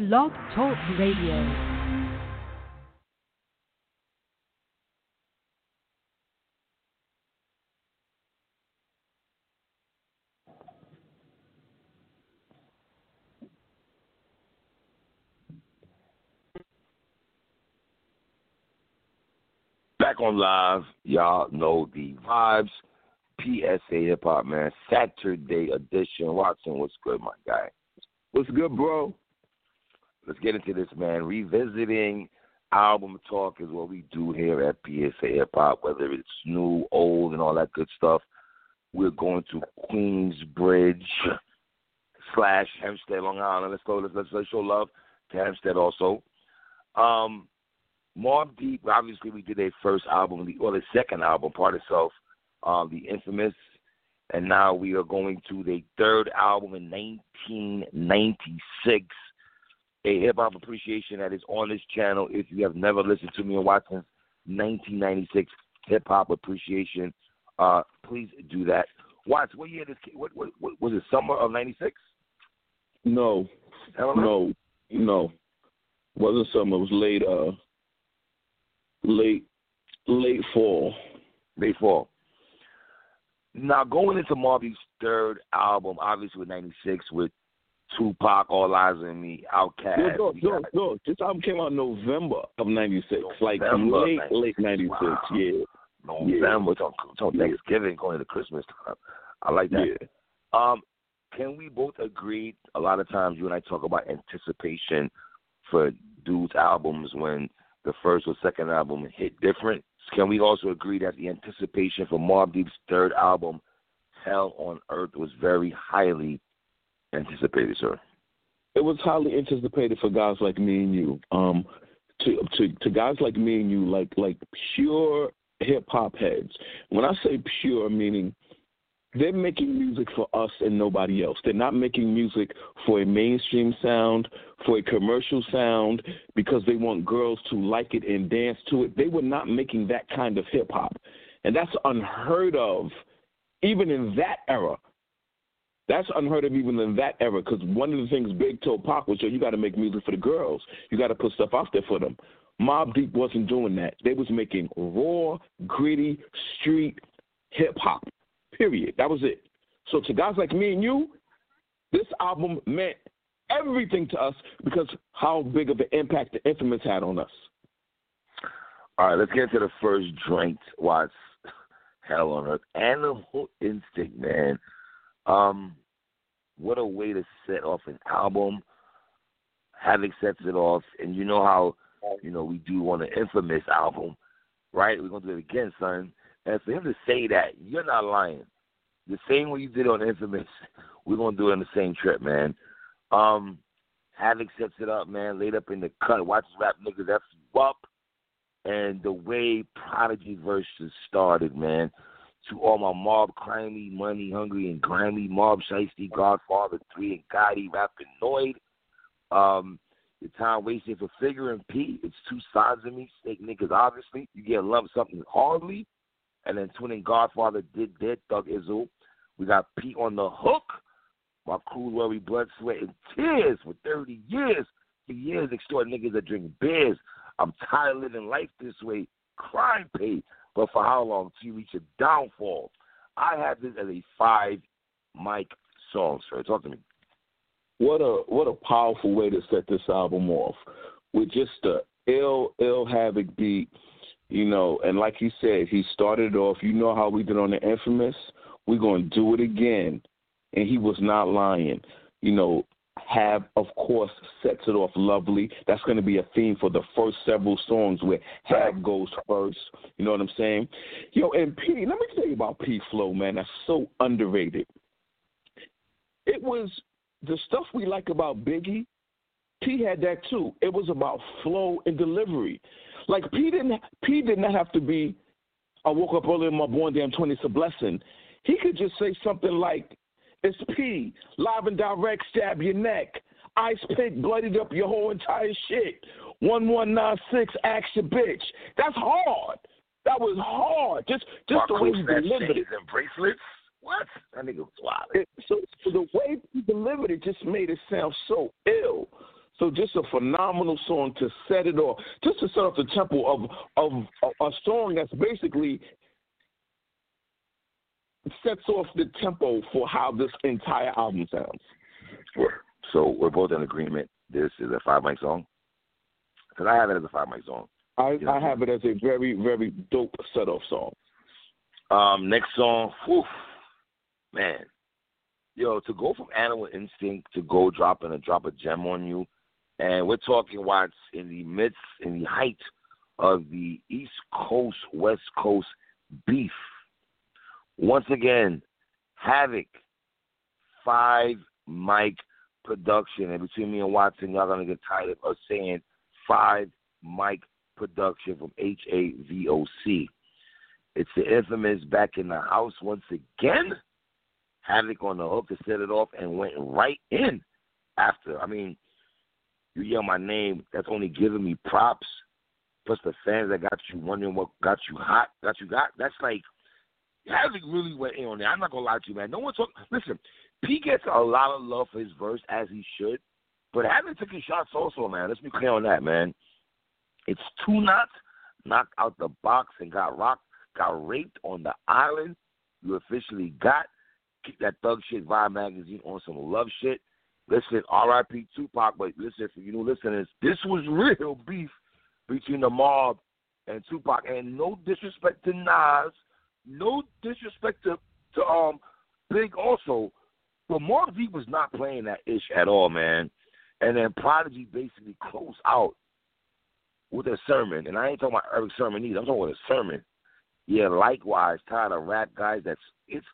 Blog Talk Radio. Back on live, y'all know the vibes. PSA Hip Hop Man, Saturday edition. Watson, what's good, my guy? What's good, bro? Let's get into this, man. Revisiting album talk is what we do here at PSA Hip Hop, whether it's new, old, and all that good stuff. We're going to Queensbridge slash Hempstead, Long Island. Let's go. Let's, let's, let's show love to Hempstead also. Um, Mobb Deep, obviously, we did a first album, or the second album, Part Itself, um, the infamous, and now we are going to the third album in 1996, a hip hop appreciation that is on this channel. If you have never listened to me and watched 1996 hip hop appreciation, uh, please do that. Watch what year this? What, what, what was it? Summer of '96? No, no, no. Wasn't summer. It was late. Uh, late, late fall. Late fall. Now going into Mobb Deep's third album, obviously with '96, with Tupac, All Eyez on Me, Outkast. No, no, no, no. This album came out November of '96, like late, 96. late '96. Wow. Yeah. November, yeah. on, Thanksgiving, going to Christmas time. I like that. Yeah. Um, can we both agree? A lot of times, you and I talk about anticipation for dudes' albums when the first or second album hit different. Can we also agree that the anticipation for Mobb Deep's third album, Hell on Earth, was very highly anticipated, sir? It was highly anticipated for guys like me and you. Um, to to to guys like me and you, like like pure hip hop heads. When I say pure, meaning they're making music for us and nobody else. They're not making music for a mainstream sound, for a commercial sound, because they want girls to like it and dance to it. They were not making that kind of hip hop. And that's unheard of, even in that era. That's unheard of even in that era, because one of the things Big told Pac was, yo, you got to make music for the girls. You got to put stuff out there for them. Mobb Deep wasn't doing that. They was making raw, gritty, street hip hop. Period. That was it. So to guys like me and you, this album meant everything to us because how big of an impact the Infamous had on us. All right, let's get to the first drink. Watch Hell on Earth. Animal Instinct, man. Um, what a way to set off an album. Havoc sets it off, and you know how you know we do on an infamous album, right? We're gonna do it again, son. And for him to say that, you're not lying. The same way you did on Infamous, we're gonna do it on the same trip, man. Um, Havoc sets it up, man, laid up in the cut, watches rap niggas F you up. And the way Prodigy verses started, man, to all my mob, crimey, money hungry, and grimy mob, shiesty, Godfather 3, and Gotti rapping Noid. Um, the time wasted for Figure and P. It's two sides of me. Snake niggas, obviously. You get lump something hardly and then Twinning Godfather did dead Thug Izzle. We got Pete on the hook. My crew we blood, sweat, and tears for 30 years. For years, extort niggas that drink beers. I'm tired of living life this way. Crime paid. But for how long? Till you reach a downfall. I have this as a five mic song, sir. Talk to me. What a what a powerful way to set this album off with just a ill ill havoc beat you know, and like he said, he started off, you know how we did on the infamous? We're to do it again. And he was not lying. You know, have, of course, sets it off lovely. That's going to be a theme for the first several songs where Have goes first. You know what I'm saying? Yo, and P, let me tell you about P Flow, man. That's so underrated. It was the stuff we like about Biggie. P had that too. It was about flow and delivery. Like P didn't P did not have to be I woke up early in my born day, I'm 20, it's a blessing. He could just say something like, It's P, live and direct, stab your neck. Ice pick bloodied up your whole entire shit. 1196, ask your bitch. That's hard. That was hard. Just just the way he delivered it. And bracelets? What? That nigga was wild. so, so the way he delivered it just made it sound so ill. So just a phenomenal song to set it off, just to set off the tempo of of a song that's basically sets off the tempo for how this entire album sounds. So we're both in agreement. This is a five mic song because I have it as a five mic song. I, you know, I have it as a very very dope set off song. Um, next song, whew, man, yo, to go from Animal Instinct to go dropping a drop a gem on you, and we're talking what's in the midst, in the height of the East Coast West Coast beef. Once again, Havoc, five mic production, and between me and Watson, y'all gonna get tired of us saying five mic production from H A V O C. It's the infamous back in the house once again. Havoc on the hook to set it off and went right in after. I mean, you yell my name, that's only giving me props. Plus the fans that got you wondering what got you hot, got you got. That's like Havoc really went in on there. I'm not gonna lie to you, man. No one talk. Listen, P gets a lot of love for his verse as he should, but Havoc took his shots also, man. Let's be clear on that, man. It's two knots knocked out the box and got rocked, got raped on the island. You officially got keep that thug shit Vibe magazine on some love shit. Listen, R.I.P. Tupac, but listen for you new listeners, this was real beef between the mob and Tupac, and no disrespect to Nas, no disrespect to to um Big also, but Mobb Deep was not playing that ish at all, man. And then Prodigy basically closed out with a sermon, and I ain't talking about Erick Sermon either. I'm talking about a sermon. Yeah, likewise, tired of rap guys that's it's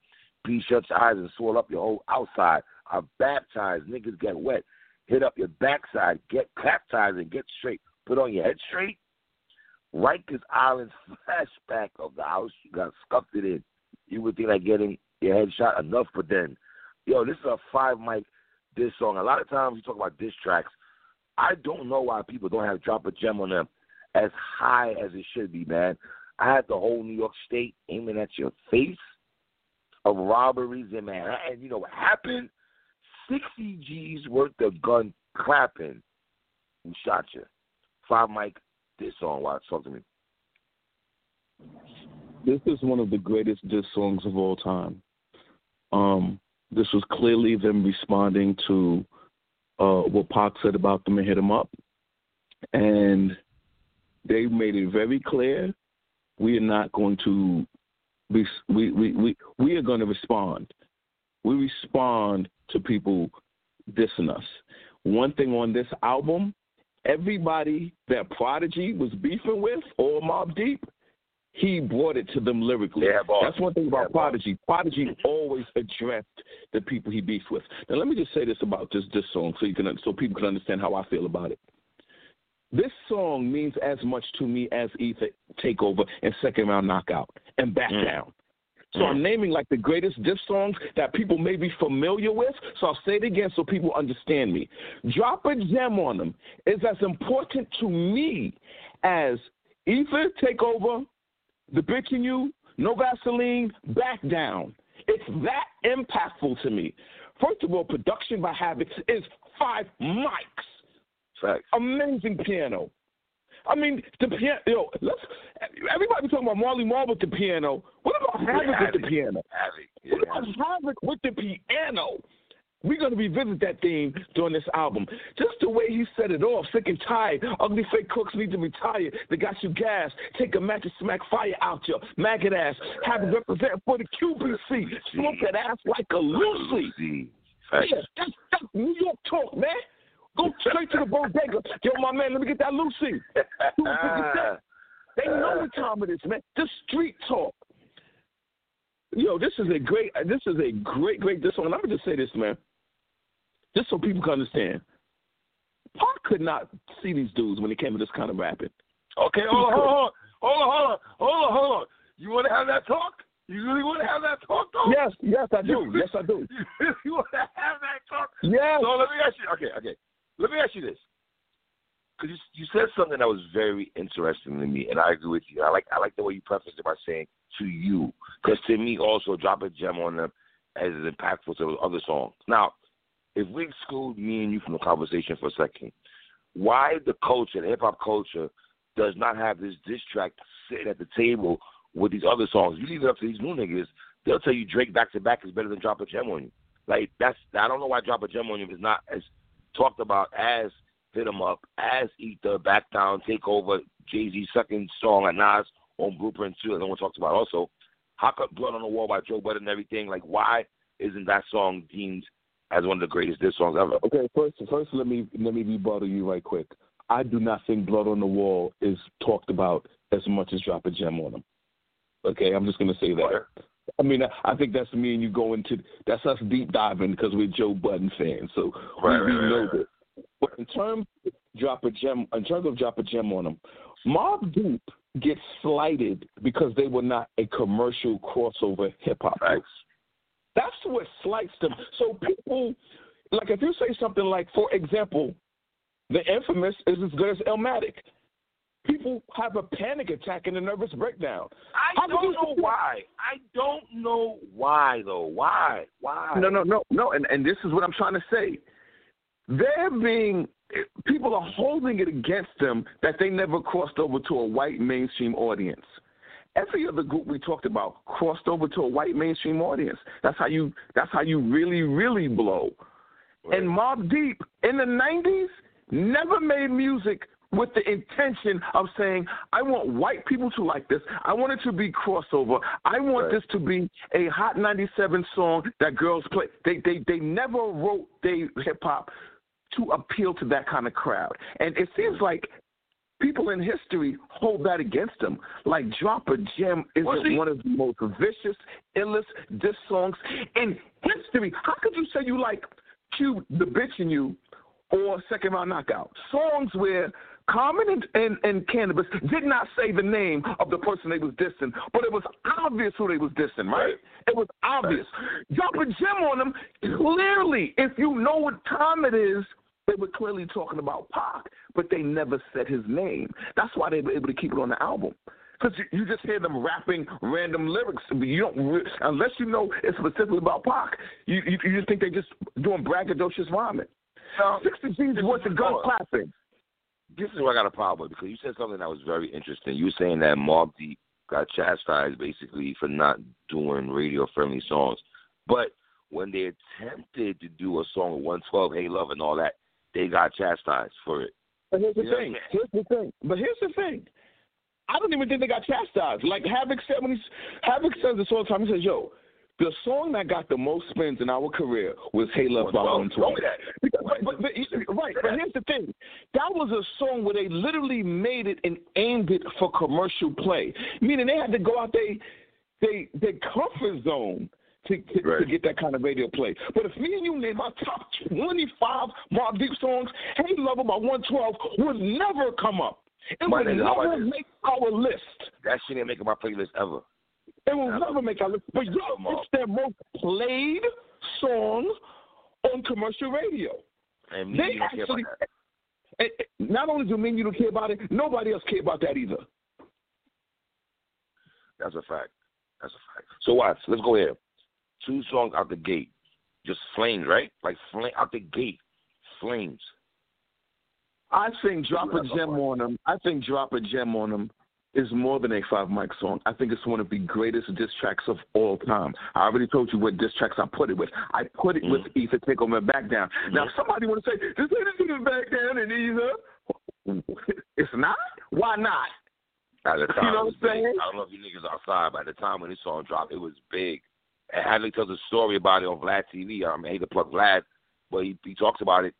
be shut your eyes and swell up your whole outside. Are baptized, niggas get wet. Hit up your backside, get baptized and get straight. Put on your head straight. Rikers Island flashback of the house you got scuffed it in. You would think like getting your head shot enough, but then, yo, this is a five mic diss song. A lot of times you talk about diss tracks. I don't know why people don't have drop a gem on them as high as it should be, man. I had the whole New York State aiming at your face of robberies in Manhattan. You know what happened? 60 G's worth of gun clapping who shot you. Five Mike, this song, talk to me. This is one of the greatest diss songs of all time. Um, this was clearly them responding to uh, what Pac said about them and hit them up. And they made it very clear we are not going to we we we we, we are going to respond. We respond to people dissing us. One thing on this album, everybody that Prodigy was beefing with or Mobb Deep, he brought it to them lyrically. That's one thing about Prodigy. Prodigy always addressed the people he beefed with. Now let me just say this about this this song so you can so people can understand how I feel about it. This song means as much to me as Ether Takeover and Second Round Knockout and Back mm. Down. So I'm naming like the greatest diss songs that people may be familiar with. So I'll say it again so people understand me. Drop a gem on them is as important to me as Ether Takeover, The Bitch in You, No Vaseline, Back Down. It's that impactful to me. First of all, production by Havoc is five mics. Facts. Amazing piano. I mean, the piano. Yo, let's. Everybody be talking about Marley Marl with the piano. What about Havoc yeah, with the piano? Havoc. Yeah. What about Havoc with the piano? We're going to revisit that theme during this album. Just the way he set it off, sick and tired. Ugly fake crooks need to retire. They got you gas. Take a match and smack fire out your maggot ass. Have it represent for the QBC. Smoke that ass like a Lucy. Yeah, that's, that's New York talk, man. Go straight to the bodega. Yo, my man, let me get that Lucy. they know what time it is, man. Just street talk. Yo, this is a great, this is a great, great this one. Let me just say this, man. Just so people can understand. Pac could not see these dudes when it came to this kind of rapping. Okay, hold on, hold on, hold on, hold on, hold on, hold on. You want to have that talk? You really want to have that talk, though? Yes, yes, I do. yes, I do. You really want to have that talk? Yes. So let me ask you. Okay, okay. Let me ask you this, because you, you said something that was very interesting to me, and I agree with you. I like I like the way you prefaced it by saying to you, because to me also drop a gem on them as impactful to other songs. Now, if we exclude me and you from the conversation for a second, why the culture, the hip hop culture, does not have this diss track sitting at the table with these other songs. You leave it up to these new niggas, they'll tell you Drake back to back is better than Drop a Gem on You. Like that's I don't know why Drop a Gem on You is not as talked about as Hit 'em Up, as Eat the Back Down, Take Over, Jay Z's second song at Nas on Blueprint 2 that no one talks about also. How come Blood on the Wall by Joe Budden and everything? Like why isn't that song deemed as one of the greatest diss songs ever? Okay, first first let me let me rebuttal you right quick. I do not think Blood on the Wall is talked about as much as Drop a Gem on them. Okay, I'm just gonna say that. I mean, I think that's me and you going to that's us deep diving because we're Joe Budden fans, so right, we, we know right, this. But in terms of drop a gem, in terms of drop a gem on them, Mobb Deep gets slighted because they were not a commercial crossover hip hop. Right. That's what slights them. So people, like if you say something like, for example, the infamous is as good as Illmatic. People have a panic attack and a nervous breakdown. I How don't know why. I don't know why though. Why? Why? No, no, no, no. And and this is what I'm trying to say. They're being people are holding it against them that they never crossed over to a white mainstream audience. Every other group we talked about crossed over to a white mainstream audience. That's how you that's how you really, really blow. And Mobb Deep in the nineties never made music with the intention of saying, I want white people to like this. I want it to be crossover. I want Right. this to be a Hot 97 song that girls play. They they they never wrote they hip hop to appeal to that kind of crowd. And it seems mm. like people in history hold that against them. Like Drop a Gem is one of the most vicious, illest diss songs in history. How could you say you like Cube the Bitch in You or Second Round Knockout? Songs where Common and, and, and Canibus did not say the name of the person they was dissing, but it was obvious who they was dissing, right? Right. It was obvious. Drop a gem on them, clearly, if you know what time it is, they were clearly talking about Pac, but they never said his name. That's why they were able to keep it on the album. Because you, you just hear them rapping random lyrics, but you don't unless you know it's specifically about Pac. You you, you just think they're just doing braggadocious rhyming. Now, Sixty G's worth of gun clapping. This is where I got a problem because you said something that was very interesting. You were saying that Mobb Deep got chastised basically for not doing radio friendly songs, but when they attempted to do a song with 112, Hey Love, and all that, they got chastised for it. But here's the You thing. Here's the thing. But here's the thing. I don't even think they got chastised. Like Havoc said when he's Havoc says this all the time. He says, "Yo, the song that got the most spins in our career was Hey Love by 112. 112." Told me that. Because- But, but, but, right, but here's the thing. That was a song where they literally made it and aimed it for commercial play. Meaning they had to go out they they their comfort zone to, to, to get that kind of radio play. But if me and you name our top 25 Mobb Deep songs, Hey Love by 112 would never come up. It My would never make our list. That shit ain't making my playlist ever. It will never make our list. But on. it's their most played song on commercial radio. And me, They actually, that. and- and not only do me and you don't care about it, nobody else care about that either. That's a fact. That's a fact. So watch. Let's go here. Two songs out the gate. Just flames, right? Like flame out the gate. Flames. I think drop a gem on them. I think drop a gem on them is more than a five mic song. I think it's one of the greatest diss tracks of all time. I already told you what diss tracks I put it with. I put it with Ether Take On My Back Down. Now somebody want to say this ain't this back down and Ether. It's not. Why not? At the time, You know what I'm big. saying? I don't know if you niggas outside, but at the time when this song dropped, it was big. And Hadley tells a story about it on Vlad TV. Um, I hate to plug Vlad, but he, he talks about it,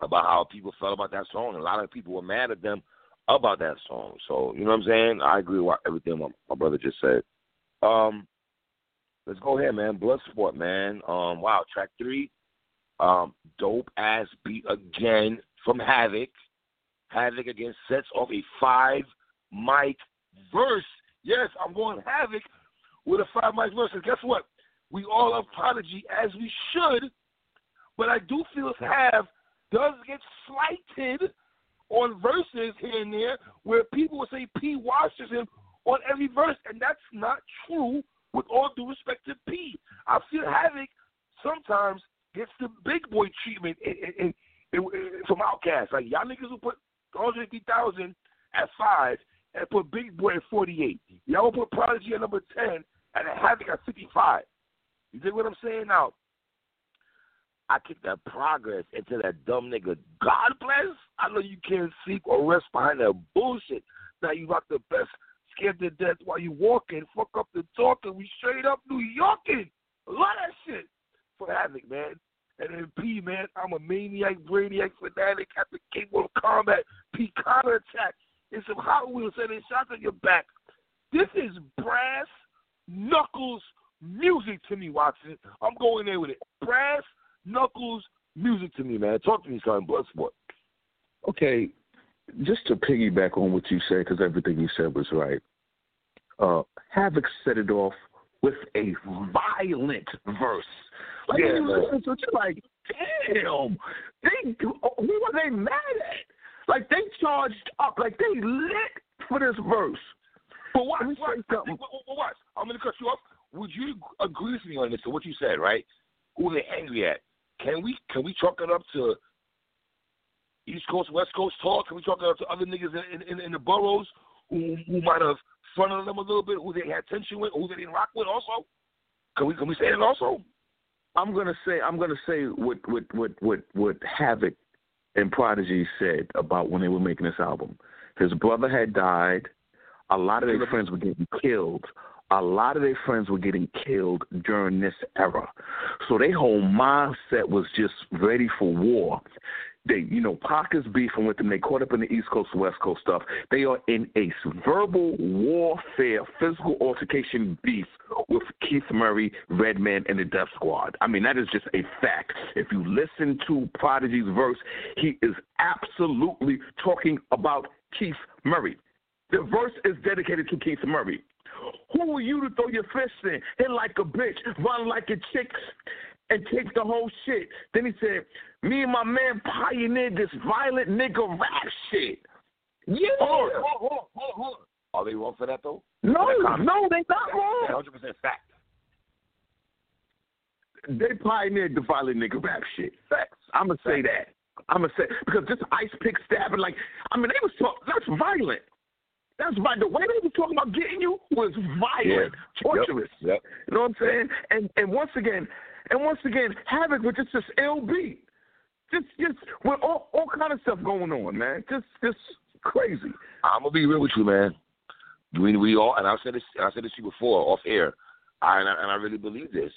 about how people felt about that song. And a lot of people were mad at them about that song. So, you know what I'm saying? I agree with everything my, my brother just said. Um, let's go ahead, man. Bloodsport, man. Um, wow, track three. Um, dope ass beat again from Havoc. Havoc again sets off a five mic verse. Yes, I'm going Havoc with a five mic verse. And guess what? We all apology as we should, but I do feel Have does get slighted on verses here and there where people will say P washes him on every verse, and that's not true with all due respect to P. I feel Havoc sometimes gets the big boy treatment in, in, in, from Outkast. Like y'all niggas will put 150,000 at five and put Big Boi at 48. Y'all will put Prodigy at number 10 and Havoc at 55. You dig what I'm saying? Now, I kick that progress into that dumb nigga. God bless. I know you can't sleep or rest behind that bullshit. Now you rock the best scared to death while you walking. Fuck up the talking. We straight up New Yorkin. A lot of shit for Havoc, man. And P, man, I'm a maniac, brainiac, fanatic, at the capable of combat, P counter attack. It's some Hot Wheels sending shots on your back. This is brass knuckles music to me, Watson. I'm going there with it. Brass knuckles music to me, man. Talk to me, son. Bloodsport. Okay, just to piggyback on what you said, because everything you said was right. Uh, Havoc set it off with a violent verse. Like yeah, you listen to it, you're like, damn, they who were they mad at? Like they charged up, like they lit for this verse. But watch, watch, watch, watch. I'm gonna cut you off. Would you agree with me on this? To what you said, right? Who are they angry at? Can we can we chalk it up to East Coast, West Coast talk? Can we chalk it up to other niggas in in, in the boroughs who who might have fronted them a little bit, who they had tension with, who they didn't rock with? Also, can we can we say that also? I'm gonna say I'm gonna say what what what what what Havoc and Prodigy said about when they were making this album. His brother had died. A lot of their friends were getting killed. A lot of their friends were getting killed during this era. So their whole mindset was just ready for war. They, you know, Pac beefing with them. They caught up in the East Coast, West Coast stuff. They are in a verbal warfare, physical altercation beef with Keith Murray, Redman, and the Def Squad. I mean, that is just a fact. If you listen to Prodigy's verse, he is absolutely talking about Keith Murray. The verse is dedicated to Keith Murray. Who are you to throw your fist in? Hit like a bitch, run like a chick, and take the whole shit. Then he said, Me and my man pioneered this violent nigga rap shit. Yeah. Hold on, hold on, hold on, hold. Are they wrong for that though? No, no, they not wrong. Hundred percent fact. They pioneered the violent nigga rap shit. Facts. I'm gonna say that. I'm gonna say because this ice pick stabbing, like I mean, they was talking. That's violent. That's right. The way they were talking about getting you was violent, yeah. torturous. Yep. Yep. You know what I'm saying? And and once again, and once again, Havoc with just this LB. Just just with all all kind of stuff going on, man. Just just crazy. I'm gonna be real with you, man. We we all and I said this I said this to you before off air. I, and I, and I really believe this.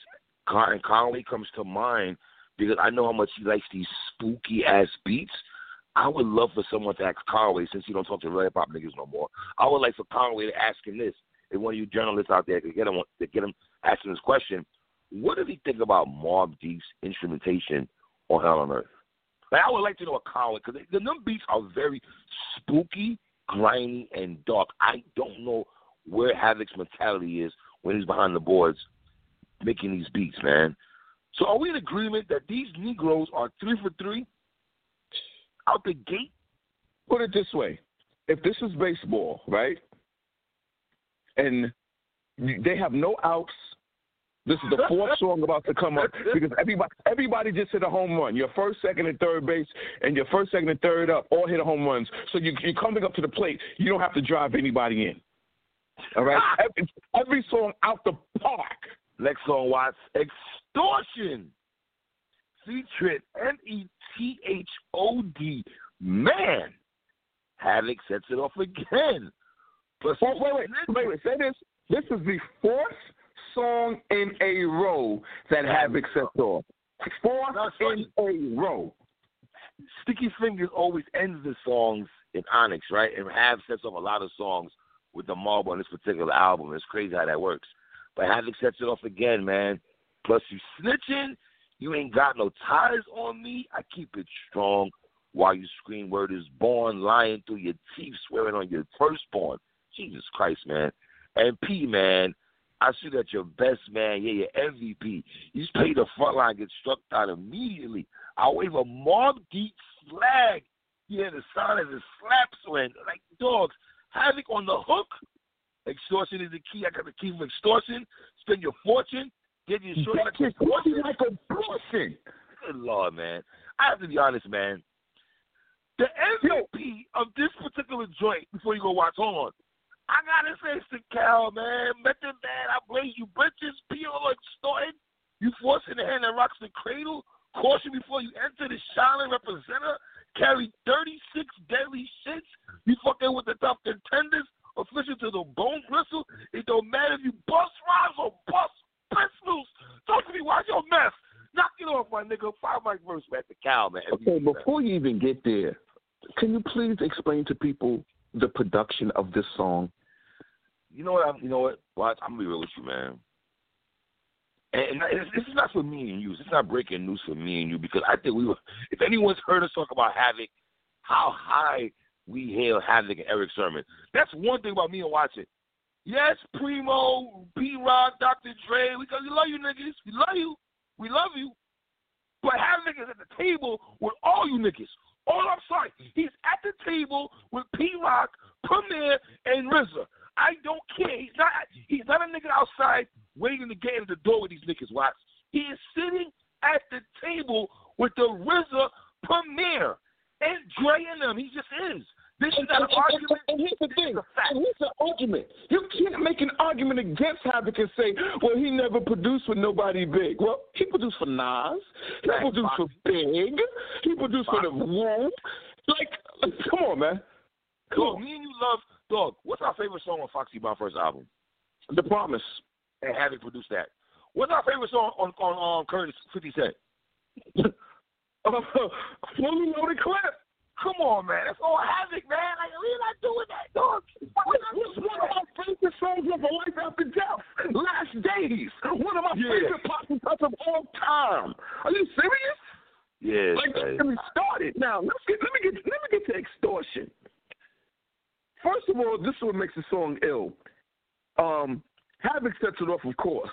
Con, Conway comes to mind because I know how much he likes these spooky ass beats. I would love for someone to ask Conway, since you don't talk to real hip hop niggas no more. I would like for Conway to ask him this. If one of you journalists out there could get him to get him asking this question, what does he think about Mobb Deep's instrumentation on Hell on Earth? Like, I would like to know a Conway because the numb beats are very spooky, grimy, and dark. I don't know where Havoc's mentality is when he's behind the boards making these beats, man. So are we in agreement that these Negroes are three for three out the gate? Put it this way: if this is baseball, right, and they have no outs this is the fourth song about to come up because everybody everybody just hit a home run. Your first, second, and third base, and your first, second, and third up all hit a home runs. So you, you're coming up to the plate. You don't have to drive anybody in. All right, every, every song out the park. Next song, Watts, extortion, featuring M E T H O D. Man, Havoc sets it off again. Plus, wait, wait, wait, wait, wait. Say this. This is the fourth song in a row that Havoc sets off. Fourth in a row. Sticky Fingers always ends the songs in Onyx, right? And Hav sets off a lot of songs with the marble on this particular album. It's crazy how that works. But Havoc sets it off again, man. Plus you snitching, you ain't got no ties on me. I keep it strong while you scream word is born, lying through your teeth, swearing on your firstborn. Jesus Christ, man. And P, man, I see that your best man, yeah, your MVP. He's played the front line, get struck down immediately. I wave a Mobb Deep flag. Yeah, the sound as it slaps when like dogs. Havoc on the hook. Extortion is the key. I got the key for extortion. Spend your fortune. Get your short like extortion. like a person. Good lord, man. I have to be honest, man. The MVP of this particular joint before you go watch. Hold on. I gotta say, it's cow, man. Method man, I blame you. Bitches, peel extorted. You forcing the hand that rocks the cradle. Caution before you enter the Charlotte representative. Carry 36 deadly shits. You fucking with the top contenders. Official to the bone bristle. It don't matter if you bust rhymes or bust pistols. Talk to me. Watch your mess. Knock it off, my nigga. Five mic verse, man. The cow, man. Okay, before you even get there, can you please explain to people the production of this song? You know what? I'm, you know what? Watch. I'm gonna be real with you, man. And, and this is not for me and you. This is not breaking news for me and you because I think we were. If anyone's heard us talk about Havoc, how high we hail Havoc and Erick Sermon. That's one thing about me and watching. Yes, Primo, Pete Rock, Dr. Dre, because we love you niggas. We love you. We love you. But Havoc niggas at the table with all you niggas. All I'm sorry, he's at the table with P Rock, Premier, and RZA. I don't care. He's not. He's not a nigga outside waiting to get in the door with these niggas. Watch. He is sitting at the table with the RZA Premier and Dre and them. He just is. This is an argument. And here's the thing. And here's the argument. You can't make an argument against Havoc and say, well, he never produced for nobody big. Well, he produced for Nas. He Thanks, produced for Big. He produced for the Whoop. Like, come on, man. Come on. me and you love dog. What's our favorite song on Foxy Brown first album? The Promise. And Havoc produced that. What's our favorite song on on, on Curtis Fifty Cent? Fully loaded clip. Come on, man. That's all Havoc, man. Like we're not doing that, dog. What's one of my favorite songs of a Life After Death? Last Days. One of my Yeah. favorite pop cuts of all time. Are you serious? Yeah, Like, man. get me started. Now, let's get, let me get let me get to extortion. First of all, this is what makes the song ill. Um, Havoc sets it off, of course.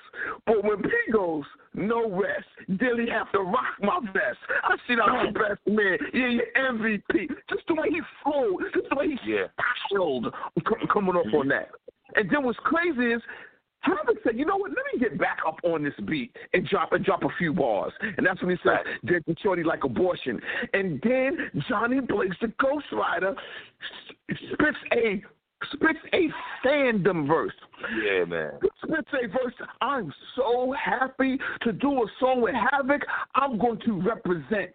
But when P goes, no rest, Dilly have to rock my vest. I see I'm the best man. Yeah, you're MVP. Just the way he flowed, just the way he Yeah. styled com- coming off on mm-hmm. that. And then what's crazy is Havoc said, you know what, let me get back up on this beat and drop and drop a few bars. And that's when he said, did the shorty like abortion. And then Johnny Blaze, the Ghost Rider, spits a spits a fandom verse. Yeah, man. Spits a verse. I'm so happy to do a song with Havoc. I'm going to represent.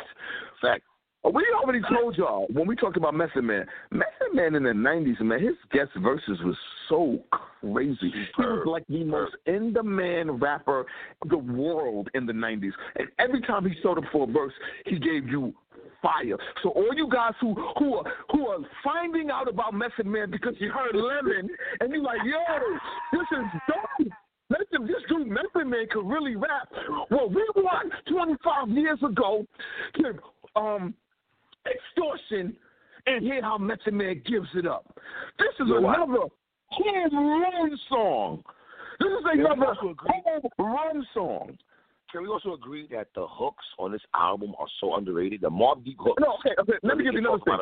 Fact. We already told y'all when we talked about Method Man. Method Man in the '90s, man, his guest verses was so crazy. He was like the most in-demand rapper in the world in the '90s. And every time he showed up for a verse, he gave you fire. So all you guys who who are who are finding out about Method Man because you heard Lemon and you're like, yo, this is dope. Listen, this dude Method Man could really rap. Well, we won 25 years ago to um extortion and hear how Method Man gives it up. This is You another home run song. This is another home run song. Can we also agree that the hooks on this album are so underrated? The Mobb Deep hooks. No, okay, okay. Let me give you another thing.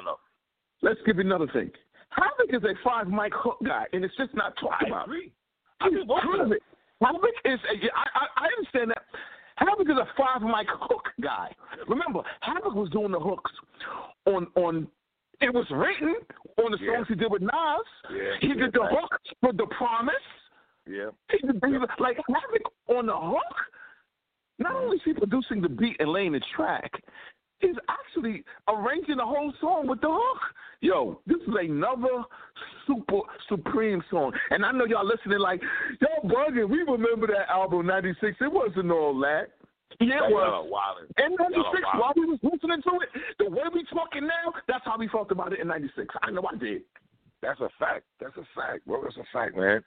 Let's give you another thing. Havoc is a five mic hook guy, and it's just not talked I about. agree. I agree. Havoc is a, I, I, I understand that. Havoc is a five mic hook guy. Remember, Havoc was doing the hooks on on. It was written on the Yeah. songs he did with Nas. Yeah, he yeah, did the right. hook for The Promise. Yeah. He did, was- like Havoc on the hook. Not mm-hmm. only is he producing the beat and laying the track, he's actually arranging the whole song with the hook. Yo, this is another super supreme song. And I know y'all listening like, y'all bugging. We remember that album '96. It wasn't all that. Yeah, it was. In '96, while we was listening to it, the way we talking now, that's how we felt about it in '96. I know I did. That's a fact. That's a fact, bro. That's a fact, man.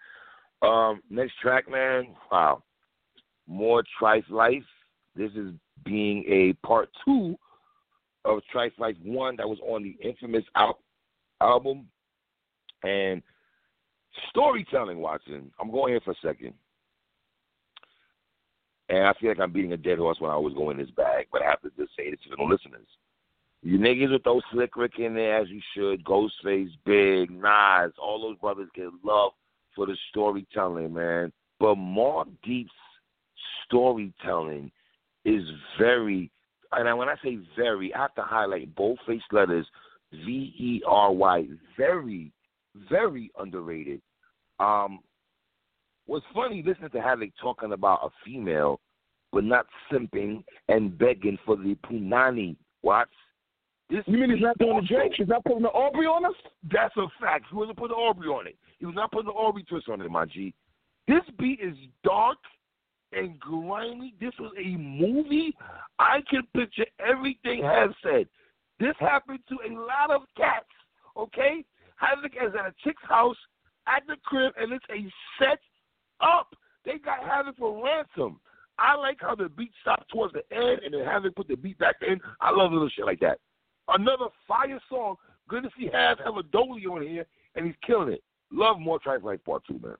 Um, next track, man. Wow. More Trife Life. This is being a part two of Trife Life one that was on the infamous al- album. And storytelling, Watson. I'm going here for a second. And I feel like I'm beating a dead horse when I always go in this bag, but I have to just say this to the listeners. You niggas with those Slick Rick in there as you should, Ghostface, Big, Nas, all those brothers get love for the storytelling, man. But Mobb Deep's storytelling is very, and when I say very, I have to highlight bold face letters, V E R Y. Very, very underrated. Um, what's funny listening to Havoc talking about a female, but not simping and begging for the punani. Watch. This you mean he's not doing the Drake? He's not putting the Aubrey on us? That's a fact. He wasn't putting the Aubrey on it. He was not putting the Aubrey twist on it, my G. This beat is dark and grimy. This was a movie. I can picture everything Has said. This happened to a lot of cats. Okay, Havoc is at a chick's house at the crib, and it's a set up. They got Havoc for ransom. I like how the beat stopped towards the end, and then Havoc put the beat back in. I love little shit like that. Another fire song. Good to see Have have a Dolly on here, and he's killing it. Love more Trife Life Part Two, man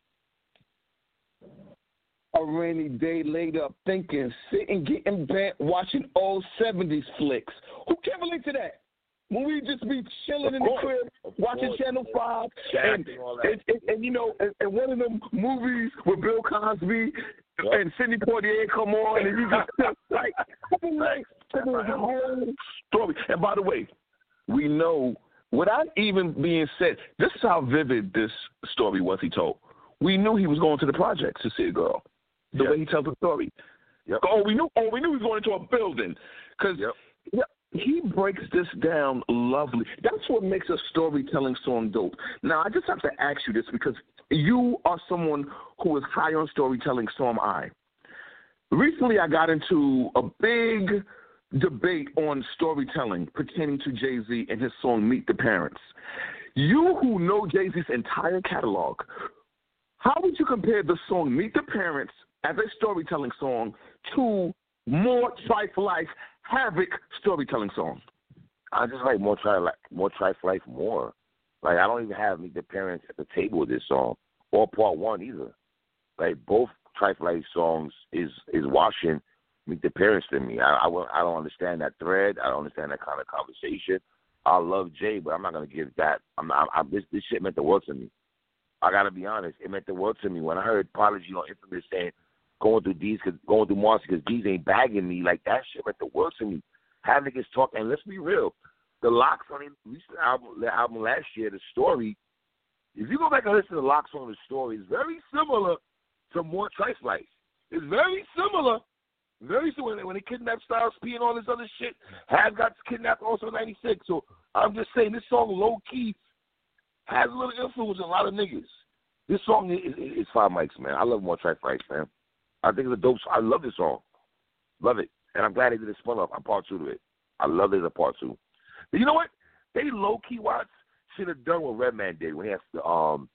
a rainy day laid up thinking, sitting, getting bent, watching old 70s flicks. Who can relate to that? When we just be chilling in the crib, watching Channel 5, and, and, and, and, you know, and, and, one of them movies with Bill Cosby yep. and Sidney Poitier come on, and you just like, like the whole story. And by the way, we know, without even being said, this is how vivid this story was he told. We knew he was going to the projects to see a girl the yep. way he tells the story. Yep. Oh, we knew. Oh, we knew he was going into a building because yep. he breaks this down lovely. That's what makes a storytelling song dope. Now, I just have to ask you this because you are someone who is high on storytelling. So am I. Recently, I got into a big debate on storytelling pertaining to Jay Z and his song "Meet the Parents." You who know Jay Z's entire catalog, how would you compare the song "Meet the Parents" as a storytelling song to more Trife Life Havoc storytelling song? I just like more Trife more Trife Life more. Like I don't even have Meet the Parents at the table with this song or Part One either. Like both Trife Life songs is is washing Meet the Parents to me. I, I I don't understand that thread. I don't understand that kind of conversation. I love Jay, but I'm not gonna give that. I'm not. I, this this shit meant the world to me. I gotta be honest. It meant the world to me when I heard Prodigy on Infamous saying going through these, cause, going through Marcy because these ain't bagging me. Like that shit meant the world to me. Having niggas talk, and let's be real, the LOX on the recent album, the album last year, the story. If you go back and listen to the LOX on the story, it's very similar to More Trife Life. It's very similar. Very similar. When they kidnapped Styles P and all this other shit, Have got kidnapped also in '96. So I'm just saying, this song low key has a little influence on a lot of niggas. This song is, is, is five mics, man. I love More Trife Life, man. I think it's a dope. I love this song, love it, and I'm glad they did a spin off. I'm part two to it. I love it as a part two. But you know what? They low key watch should have done what Redman did when he has the um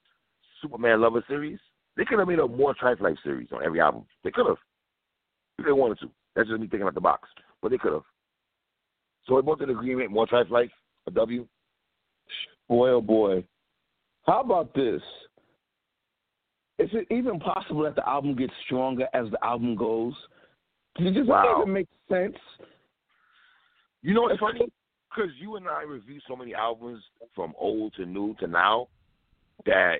Soopaman Luva series. They could have made a more Trife Life series on every album. They could have. If they wanted to. That's just me thinking out the box. But they could have. So we're both in agreement, more Trife Life, a W. Boy oh boy. How about this? Is it even possible that the album gets stronger as the album goes? Does it just wow. even make sense? You know what's funny? Because you and I review so many albums from old to new to now that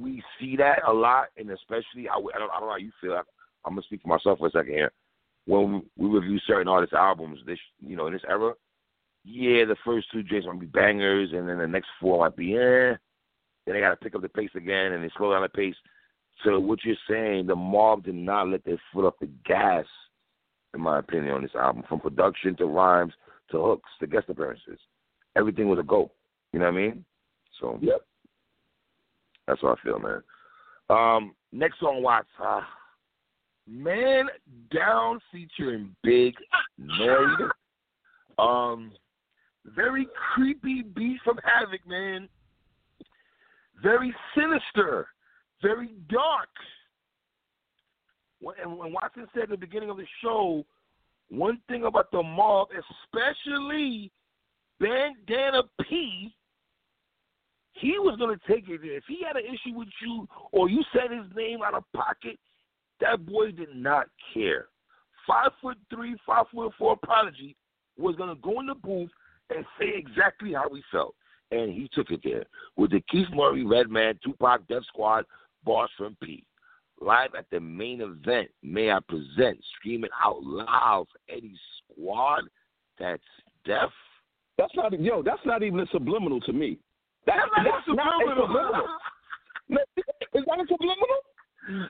we see that a lot, and especially I, I, don't, I don't know how you feel. I, I'm gonna speak for myself for a second here. When we review certain artists' albums, this you know in this era, yeah, the first two James might be bangers, and then the next four might be eh. Then they got to pick up the pace again, and they slow down the pace. So what you're saying, the mob did not let their foot off the gas, in my opinion, on this album, from production to rhymes to hooks to guest appearances. Everything was a go. You know what I mean? So yep, that's what I feel, man. Um, next song, Watts. Uh, Man Down featuring Big Noyd. Um, very creepy beat from Havoc, man very sinister, very dark. And when Watson said at the beginning of the show, one thing about the mob, especially Bandana P, he was going to take it. If he had an issue with you or you said his name out of pocket, that boy did not care. Five foot three, five foot four prodigy was going to go in the booth and say exactly how he felt and he took it there with the Keith Murray, Redman, Tupac, Def Squad, Boss from P. Live at the main event, may I present Screaming Out Loud for Eddie Squad. That's Def That's not yo. That's not even a subliminal to me. That's, That's not subliminal. Not a subliminal. No, Is that a subliminal?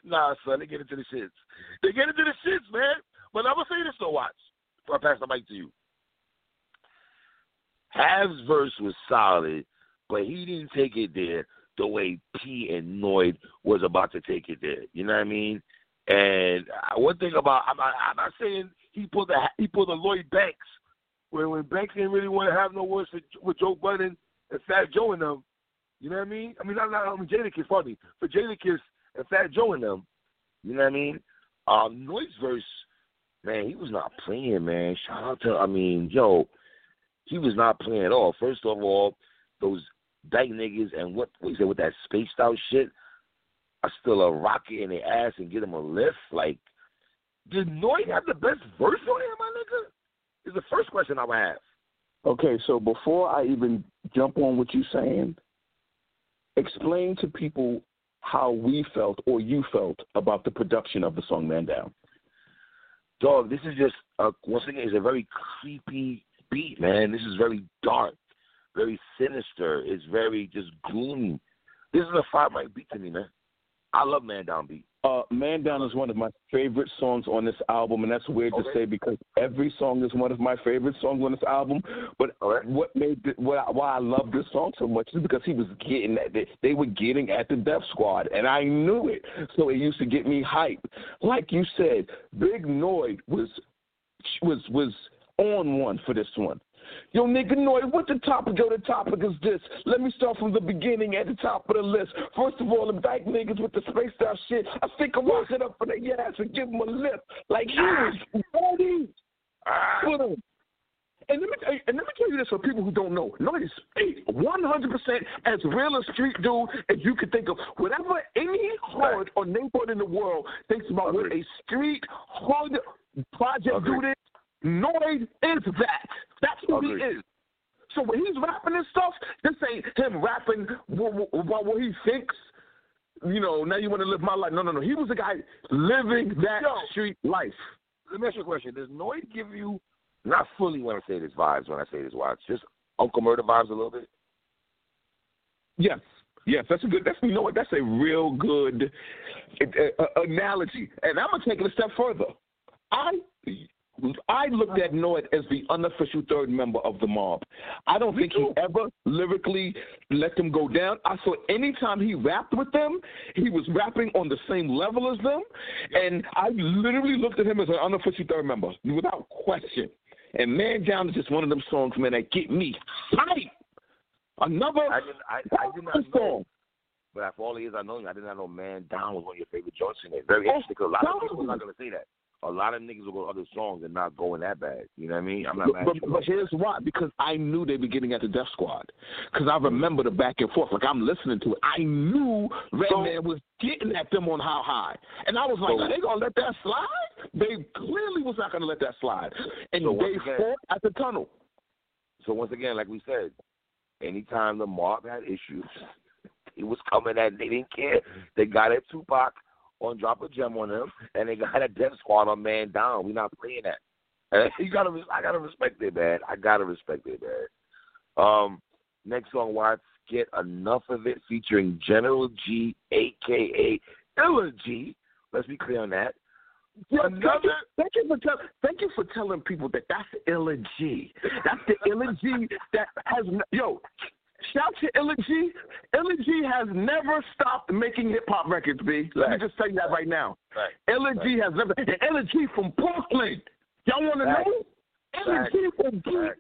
nah, son, they get into the shits. They get into the shits, man. But I'm gonna say this though, watch. Before I pass the mic to you. Hav's verse was solid, but he didn't take it there the way P and Noyd was about to take it there. You know what I mean? And one thing about I'm not, I'm not saying he pulled the he pulled the Lloyd Banks when when Banks didn't really want to have no words for, with Joe Budden and Fat Joe and them. You know what I mean? I mean, not, not I mean Jadakiss, pardon me, for Jadakiss and Fat Joe and them. You know what I mean? Um, Noyd's verse, man, he was not playing, man. Shout out to, I mean, yo, he was not playing at all. First of all, those dyke niggas and what what you say with that spaced out shit are still a rocket in their ass and get them a lift. Like, did Noyd have the best verse on him, my nigga? Is the first question I would have. Okay, so before I even jump on what you're saying, explain to people how we felt or you felt about the production of the song Man Down. Dog, this is just uh, once again, it's a very creepy beat, man. This is very dark, very sinister. It's very just gloomy. This is a five mic beat to me, man. I love Man Down beat. Uh, Man Down is one of my favorite songs on this album, and that's weird Okay. to say because every song is one of my favorite songs on this album. But Okay. what made th- what I- why I love this song so much is because he was getting at they, they were getting at the Death Squad, and I knew it, so it used to get me hype. Like you said, Big Noyd was was was on one for this one. Yo, nigga Noyd, what the topic? Yo, the topic is this. Let me start from the beginning at the top of the list. First of all, them dyke niggas with the spaced out shit. I think I walk it up for their ass and give them a lift. Like he was ready Ah, for them. And let me you, and let me tell you this for people who don't know. Noyd is a 100% as real a street dude as you could think of. Whatever any hood or neighborhood in the world thinks about what a street hood project Agreed. dude is, Noyd is that. That's who Agreed. he is. So when he's rapping and stuff, this ain't him rapping about what, what he thinks. You know, now you want to live my life. No, no, no. He was the guy living that Yo. street life. let me ask you a question. Does Noyd give you not fully when I say this vibes when I say this watch, just Uncle Murder vibes a little bit? Yes, yes, that's a good. That's you know what? That's a real good uh, uh, analogy. And I'm gonna take it a step further. I I looked at Noyd as the unofficial third member of the mob. I don't think he ever lyrically let them go down. I saw anytime he rapped with them, he was rapping on the same level as them, and I literally looked at him as an unofficial third member without question. And Man Down is just one of them songs, man, that get me hype. Another I did I, I did not know. song. But after all the years I know you, I did not know Man Down was one of your favorite joints in it. Very interesting interesting 'cause a lot of people are not gonna say that. A lot of niggas will go to other songs and not going that bad. You know what I mean? I'm not But, mad but, but here's why: because I knew they'd be getting at the Death Squad. Because I remember the back and forth. Like I'm listening to it. I knew Redman was getting at them on how high, and I was like, So- "Are they gonna let that slide?" They clearly was not gonna let that slide, and So they again- fought at the tunnel. So once again, like we said, anytime the mob had issues, he was coming at. They didn't care. They got at Tupac on drop a gem on them, and they got a Death Squad on Man Down. We not playing that. And you gotta, I gotta respect it, man. I gotta respect it, man. Um, next song, Watts, get enough of it, featuring General G, aka Illa Ghee. Let's be clear on that. Yo, thank, you, thank you for tell, thank you for telling people that that's Illa Ghee. That's the Illa Ghee that has yo. Shout to Illa Ghee. Illa Ghee has never stopped making hip hop records. B. Let me just tell you that right now. Right. Illa Ghee has never. And Illa Ghee from Brooklyn. Y'all want to know? Illa Ghee from. BK.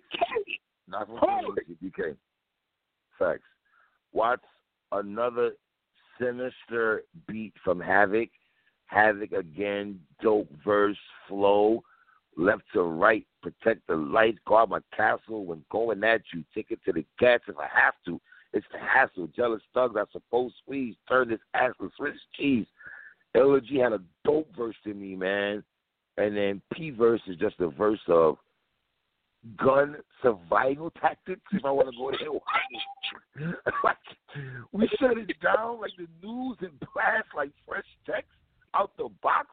Not from BK. Facts. Watch another sinister beat from Havoc. Havoc again, dope verse, flow, left to right, protect the lights, guard my castle when going at you, take it to the cats if I have to. It's the hassle. Jealous thugs I suppose squeeze, turn this ass to Swiss cheese. LG had a dope verse to me, man. And then P verse is just a verse of gun survival tactics, if I want to go there. like, we shut it down like the news and blast like fresh text out the box.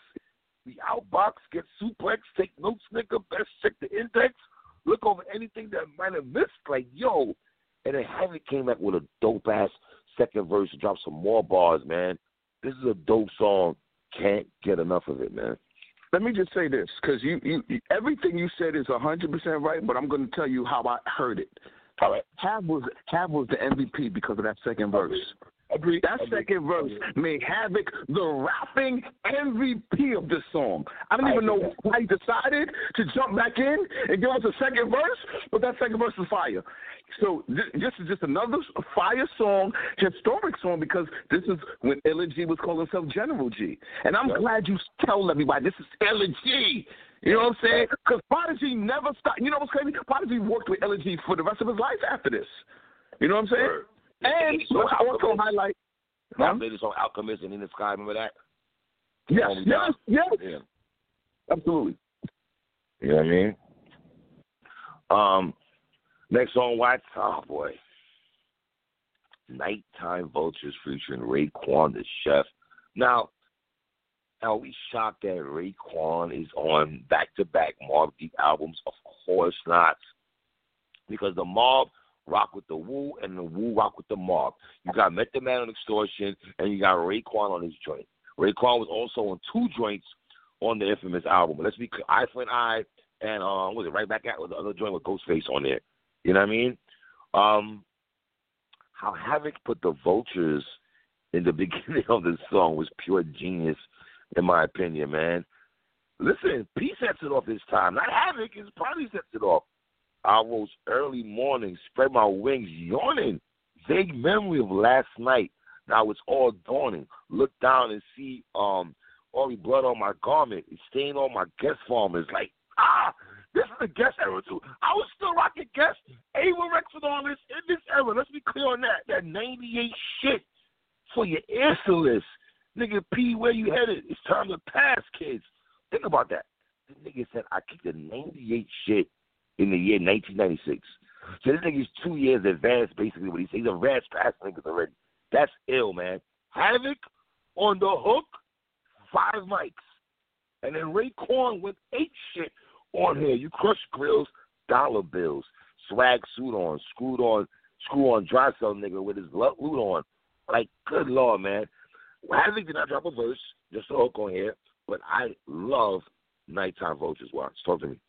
The outbox get suplex, take notes, nigga, best check the index. Look over anything that might have missed. Like, yo, and then Havoc came back with a dope ass second verse to drop some more bars, man. This is a dope song. Can't get enough of it, man. Let me just say this, because you, you, you, everything you said is hundred percent right, but I'm going to tell you how I heard it. All right. Hav was Hav was the MVP because of that second verse. Agreed. That second verse made Havoc the rapping MVP of this song. I don't even know why he decided to jump back in and give us a second verse, but that second verse is fire. So this, this is just another fire song, historic song, because this is when Illa Ghee was calling himself General G. And I'm Yep. glad you tell everybody this is Illa Ghee. You know what I'm saying? Because Prodigy never stopped. You know what's crazy? Prodigy worked with Illa Ghee for the rest of his life after this. You know what I'm saying? Word. And So I also highlight. Now, Huh? just on Alchemist and in the sky. Remember that? Yes, yes, yes, Yeah. absolutely. You know what I mean? Um, next song, Watts. Oh boy, Nighttime Vultures featuring Raekwon the Chef. Now, are we shocked that Raekwon is on back-to-back Mobb Deep albums? Of course not, because the Mob rock with the Wu and the Wu rock with the Mob. You got Met the Man on Extortion, and you got Raekwon on his joint. Raekwon was also on two joints on the infamous album. Let's be Eye for an Eye and um, was it right back at with the other joint with Ghostface on there. You know what I mean? Um, how Havoc put the vultures in the beginning of the song was pure genius, in my opinion, man. Listen, P sets it off this time. Not Havoc, it's probably sets it off. I rose early morning, spread my wings, yawning. Vague memory of last night. Now it's all dawning. Look down and see um all the blood on my garment. It's stained on my Guess farmers. Like, ah, this is the Guess era too. I was still rocking Guess. Ava Rex and all this in this era. Let's be clear on that. That 98 shit for your answerless. Nigga P, where you headed? It's time to pass, kids. Think about that. The nigga said I kicked the 98 shit in the year 1996. So this nigga's two years advanced, basically, what. He's advanced past niggas already. That's ill, man. Havoc on the hook, five mics. And then Raekwon went eight shit on here. You crush grills, dollar bills, swag suit on, screwed on, screw on dry cell nigga with his lo- loot on. Like, good lord, man. Havoc did not drop a verse, just a hook on here, but I love Nighttime Vultures. Watch, talk to me.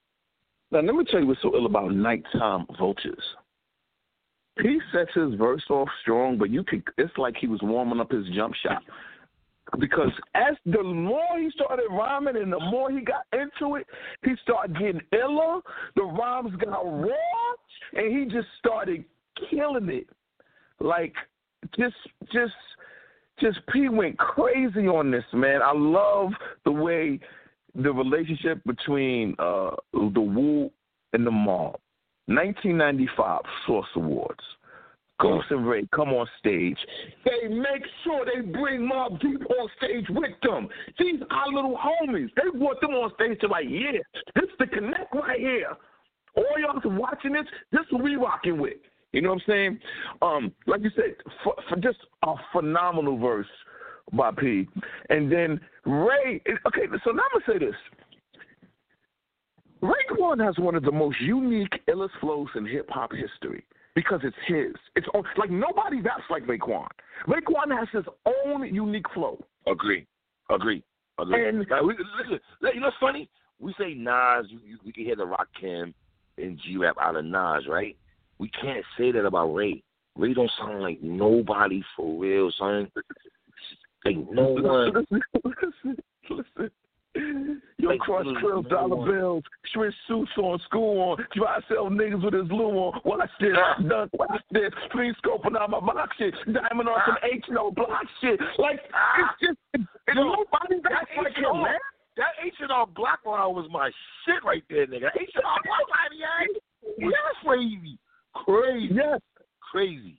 Now let me tell you what's so ill about nighttime vultures. He sets his verse off strong, but you could it's like he was warming up his jump shot. Because as the more he started rhyming and the more he got into it, he started getting iller, the rhymes got raw, and he just started killing it. Like just just just P went crazy on this, man. I love the way the relationship between uh, the Wu and the Mob. 1995 Source Awards. Ghost and Ray come on stage. They make sure they bring Mob Deep on stage with them. These are little homies. They brought them on stage to like, yeah, this the connect right here. All y'all watching this, this is what we rocking with. You know what I'm saying? Um, like you said, for, for just a phenomenal verse by P. And then Ray. Okay, so now I'm gonna say this. Raekwon has one of the most unique, illest flows in hip hop history because it's his. It's on, like nobody raps like Raekwon. Raekwon has his own unique flow. Agree. Agree. Agree. And- like, we, listen, you know what's funny? We say Nas, you, you, we can hear the Rock Kim and G Rap out of Nas, right? We can't say that about Ray. Ray don't sound like nobody for real, son. Like no one. listen. Your crush curls, dollar one. bills, Swiss suits on, school on, dry sell niggas with his glue on. Watch this, ah. done, watch this, please scoping out my box shit, diamond on some ah. H no block shit. Like ah. it's just, it's, Yo, nobody that like him, man. that H and R Block line was my shit right there, nigga. H and R Block line, yeah, was crazy, crazy, Yes, crazy.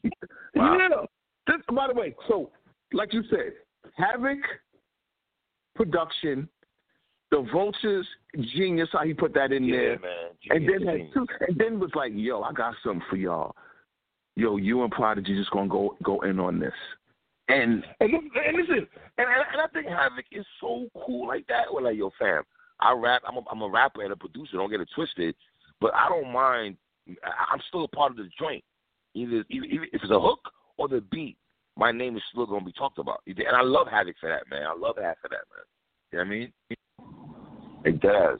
Wow. yeah. This, by the way, so like you said, Havoc production, the Vultures genius how he put that in Yeah, there. man. And then had two, and then was like, "Yo, I got something for y'all. Yo, you and Prodigy just gonna go go in on this." And And, listen- and listen, and, and I think Havoc is so cool like that. Well, like, yo, fam, I rap. I'm a, I'm a rapper and a producer. Don't get it twisted. but I don't mind. I'm still a part of the joint. Either, either if it's a hook or the beat, my name is still gonna be talked about. And I love Havoc for that, man. I love Havoc for that, man. You know what I mean? It does.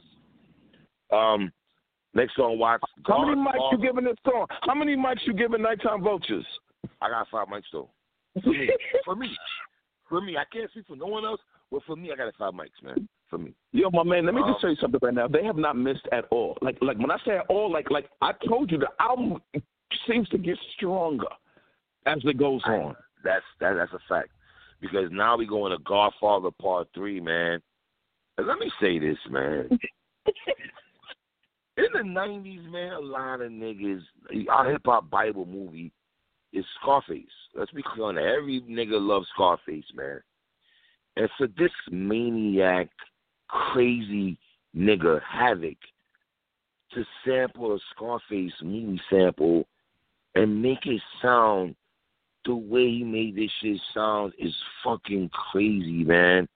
Um, next song, watch. How many mics you giving this song? How many mics you giving Nighttime Vultures? I got five mics though. For me, for me, for me, I can't speak for no one else, but for me, I got five mics, man. For me. Yo, my man, let me um, just tell you something right now. They have not missed at all. Like, like when I say at all, like, like I told you, the album seems to get stronger as it goes on. That's that, that's a fact. Because now we go into Godfather Part Three, man. And let me say this, man. In the nineties, man, a lot of niggas our hip hop Bible movie is Scarface. Let's be clear on that. Every nigga loves Scarface, man. And for this maniac, crazy nigga Havoc to sample a Scarface movie sample and make it sound the way he made this shit sound is fucking crazy, man.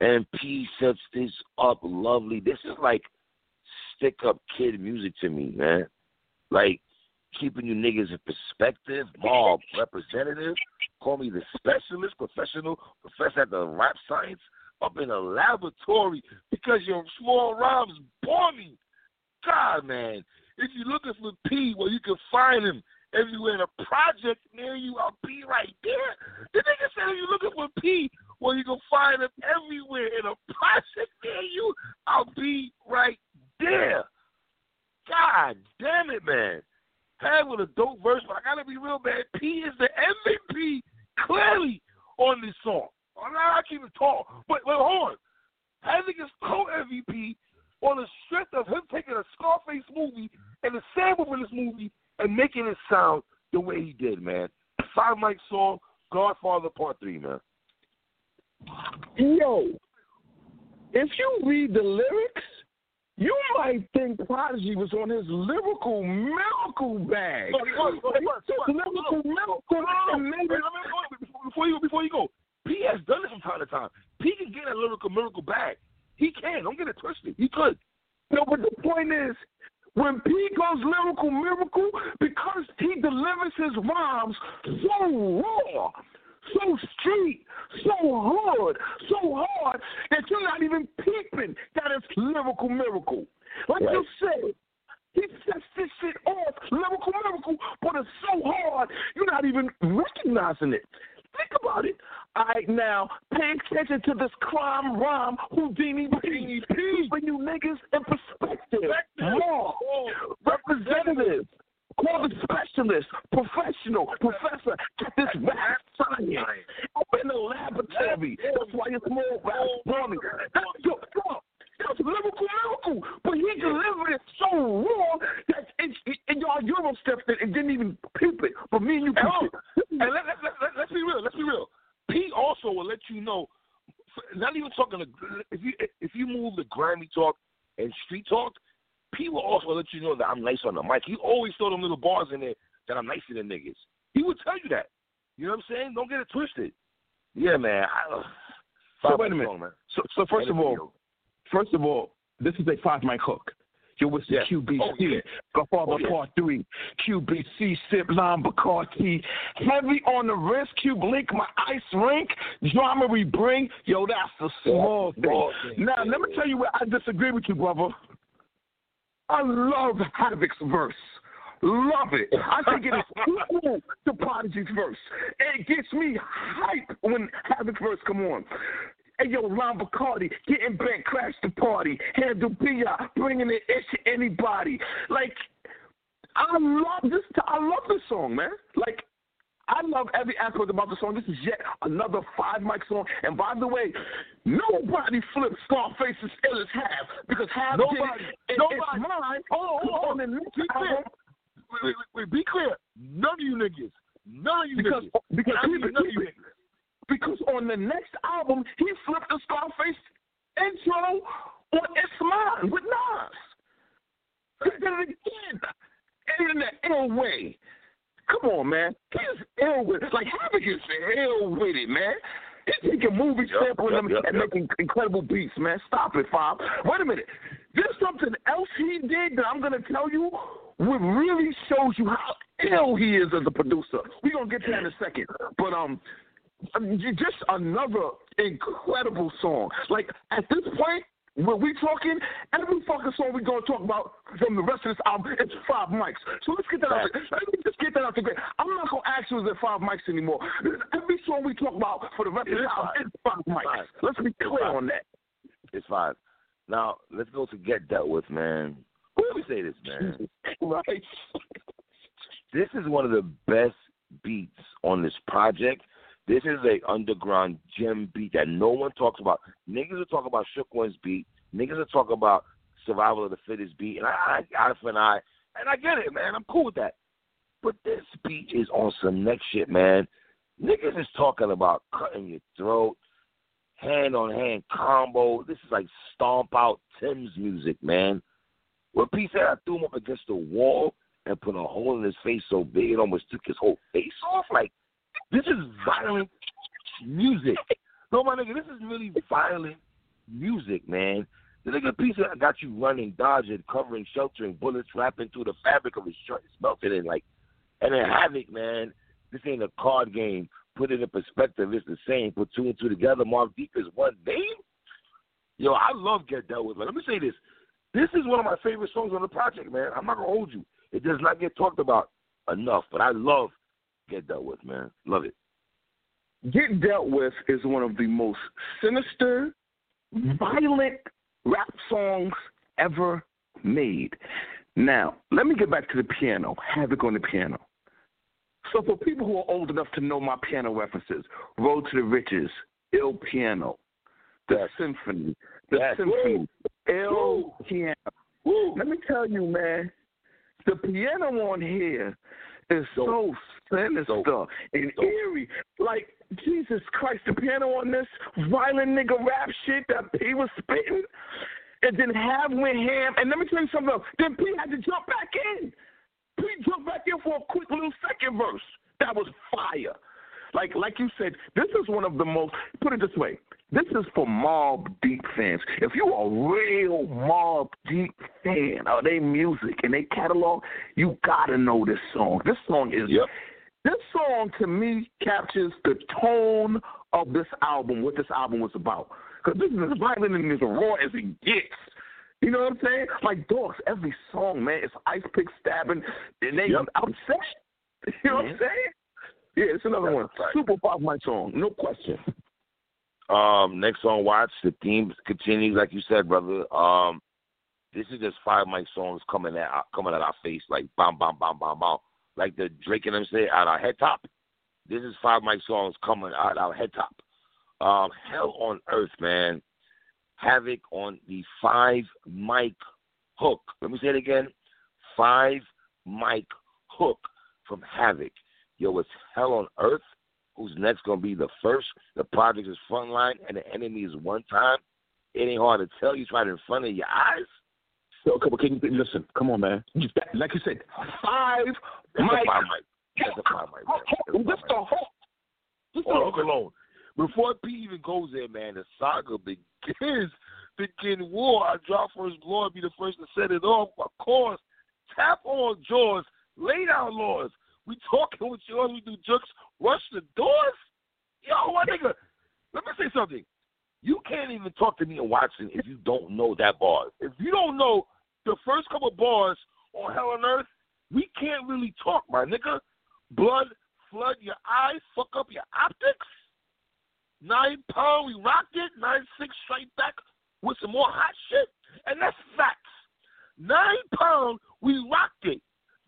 And P sets this up lovely. This is like stick up kid music to me, man. Like keeping you niggas in perspective, mob representative, call me the specialist, professional, professor at the rap science, up in a laboratory because your small rhymes bore me. God, man, if you're looking for P, well, you can find him everywhere in a project near you. I'll be right there. The nigga said if you're looking for P, well, you can find him everywhere in a project near you. I'll be right there. God damn it, man. Had with a dope verse, but I gotta be real, man. P is the MVP clearly on this song. I'm not keep it tall, but, but hold on. Havoc is co-MVP on the strength of him taking a Scarface movie and the sample from this movie and making it sound the way he did, man. Five Mike song, Godfather Part Three, man. Yo, if you read the lyrics, you might think Prodigy was on his lyrical miracle bag. lyrical miracle. Before you before you go, P has done this from time to time. P can get a lyrical miracle bag. He can. Don't get it twisted. He could. No, but the point is, when P goes lyrical miracle, because he delivers his rhymes so raw, so street, so hard, so hard that you're not even peeping that it's lyrical miracle. Like right. you said, he sets this shit off, lyrical miracle, but it's so hard you're not even recognizing it. Think about it. All right, now pay attention to this crime rhyme Houdini P. Keeping you niggas in perspective. More representatives. Call the specialist, professional, professor at this rap science. Up in the laboratory. That's why it's more bombing. That's yo, yo, that's lyrical miracle. But he delivered it so raw that it, it, and y'all Euro stepped it and didn't even peep it. But me and you peeped it. And let, let, let, let, let's be real. Let's be real. P also will let you know. Not even talking to if you if you move the grimy talk and street talk, P will also let you know that I'm nice on the mic. He always throw them little bars in there that I'm nicer than niggas. He would tell you that. You know what I'm saying? Don't get it twisted. Yeah, man. I, uh, so wait a minute. Song, so, so first of all, first of all, this is a five mic hook. Yo, what's the yeah. QBC? Oh, yeah. Godfather oh, yeah. Part 3. QBC, Sip, Lime, Bacardi. Heavy on the wrist, Cube Link, my ice rink. Drama we bring. Yo, that's the small thing. thing. Now, let me tell you where I disagree with you, brother. I love Havoc's verse. Love it. I think it is equal to Prodigy's verse. It gets me hype when Havoc's verse come on. Hey yo, Ron Bacardi, getting bent, crash the party. Handle P.I., bringing it to anybody. Like, I love this. I love this song, man. Like, I love every aspect about the song. This is yet another five mic song. And by the way, nobody flipped Scarface's ill as Half because Half nobody, did it. Nobody. It's mine. Hold on, hold on. Be clear. album, Wait, wait, wait, be clear. None of you niggas. None of you because niggas. because I mean, none of you niggas. Because on the next album he flipped the Scarface intro on It's Mine with Nas. He did it again. And in the ill way. Come on, man. He's ill with it. Like Havoc is ill with it, man. He's taking movie Yep, sampling yep, them yep, and yep. making incredible beats, man. Stop it, Fob. Wait a minute. there's something else he did that I'm gonna tell you, what really shows you how ill he is as a producer. We're gonna get to that in a second, but um, Um, just another incredible song. Like at this point, when we talking, every fucking song we gonna talk about from the rest of this album, it's five mics. So let's get that out. Let me just get that out the way. I'm not gonna ask you is it five mics anymore. Every song we talk about for the rest of the album, it's five mics. Five. Let's be clear on that. It's five. Now let's go to Get Dealt With, man. Let me say this, man. right. This is one of the best beats on this project. This is a underground gem beat that no one talks about. Niggas will talk about Shook One's beat. Niggas will talk about Survival of the Fittest beat, and I, I eye for an eye, and I get it, man. I'm cool with that. But this beat is on some next shit, man. Niggas is talking about cutting your throat, hand on hand combo. This is like stomp out Tim's music, man. When P said I threw him up against the wall and put a hole in his face so big it almost took his whole face off, like this is violent music. No, my nigga, this is really violent music, man. The nigga piece of got you running, dodging, covering, sheltering, bullets wrapping through the fabric of his shirt, melted in like, and then havoc, man. This ain't a card game. Put it in perspective, it's the same. Put two and two together. Mobb Deep is one name. Yo, I love Get Dealt With. Let me say this. This is one of my favorite songs on the project, man. I'm not gonna hold you. It does not get talked about enough, but I love Get Dealt With, man. Love it. Get Dealt With is one of the most sinister, violent rap songs ever made. Now, let me get back to the piano. Havoc on the piano. So, for people who are old enough to know my piano references, Road to the Riches, Ill Piano, the yes. Symphony, the yes. Symphony, Il Piano. Woo. Let me tell you, man, the piano on here is so sinister so, and so. eerie. Like Jesus Christ, the piano on this violent nigga rap shit that P was spitting, and then Have went ham. And let me tell you something else. Then P had to jump back in. P jumped back in for a quick little second verse. That was fire. Like like you said, this is one of the most. Put it this way. This is for Mobb Deep fans. If you are a real Mobb Deep fan of their music and their catalog, you gotta know this song. This song is yep. this song to me captures the tone of this album, what this album was about. Because this is as violent and as raw as it gets. You know what I'm saying? Like dogs, every song, man, it's ice pick stabbing and they yep. upset. You know mm-hmm. what I'm mm-hmm. saying? Yeah, it's another one. Super pop my song, no question. Um, next song, watch the theme continues, like you said, brother. Um, this is just five mic songs coming at coming at our face like bam, bam, bam, bam, bam, like the Drake and them say at our head top. This is five mic songs coming out our head top. Um, Hell on Earth, man. Havoc on the five mic hook. Let me say it again. Five mic hook from Havoc. Yo, it's Hell on Earth who's next going to be the first. The project is frontline, and the enemy is one time. It ain't hard to tell. You right in front of your eyes. So, come on, can you listen? Come on, man. Like you said, five That's mic. Five mic. That's a five mic. Just the whole. The whole. alone. Before P even goes there, man, the saga begins. Begin war. I drop first blow. Be the first to set it off. Of course, tap on jaws. Lay down laws. We talking with you. We do jokes. Rush the doors. Yo, my nigga. Let me say something. You can't even talk to me in Watson if you don't know that bar. If you don't know the first couple bars on Hell on Earth, we can't really talk, my nigga. Blood flood your eyes, fuck up your optics. Nine pound, we rocked it. Nine six straight back with some more hot shit, and that's facts. Nine pound, we rocked it.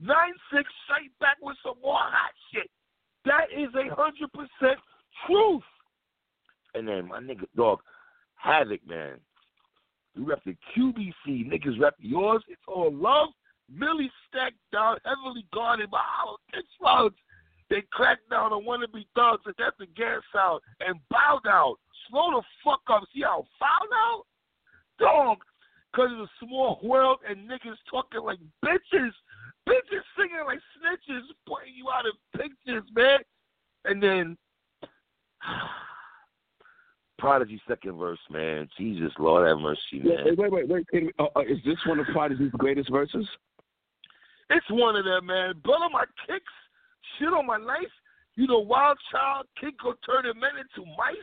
Nine six straight back with some more hot shit. That is a hundred percent truth. And then my nigga dog, Havoc, man. You rep the QBC, niggas rep yours. It's all love. Millie stacked down, heavily guarded by hollow kick slugs. They crack down on wannabe thugs and that's the gas out and bow down. Slow the fuck up. See how foul now? Dog, because it's a small world and niggas talking like bitches. Bitches singing like snitches, pointing you out in pictures, man. And then Prodigy second verse, man. Jesus, Lord have mercy, man. Wait, wait, wait, wait. Uh, uh, is this one of Prodigy's greatest verses? It's one of them, man. Blood on my kicks, shit on my knife. You know, wild child, kid go turning men into mice.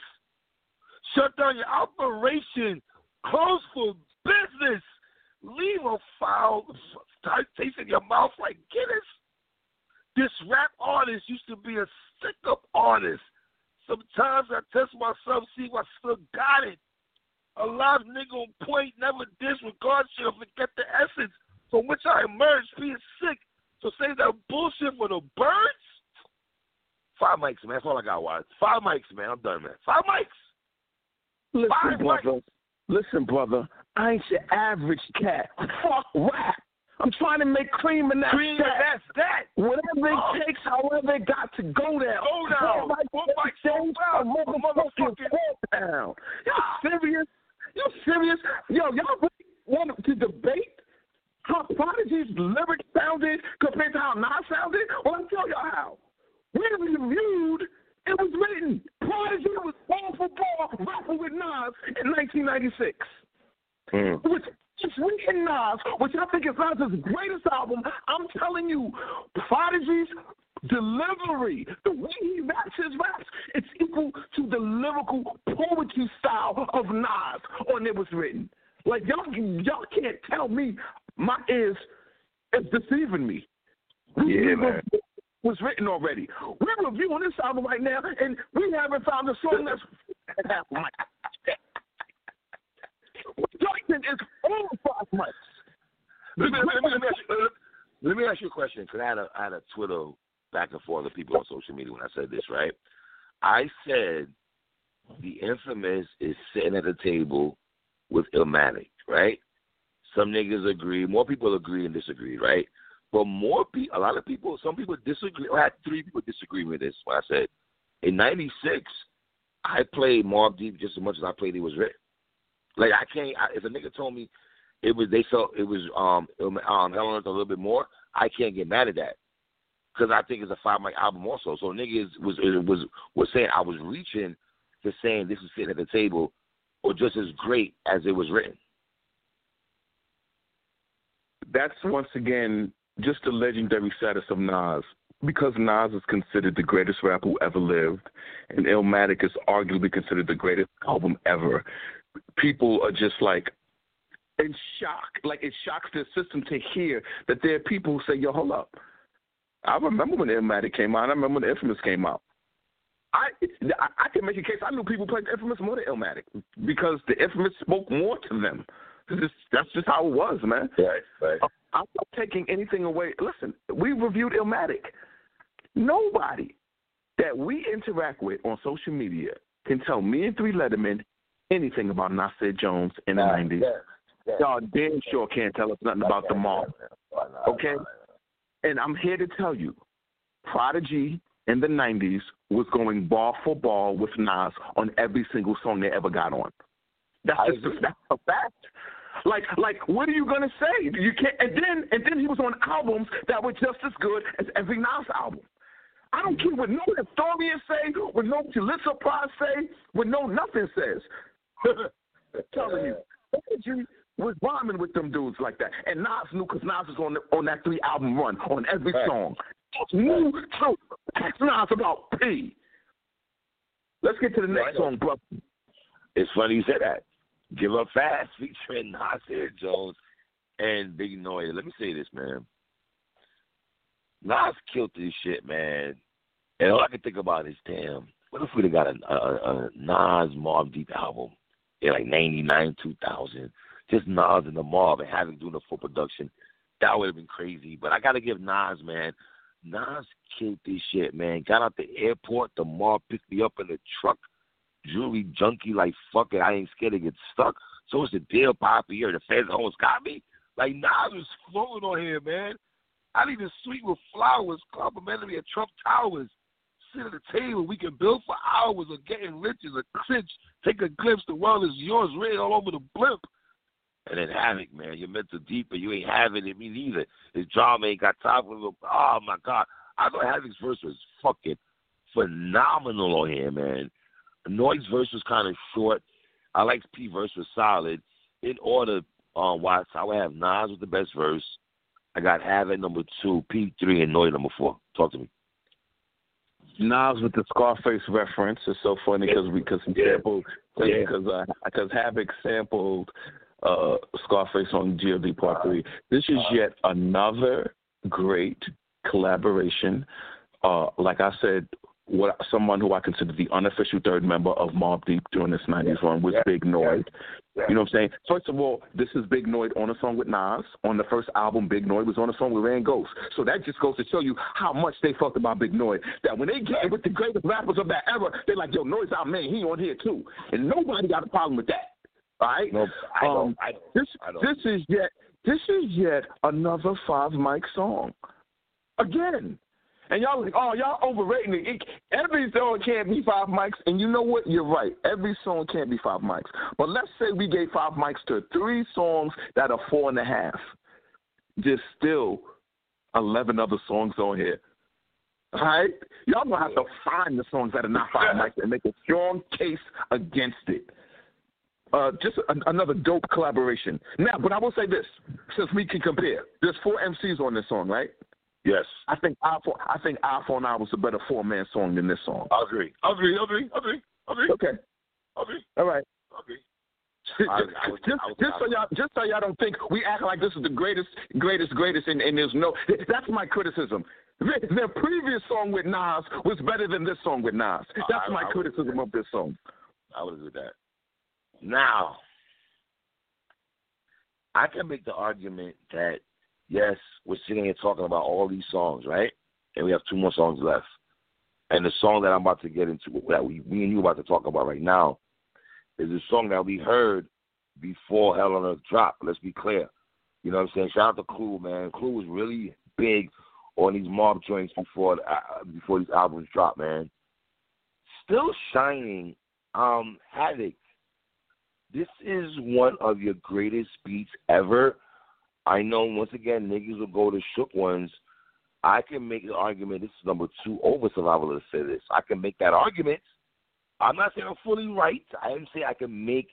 Shut down your operation. Close for business. Leave a foul taste in your mouth like Guinness. This rap artist used to be a stick up artist. Sometimes I test myself, see if I still got it. A live nigga on point, never disregard shit or forget the essence from which I emerged being sick. So say that bullshit for the birds? Five mics, man. That's all I got, Wise. Five mics, man. I'm done, man. Five mics. Listen, Five brother. mics. Listen, brother. I ain't your average cat. Fuck rap. I'm trying to make cream and that's Cream, that. that's that. Whatever it Oh. takes, however it got to go there. Go down. Four mics Four every mics so day, proud. a motherfucking Motherfucking- four pound. You Ah. serious? You serious? Yo, y'all really want to debate how Prodigy's lyrics sounded compared to how Nas sounded? Well, I'll tell y'all how. When reviewed, it was written. Prodigy was ball for ball rapping with Nas in 1996 Mm. which is written Nas, which I think is Nas' greatest album. I'm telling you, Prodigy's delivery, the way he raps his raps, it's equal to the lyrical poetry style of Nas on It Was Written. Like y'all, y'all can't tell me my ears is deceiving me. Yeah, man. Was written already. We're reviewing this album right now, and we haven't found a song that's. Jackson is over five mics. Let me, let, me, let, me ask you, uh, let me ask you a question because I had a I had a Twitter back and forth with people on social media when I said this. Right, I said the infamous is sitting at the table with Illmatic. Right, some niggas agree, more people agree and disagree. Right, but more people, a lot of people, some people disagree. I had three people disagree with this. When I said in '96, I played Mobb Deep just as much as I played It Was Written. Like I can't. I, if a nigga told me it was they felt it was um um Hell on Earth a little bit more, I can't get mad at that because I think it's a five mic album also. So niggas was was was saying I was reaching to saying this is sitting at the table or just as great as it was written. That's once again just the legendary status of Nas. Because Nas is considered the greatest rapper who ever lived, and Illmatic is arguably considered the greatest album ever, people are just like in shock. Like it shocks their system to hear that there are people who say, "Yo, hold up." I remember when Illmatic came out. I remember when the Infamous came out. I I, can make a case. I knew people played Infamous more than Illmatic because the Infamous spoke more to them. That's just how it was, man. Right, right. I'm not taking anything away. Listen, we reviewed Illmatic. Nobody that we interact with on social media can tell me and Three Letterman anything about Nasir Jones in the 90s. Y'all damn sure can't tell us nothing about the mall. Okay? And I'm here to tell you, Prodigy in the 90s was going ball for ball with Nas on every single song they ever got on. That's just agree. that's a fact. Like, like, what are you gonna say? You can't. And then, and then he was on albums that were just as good as every Nas album. I don't care what no historian say, what no Pulitzer Prize say, what no nothing says. telling you, Prodigy was rhyming with them dudes like that, and Nas knew because Nas was on the, on that three album run on every Right. song. Knew too. Ask Nas about P. Let's get to the next Right. song, brother. It's funny you said that. Give Up Fast featuring Nasir Jones and Big Noyd. Let me say this, man. Nas killed this shit, man. And all I can think about is, damn, what if we'd have got a, a, a Nas Mob Deep album in like 99, 2000? Just Nas and the Mob and having doing the full production. That would have been crazy. But I got to give Nas, man. Nas killed this shit, man. Got out the airport. The Mob picked me up in the truck jewelry junkie, like fuck it, I ain't scared to get stuck. So it's the deal, Poppy, here. The feds almost got me. Like Nas was floating on here, man. I need a suite with flowers, complimentary at Trump Towers. Sit at the table, we can build for hours of getting rich is a cinch. Take a glimpse, the world is yours, red all over the blimp. And then Havoc, man, you're mental deep, but you ain't having it, me neither. His drama ain't got time for it. Oh my God. I thought Havoc's verse was fucking phenomenal on here, man. Noyd's verse was kind of short. I like P verse was solid. In order, uh, Watts, I would have Nas with the best verse. I got Havoc number two, P three, and Noyd number four. Talk to me. Nas with the Scarface reference is so funny because yeah. because he sampled yeah. because uh, because Havoc sampled uh, Scarface on GOD Part Three. This is uh, yet another great collaboration. Uh, like I said, what someone who I consider the unofficial third member of Mobb Deep during this '90s run was yeah. Big Noyd. Yeah. You know what I'm saying? First of all, this is Big Noyd on a song with Nas. On the first album, Big Noyd was on a song with Rand Ghost. So that just goes to show you how much they felt about Big Noyd. That when they get with the greatest rappers of that era, they're like, yo, Noyd's our man. He on here too. And nobody got a problem with that. All right? No, I don't. Um, I don't. This, I don't. this is yet this is yet another Five Mike song. Again. And y'all like, oh, y'all overrating it. it. Every song can't be five mics. And you know what? You're right. Every song can't be five mics. But let's say we gave five mics to three songs that are four and a half. There's still 11 other songs on here. All right? Y'all gonna have to find the songs that are not five mics and make a strong case against it. Uh, just a, another dope collaboration. Now, but I will say this, since we can compare, there's four MCs on this song, right? Yes. I think iPhone. I think Eye for an Eye was a better four man song than this song. I agree. I agree. I agree. I agree. I agree. Okay. I agree. All right. I agree. just, I- I was- just, was- just so y'all, just so y'all don't think we act like this is the greatest, greatest, greatest, and, and there's no. That's my criticism. Their, previous song with Nas was better than this song with Nas. That's I- my criticism of this song. I would agree with that. Now, I can make the argument that yes, we're sitting here talking about all these songs, right? And we have two more songs left. And the song that I'm about to get into, that we, me and you about to talk about right now, is a song that we heard before Hell on Earth dropped. Let's be clear. You know what I'm saying? Shout out to Clue, man. Clue was really big on these mob joints before uh, before these albums dropped, man. Still shining. Um, Havoc. This is one of your greatest beats ever. I know once again niggas will go to shook ones. I can make the argument this is number two over survival to say this. I can make that argument. I'm not saying I'm fully right. I am saying I can make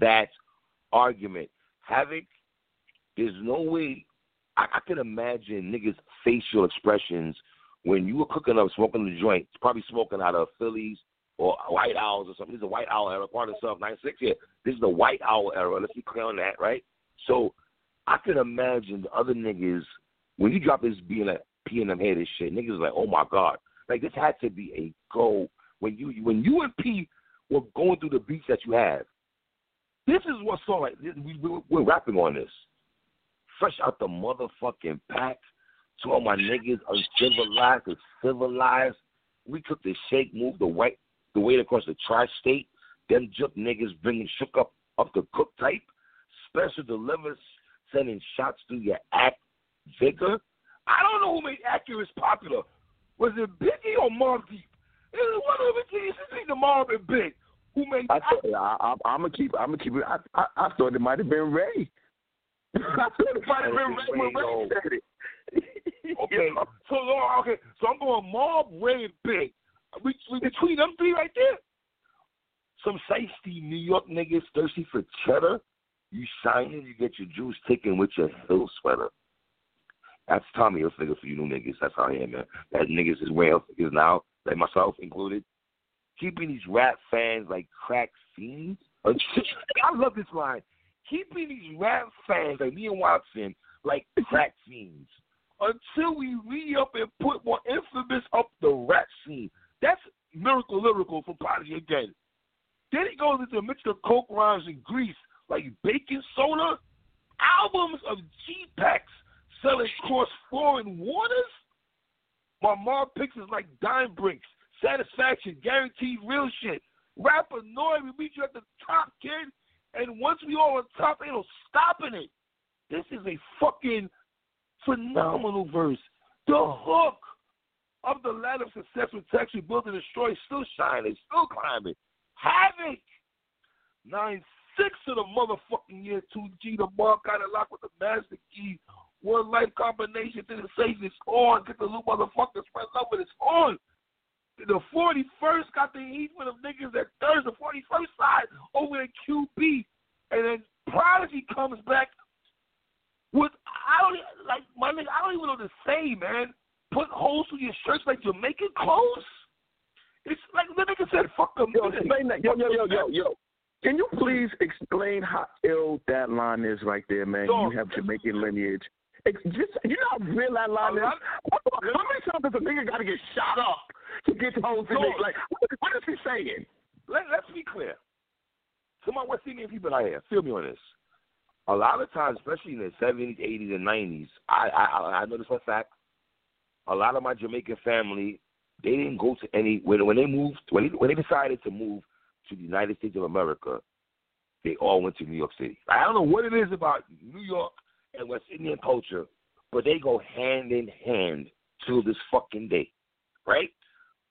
that argument. Havoc, there's no way I, I can imagine niggas' facial expressions when you were cooking up, smoking the joint, probably smoking out of Phillies or White Owls or something. This is White Owl era, part of stuff, 96 here. This is the White Owl era. Let's be clear on that, right? So I can imagine the other niggas, when you drop this being a P and M shit, niggas like, oh my God. Like this had to be a go. When you when you and P were going through the beats that you have, this is what song like we, we, we're rapping on this. Fresh out the motherfucking pack to all my niggas uncivilized and civilized. We took the shake, moved the white the weight across the tri-state. Them juke niggas bringing shook up up the cook type. Special delivers sending shots through your act vigor. I don't know who made Accurate popular. Was it Biggie or Mobb Deep? It was one of the. It's either Mobb and Big. Who made I thought, I, I, I'm gonna keep. I'm gonna keep it. I, I, I thought it might have been Ray. I thought it might have been Ray when Ray said it. Okay, so okay, so I'm going Mob, Ray, and Big. We, we between them three right there. Some shiesty New York niggas thirsty for cheddar. You shining, you get your juice taken with your hill sweater. That's Tommy Hilfiger for you new niggas. That's how I am, man. That niggas is wearing is now, like myself included. Keeping these rap fans like crack fiends. I love this line. Keeping these rap fans like me and Watson like crack fiends until we re up and put more infamous up the rap scene. That's miracle lyrical from Prodigy again. Then he goes into a mixture of coke rhymes and grease like baking soda, albums of G packs selling cross foreign waters. My mom picks is like dime bricks, satisfaction, guaranteed real shit. Rap annoy, we meet you at the top, kid. And once we all on top, ain't no stopping it. This is a fucking phenomenal verse. The hook of the ladder of success with texture built and destroyed still shining, still climbing. Havoc. Nine six of the motherfucking year two G. The mark got it locked with the master key. One life combination to the safe is on. Get the little motherfucker spread love with it's on. The the 41st got the heat for the niggas that Thursday, the 41st side over at QB, and then Prodigy comes back with I don't like my nigga. I don't even know what to say, man. Put holes through your shirts like Jamaican clothes. It's like the nigga said, "Fuck them." Yo, explain that. Yo, yo, yo, yo, yo. Can you please explain how ill that line is right there, man? You have Jamaican lineage. Ex- Just you know how real that line is. How many times does a nigga got to get shot up to get in Dog. there? Like, what, is he saying? Let, let's be clear. To my West Indian people out here, feel me on this. A lot of times, especially in the seventies, eighties, and nineties, I, I I know this for a fact. A lot of my Jamaican family, they didn't go to any when when they moved when they, when they decided to move to the United States of America, they all went to New York City. I don't know what it is about New York and West Indian culture, but they go hand in hand till this fucking day, right?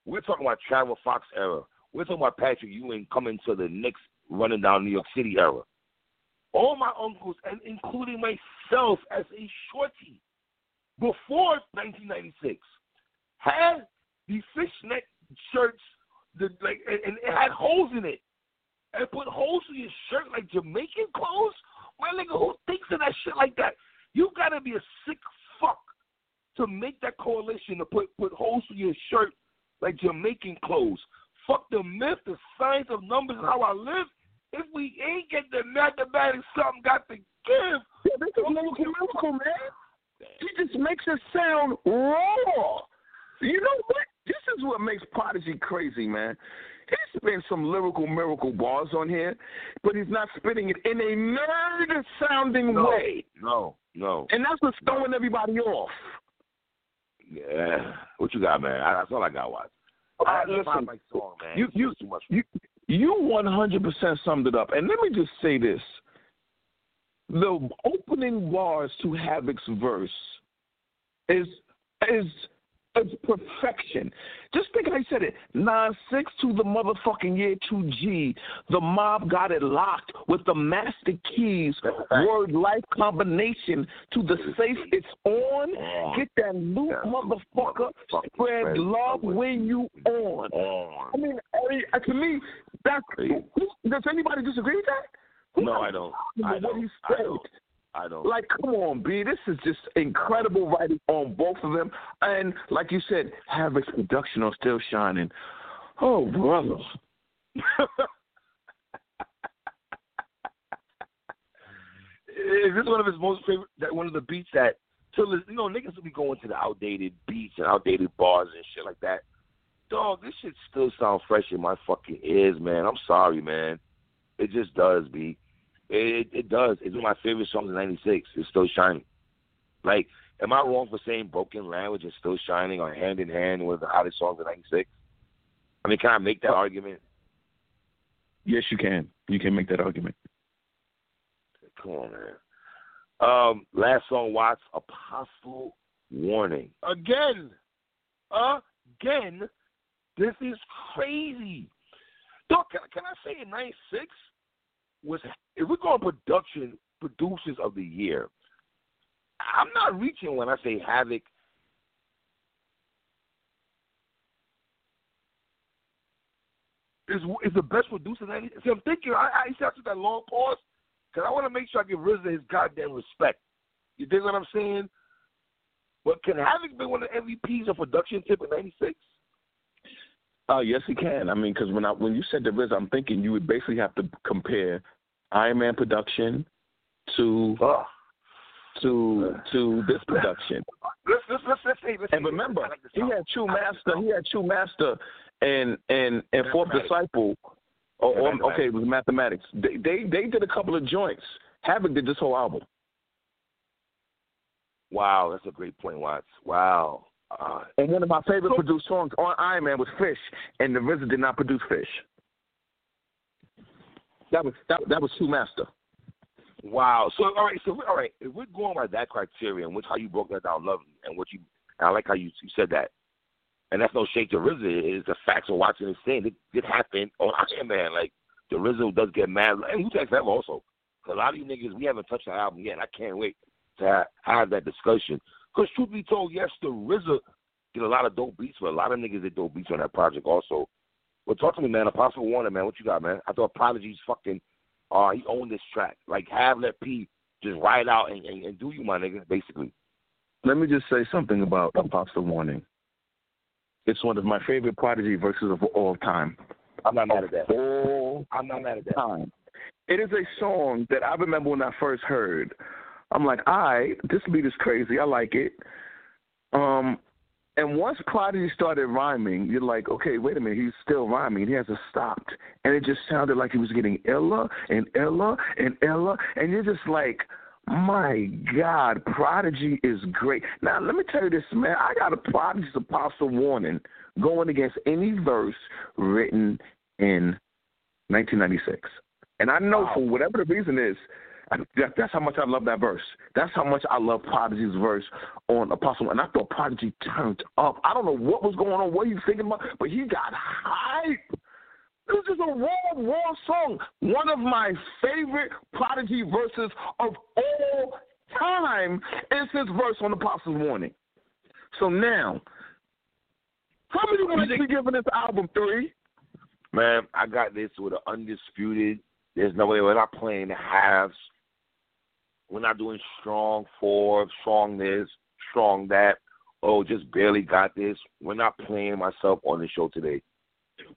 We're talking about Travel Fox era. We're talking about Patrick Ewing coming to the Knicks running down New York City era. All my uncles, and including myself as a shorty, before 1996, had the fishnet shirts, the like, and, and it had holes in it, and put holes in your shirt like Jamaican clothes. My nigga, who thinks of that shit like that? You gotta be a sick fuck to make that correlation to put put holes in your shirt like Jamaican clothes. Fuck the myth, the science of numbers, and how I live. If we ain't get the mathematics, something got to give. Yeah, this is miracle, man. He just makes it sound raw. You know what? This is what makes Prodigy crazy, man. He spins some lyrical miracle bars on here, but he's not spitting it in a nerd sounding No, way. no, no. And that's what's throwing everybody off. Yeah. What you got, man? I, that's all I got. Uh, I listen, my song, man. you- you- too much. You you one hundred percent summed it up. And let me just say this. The opening bars to Havoc's verse is is is perfection. Just think I said it. Nine six to the motherfucking year two G. The mob got it locked with the master keys. That's a fact. Word life combination to the safe it's on. Get that loot, Yeah. motherfucker. Spread Spread love when you on. On. I mean, I mean, uh, to me, that's. Hey. Does anybody disagree with that? Who No, I don't. what I he don't. I said? don't. I don't. Like, come on, B. This is just incredible writing on both of them. And like you said, Havoc's production on Still Shining. Oh, brother. Is this one of his most favorite? That one of the beats that till you know niggas will be going to the outdated beats and outdated bars and shit like that. Dog, this shit still sounds fresh in my fucking ears, man. I'm sorry, man. It just does, B. It, it, it does. It's one of my favorite songs in '96. It's still shining. Like, am I wrong for saying "Broken Language" is still shining or "Hand in Hand" one of the hottest songs in '96? I mean, can I make that argument? Yes, you can. You can make that argument. Come on, man. Um, last song, Watts, Apostle Warning. Again, again, this is crazy. Dog, can, can I say in '96 was if we're going production producers of the year, I'm not reaching when I say Havoc. Is is the best producer? in 90 See, I'm thinking. I, I I took that long pause because I want to make sure I give RZA his goddamn respect. You dig what I'm saying? But can Havoc be one of the MVPs of production tip in '96? Uh, yes, he can. I mean, because when I when you said the Riz, I'm thinking you would basically have to compare Iron Man production to Oh. to to this production. Let's let's let's let's say. Let's And remember, like he had True I like this Master. He had True Master and and and Fourth Disciple. Oh, Yeah, oh, okay, it was mathematics. They, they they did a couple of joints. Havoc did this whole album. Wow, that's a great point, Watts. Wow. Uh, And one of my favorite So- produced songs on Iron Man was Fish, and the RZA did not produce Fish. That was that that was True Master. wow. So all right. So all right. If we're going by that criteria, and which how you broke that down, lovely, and what you, and I like how you, you said that. And that's no shade to RZA. It's the facts of watching and saying it did happen on Iron Man. Like the RZA does get mad, and Wu Tang Forever also. A lot of you niggas, we haven't touched the album yet. I can't wait to ha- have that discussion. Because truth be told, yes, the RZA did a lot of dope beats, but a lot of niggas did dope beats on that project also. But talk to me, man. Apostle Warning, man. What you got, man? I thought Prodigy's fucking. Uh, he owned this track. Like, have let P just ride out and, and, and do you, my nigga. Basically. Let me just say something about Apostle Warning. It's one of my favorite Prodigy verses of all time. I'm not mad at that. All I'm not mad at that. time. It is a song that I remember when I first heard. I'm like, all right, this beat is crazy. I like it. Um, and once Prodigy started rhyming, you're like, okay, wait a minute, he's still rhyming. He hasn't stopped. And it just sounded like he was getting iller and iller and iller. And you're just like, my God, Prodigy is great. Now, let me tell you this, man. I got a Prodigy's apostle warning going against any verse written in 1996. And I know Wow. for whatever the reason is, that, that's how much I love that verse. That's how much I love Prodigy's verse on Apostle. And I thought Prodigy turned up. I don't know what was going on, what he was thinking about, but he got hype. It was just a raw, raw song. One of my favorite Prodigy verses of all time is his verse on Apostle's Warning. So now, how many want to giving this album three? Man, I got this with an undisputed. There's no way we're not playing the halves. We're not doing strong four, strong this, strong that. Oh, just barely got this. We're not playing myself on the show today.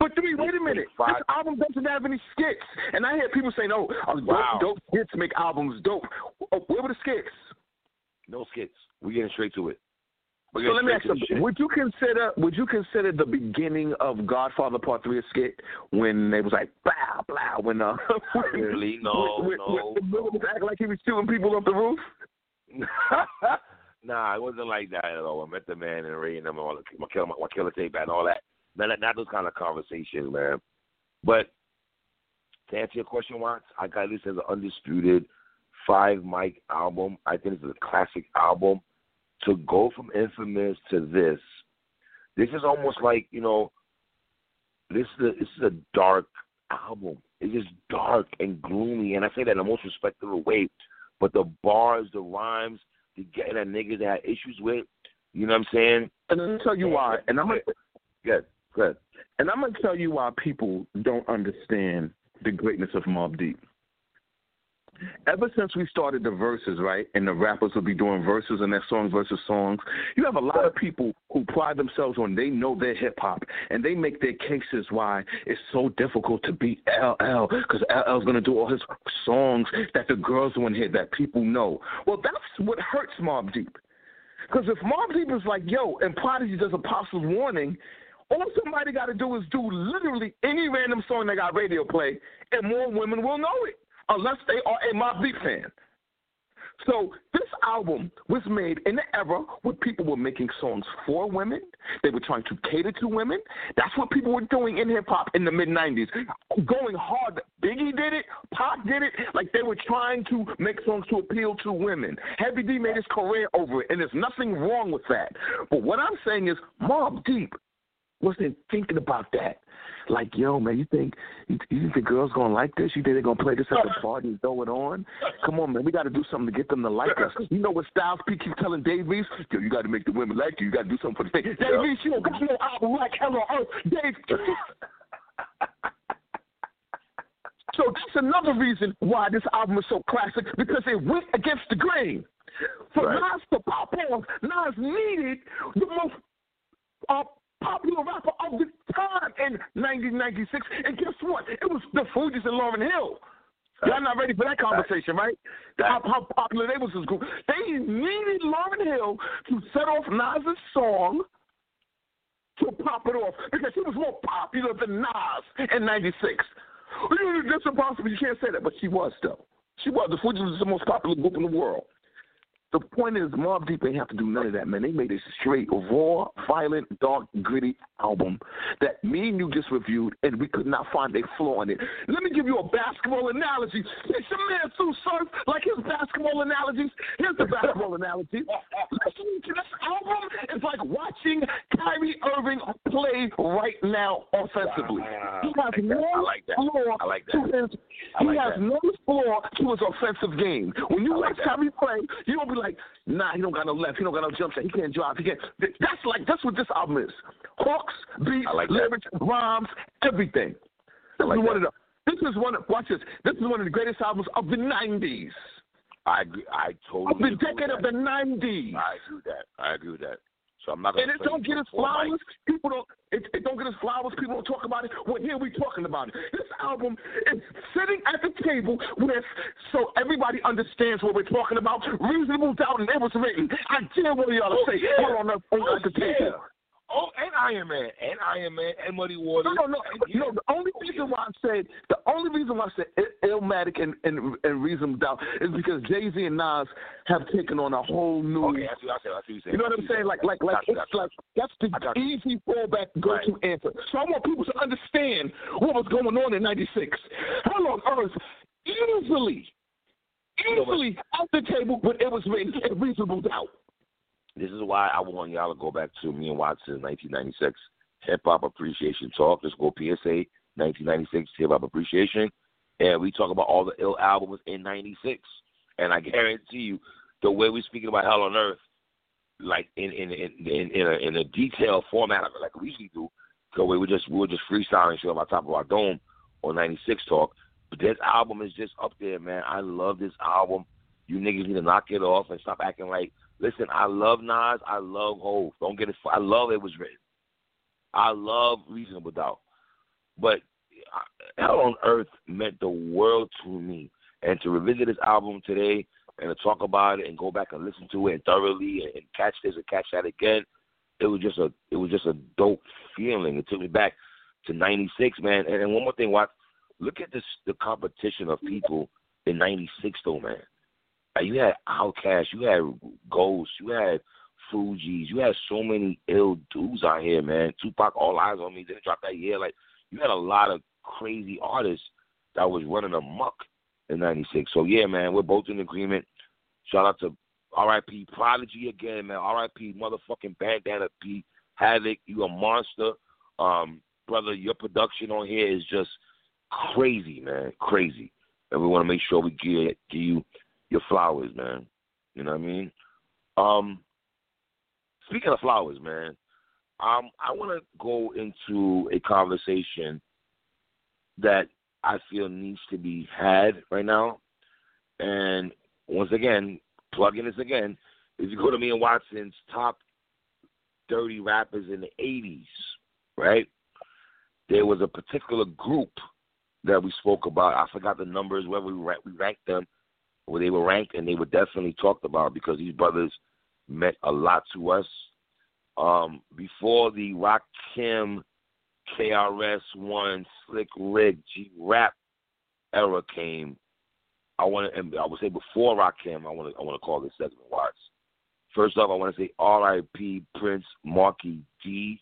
But three, wait a minute. Five- This album doesn't have any skits. And I hear people saying, oh, uh, dope, Wow. dope skits make albums dope. Oh, where were the skits? No skits. We're getting straight to it. So let me ask you, the would you consider would you consider the beginning of Godfather Part Three a skit when they was like blah blah when uh Really? No, when, no, when, no. was acting like he was shooting people off the roof? nah, it wasn't like that at all. I met the man and Ray and them all my killer my killer tape and all that. Not not those kind of conversations, man. But to answer your question, Watts, I got this as an undisputed five mic album. I think it's a classic album. To go from infamous to this, this is almost like, you know, this is a this is a dark album. It's just dark and gloomy, and I say that in the most respectful way. But the bars, the rhymes, the getting that niggas that had issues with, you know what I'm saying? And let me tell you why. And I'm gonna, Good, good. and I'm gonna tell you why people don't understand the greatness of Mobb Deep. Ever since we started the verses, right, and the rappers will be doing verses and their songs versus songs, you have a lot of people who pride themselves on they know their hip hop and they make their cases why it's so difficult to beat LL because LL's gonna do all his songs that the girls want to hear that people know. Well, that's what hurts Mobb Deep. Because if Mobb Deep is like, yo, and Prodigy does Apostles Warning, all somebody got to do is do literally any random song that got radio play, and more women will know it, unless they are a Mobb Deep fan. So this album was made in the era where people were making songs for women. They were trying to cater to women. That's what people were doing in hip hop in the mid '90s, going hard. Biggie did it, Pac did it. Like they were trying to make songs to appeal to women. Heavy D made his career over it, and there's nothing wrong with that. But what I'm saying is, Mobb Deep wasn't thinking about that. Like, yo, man, you think you, you think the girls gonna like this? You think they're gonna play this at the party and throw it on? Come on, man, we got to do something to get them to like us. You know what Styles P keeps telling Dave Reese? Yo, you got to make the women like you. You got to do something for the thing. Dave Reese, you don't got no album like Hell on Earth. Dave. So that's another reason why this album is so classic because it went against the grain. For Right. Nas to pop off, Nas needed the most uh, popular rapper of the time in 1996. And guess what? It was the Fugees and Lauryn Hill. Y'all not ready for that conversation, right? How, how popular they was as group. They needed Lauryn Hill to set off Nas's song to pop it off because she was more popular than Nas in '96. That's impossible. You can't say that, but she was though. She was. The Fugees was the most popular group in the world. The point is, Mobb Deep ain't have to do none of that, man. They made a straight, raw, violent, dark, gritty album that me and you just reviewed, and we could not find a flaw in it. Let me give you a basketball analogy. It's your man Sue Surf, like his basketball analogies. Here's the basketball analogy. Listening to this album is like watching Kyrie Irving play right now offensively. Ah, he has no like that. flaw I like that. to his. I He like has that. no his offensive game. When you watch how he play, you don't be like, nah, he don't got no left, he don't got no jump shot, he can't drive, he can't. That's like that's what this album is. Hooks, beats, like lyrics, rhymes, everything. This like is one of the. This is one. Of, watch this. This is one of the greatest albums of the '90s, I agree. I totally of the agree decade of that. the '90s. I agree with that. I agree with that. So I'm not gonna. And it don't get us flowers. People don't. It, it don't get us flowers. People don't talk about it. Well, here we talking about it. This album is sitting at the table with so everybody understands what we're talking about. Reasonable doubt, and it was written. I dare of y'all to Oh, say. "Hold on, up, Oh, at the yeah. Table." Oh, and Iron Man, and Iron Man, and Muddy Waters. No, no, no, and, yeah. no. The only reason why I said the only reason why I said Il- Illmatic and and, and Reasonable Doubt is because Jay Z and Nas have taken on a whole new. Okay, that's what I said. That's what you. You know what I'm saying? Like, like, like, it's like that's the I easy fallback go-to answer. So I want people to understand what was going on in '96. Hell on Earth, easily, easily at the table when it was written reasonable doubt. This is why I want y'all to go back to me and Watson 1996 Hip Hop Appreciation Talk. Let's go PSA 1996 Hip Hop Appreciation, and we talk about all the ill albums in '96. And I guarantee you, the way we're speaking about Hell on Earth, like in in in in, in, a, in a detailed format like we usually do, because we were just we were just freestyling shit on top of our dome on '96 Talk. But this album is just up there, man. I love this album. You niggas need to knock it off and stop acting like. Listen, I love Nas. I love Hov. Don't get it. I love it was written. I love Reasonable Doubt. But Hell on Earth meant the world to me. And to revisit this album today and to talk about it and go back and listen to it thoroughly and, and catch this and catch that again, it was just a it was just a dope feeling. It took me back to '96, man. And, and one more thing, watch. Look at this the competition of people in '96, though, man. You had Outkast, you had Ghost, you had Fugees, you had so many ill dudes out here, man. Tupac, All Eyez on Me, didn't drop that year. Like you had a lot of crazy artists that was running amok in '96. So yeah, man, we're both in agreement. Shout out to R.I.P. Prodigy again, man. R.I.P. Motherfucking Bandana P. Havoc, you a monster, um, brother. Your production on here is just crazy, man, crazy. And we want to make sure we give, give you your flowers, man. You know what I mean? Um, speaking of flowers, man, um, I want to go into a conversation that I feel needs to be had right now. And once again, plugging this again, if you go to me and Watson's top 30 rappers in the 80s, right? There was a particular group that we spoke about. I forgot the numbers, where we, we ranked them, where they were ranked, and they were definitely talked about because these brothers meant a lot to us. Um, before the Rock Kim, KRS One, Slick Rick, G Rap era came, I want to, and I would say before Rakim, I want to, I want to call this segment Watts. First off, I want to say R.I.P. Prince Markie Dee,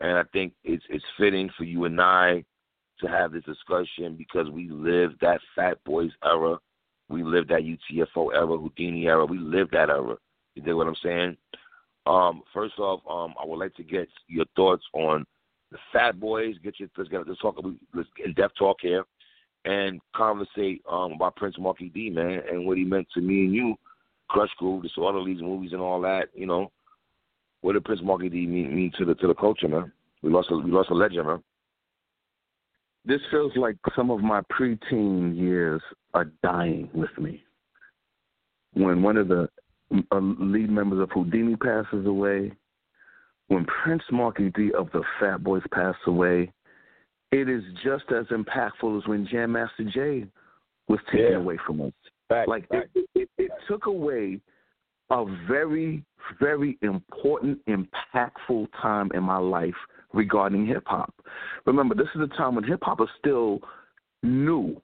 and I think it's it's fitting for you and I to have this discussion because we lived that Fat Boys era, we lived that UTFO era, Whodini era, we lived that era. You dig what I'm saying? Um, first off, um, I would like to get your thoughts on the Fat Boys. Get your let's get let's talk let's in depth talk here and conversate um, about Prince Markie Dee, man, and what he meant to me and you, Krush Groove, the Disorderlies movies and all that. You know, what did Prince Markie Dee mean, mean to the to the culture, man? We lost a, we lost a legend, man. This feels like some of my preteen years are dying with me. When one of the uh, lead members of Whodini passes away, when Prince Markie Dee of the Fat Boys passed away, it is just as impactful as when Jam Master Jay was taken Yeah. away from us. Like it, it, it took away a very, very important, impactful time in my life regarding hip hop. Remember, this is a time when hip hop is still new.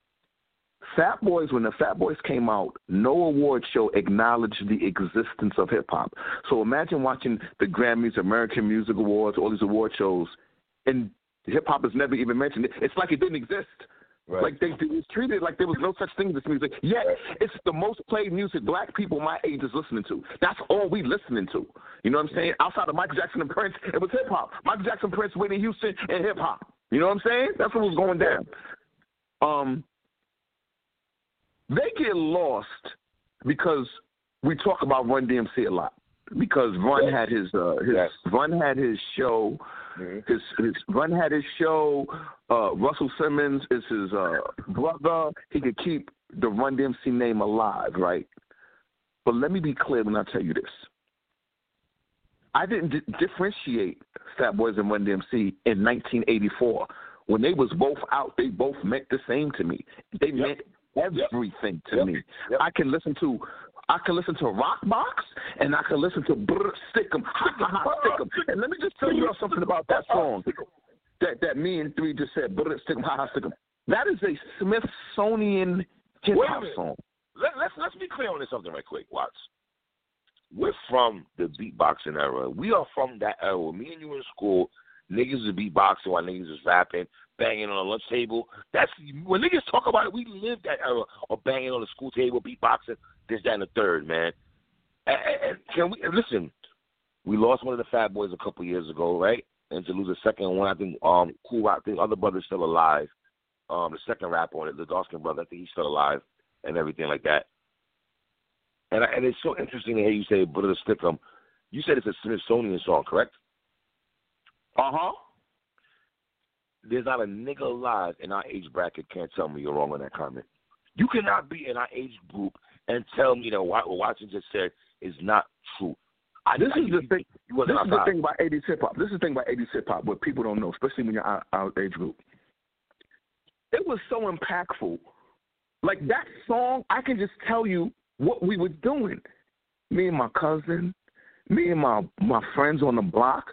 Fat Boys, when the Fat Boys came out, no award show acknowledged the existence of hip hop. So imagine watching the Grammys, American Music Awards, all these award shows, and Hip hop is never even mentioned. It's like it didn't exist. Right. Like they, they was treated like there was no such thing as this music. Yet it's the most played music black people my age is listening to. That's all we listening to. You know what I'm saying? Outside of Michael Jackson and Prince, it was hip hop. Michael Jackson, Prince, Whitney Houston, and hip hop. You know what I'm saying? That's what was going down. Um, they get lost because we talk about Run DMC a lot. Because Run had his uh, his Yes. Run had his show. Mhm. His his Run had his show. Uh, Russell Simmons is his uh, brother. He could keep the Run DMC name alive, right? But let me be clear when I tell you this. I didn't di- differentiate Fat Boys and Run DMC in 1984 when they was both out. They both meant the same to me. They meant everything to Yep. me. Yep. I can listen to. I can listen to Rockbox and I can listen to Brr Stickum, Ha Ha Ha Stickum. And let me just tell you something about that song that that me and three just said, Brr Stickum, Ha Ha Stickum. That is a Smithsonian hip hop song. Let, let's let's be clear on this something right quick, Watts. We're from the beatboxing era. We are from that era. Me and you in school, niggas is beatboxing while niggas is rapping, banging on the lunch table. That's when niggas talk about it. We lived that era of banging on the school table, beatboxing, this, that, and the third, man. And, can we listen? We lost one of the Fat Boys a couple years ago, right? And to lose a second one, I think um cool. I think other brother's still alive. Um, the second rapper on it, the Dawson brother, I think he's still alive and everything like that. And I, and it's so interesting to hear you say "Brother Stickum." You said it's a Smithsonian song, correct? Uh huh. There's not a nigga alive in our age bracket can't tell me you're wrong on that comment. You cannot be in our age group and tell me that what Watson just said is not true. I, This I, is you, the thing. You This is the thing about 80s hip hop. This is the thing about 80s hip hop, what people don't know, especially when you're our, our age group. It was so impactful. Like that song, I can just tell you what we were doing. Me and my cousin, me and my my friends on the block,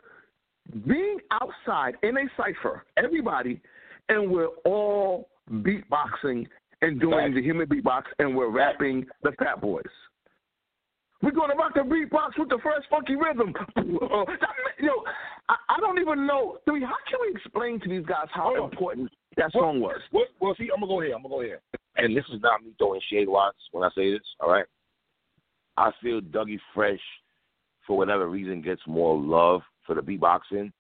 being outside in a cipher, everybody, and we're all beatboxing and doing Facts. the human beatbox, and we're rapping the Fat Boys. We're gonna rock the beatbox with the first funky rhythm. You know, I, I don't even know. I mean, how can we explain to these guys how important that song was? Well, well, see, I'm gonna go here. I'm gonna go here. And this is not me throwing shade Watts when I say this. All right. I feel Dougie Fresh, for whatever reason, gets more love for the beatboxing,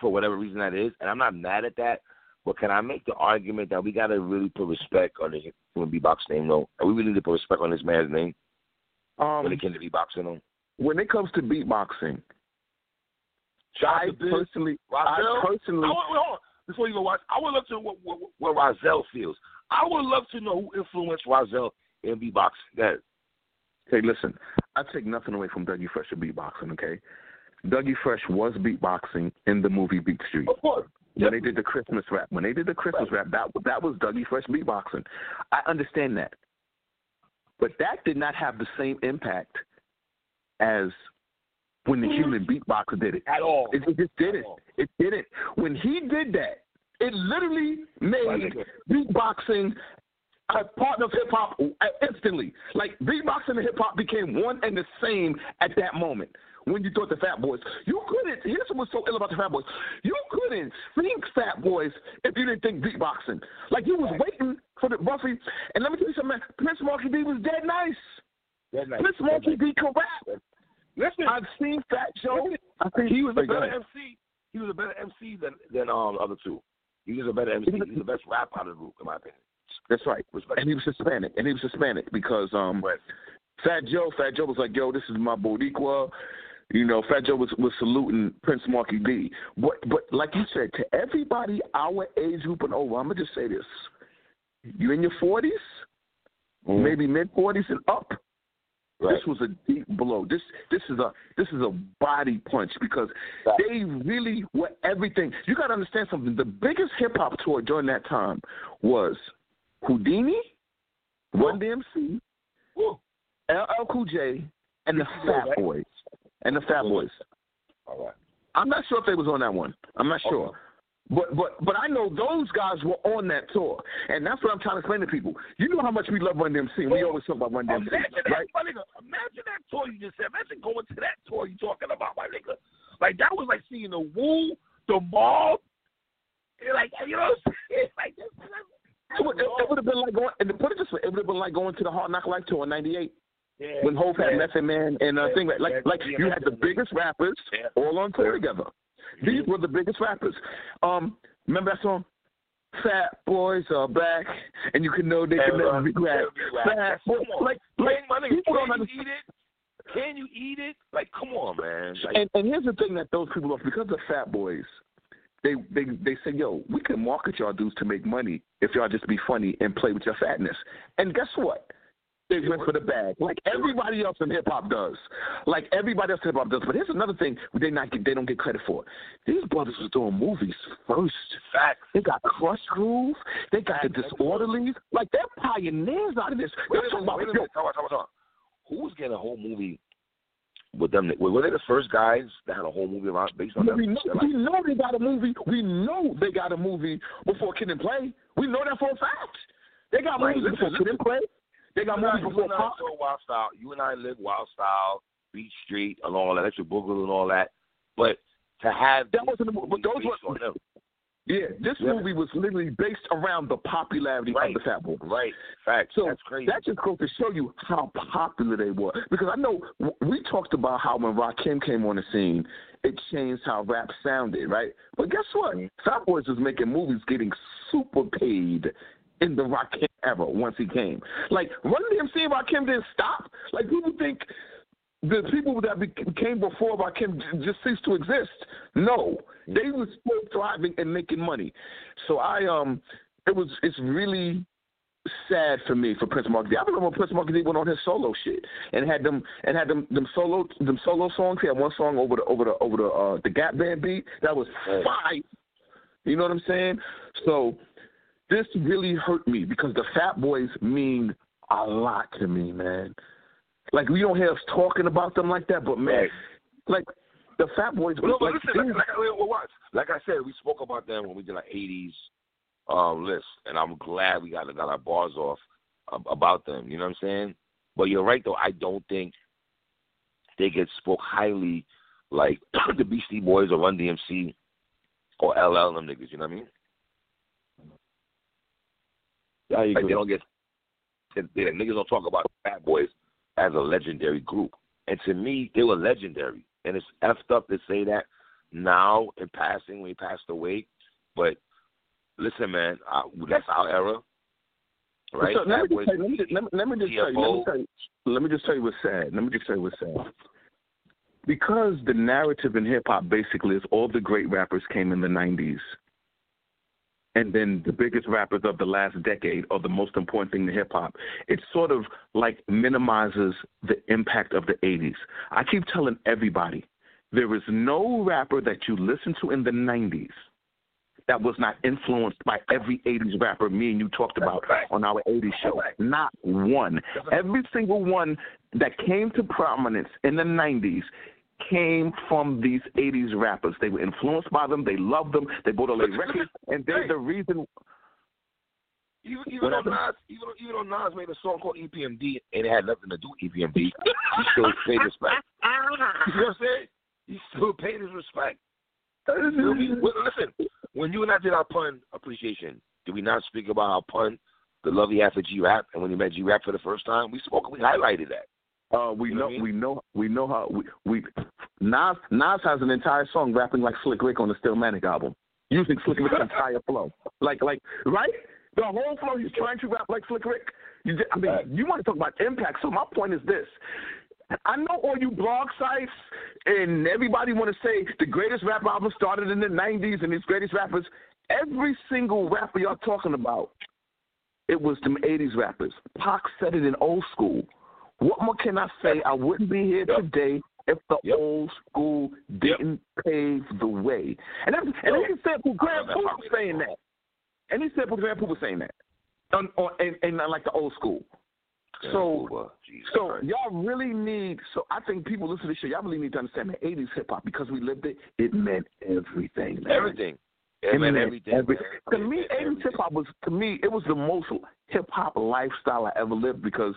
for whatever reason that is, and I'm not mad at that. But can I make the argument that we gotta really put respect on the human beatbox name, though? And we really need to put respect on this man's name Um, when it came to beatboxing, though. when it comes to beatboxing, I personally, I personally, I hold on. Before you go watch, I would love to know what, what, what Rozelle feels. I would love to know who influenced Rozelle in beatboxing. That Hey, listen, I take nothing away from Dougie Fresh and beatboxing, okay? Dougie Fresh was beatboxing in the movie Beat Street. Of course. When they did the Christmas rap, when they did the Christmas rap, that that was Dougie Fresh beatboxing. I understand that, but that did not have the same impact as when the human beatboxer did it. At all. It, it just didn't. It didn't. When he did that, it literally made beatboxing a part of hip hop instantly. Like beatboxing and hip hop became one and the same at that moment. When you thought the Fat Boys, you couldn't. Here's what's so ill about the Fat Boys. You couldn't think Fat Boys if you didn't think beatboxing. Like you was waiting for the Buffy. And let me tell you something. man. Prince Markie Dee was dead nice. That night. Prince Markie Dee can rap. Listen, I've seen Fat Joe. I think he was a better. MC. He was a better MC than than um the other two. He was a better MC. He's the best rap out of the group, in my opinion. That's right. Respect. And he was Hispanic. And he was Hispanic because um Right. Fat Joe, Fat Joe was like, yo, this is my Boricua. You know, Fat Joe was, was saluting Prince Markie Dee. But but like you said, to everybody our age group and over, I'm gonna just say this. You in your forties, maybe mid forties and up. Right. This was a deep blow. This this is a this is a body punch because Right. they really were everything. You got to understand something. The biggest hip hop tour during that time was Whodini, Run DMC. LL Cool J, and the Fat. Boys. And the Fat Boys. All right. I'm not sure if they was on that one. I'm not sure. But but but I know those guys were on that tour, and that's what I'm trying to explain to people. You know how much we love Run DMC. We always talk about Run DMC, Imagine that, right? my nigga. Imagine that tour you just said. Imagine going to that tour you talking about, my nigga. Like that was like seeing the Woo, the Mob, like, you know, what I'm saying? like. It would, it, it would have been like going, and to put it this way, it would have been like going to the Hard Knock Life tour in '98 Yeah, when Hope had yeah. Method Man and uh, Yeah, thing like like, yeah, like yeah, you had the biggest rappers all on tour together. These were the biggest rappers. Um, remember that song? Fat boys are back, and you can know they can never be. Fat boys, like like Can, my nigga, people don't can you understand. eat it? Can you eat it? Like, come on, man. Like, And and here's the thing that throws people off because of Fat Boys. They they they say, yo, we can market y'all dudes to make money if y'all just be funny and play with your fatness. And guess what? They went for the bag, like everybody else in hip hop does, like everybody else in hip hop does. But here's another thing they not get, they don't get credit for. These brothers was doing movies first. facts. They got Krush Groove. They got the Disorderlies. Like they're pioneers out of this. Wait They're a talking minute, about wait a yo, minute. Talk talk talk about. Who was getting a whole movie with them? Were they the first guys that had a whole movie about based on them? we know, like, we know they got a movie. We know they got a movie before Kid and Play. We know that for a fact. They got Right, movies listen, before Kid and Play. They got you movies you before and I Pop. saw Wild Style. You and I lived Wild Style, Beat Street, and all that, Electric Boogaloo and all that. But to have That wasn't. a- But those were. Yeah, this Yeah. movie was literally based around the popularity Right. of the Fat Boy. right? Facts. So That's crazy. that just goes to show you how popular they were. Because I know we talked about how when Rakim came on the scene, it changed how rap sounded, right? But guess what? Mm-hmm. Fat Boys was making movies getting super paid in the Rakim era once he came. Like Run DMC and Rakim didn't stop. Like people think the people that came before Rakim just ceased to exist. No, they were still thriving and making money. So I um, it was it's really sad for me for Prince Mark D. I remember when Prince Mark D went on his solo shit and had them and had them them solo them solo songs. He had one song over the over the over the uh, the Gap Band beat that was fire. You know what I'm saying? So this really hurt me because the Fat Boys mean a lot to me, man. Like we don't hear us talking about them like that, but man, like the Fat Boys. No, but like, listen, like, like, like, well, watch. like I said, we spoke about them when we did our '80s um, list, and I'm glad we got got our bars off um, about them. You know what I'm saying? But you're right, though. I don't think they get spoke highly like the Beastie Boys or Run DMC or LL them niggas. You know what I mean? I Like they don't get they, they, niggas don't talk about Fat Boys as a legendary group. And to me, they were legendary. And it's effed up to say that now in passing when he passed away. But listen, man, I, that's our era, right? So, let, me Boys- just you, let, me just, let, me, let me just tell you. Let me, TFO. tell you let me just tell you what's sad. Let me just tell you what's sad. Because the narrative in hip hop basically is all the great rappers came in the '90s, and then the biggest rappers of the last decade are the most important thing to hip hop. It sort of like minimizes the impact of the '80s. I keep telling everybody there is no rapper that you listen to in the '90s that was not influenced by every 80s rapper me and you talked about Right. on our 80s show. Right. Not one. Every single one that came to prominence in the 90s came from these 80s rappers. They were influenced by them. They loved them. They bought all their records. And they're Hey. the reason. Even, even though Nas, even even though Nas made a song called EPMD and it had nothing to do with EPMD, he still paid respect. You know what I'm saying? He still paid his respect. You know what I mean? Well, listen, when you and I did our pun appreciation, did we not speak about how pun, the love he had for G Rap, and when he met G Rap for the first time, we spoke, we highlighted that. Uh, we You know know, I mean? we know, we know how we, we Nas Nas has an entire song rapping like Slick Rick on the Stillmatic album, using Slick Rick's entire flow, like like right. The whole flow he's trying to rap like Slick Rick. You, I mean, you want to talk about impact. So my point is this: I know all you blog sites and everybody want to say the greatest rap album started in the '90s and these greatest rappers. Every single rapper y'all talking about, it was them '80s rappers. Pac said it in old school. What more can I say? I wouldn't be here Yep. today if the Yep. old school didn't pave the way. And that's, and Yo, any sample Grand I love that Poop was saying that. Any sample Grand Puba was saying that. On, on, and, and not like the old school. So uh, Jesus so Christ. y'all really need. So I think people listen to this show. Y'all really need to understand the '80s hip hop because we lived it. It meant everything. Man. everything. It It meant meant everything. everything. To me, '80s hip hop was to me it was the most hip hop lifestyle I ever lived because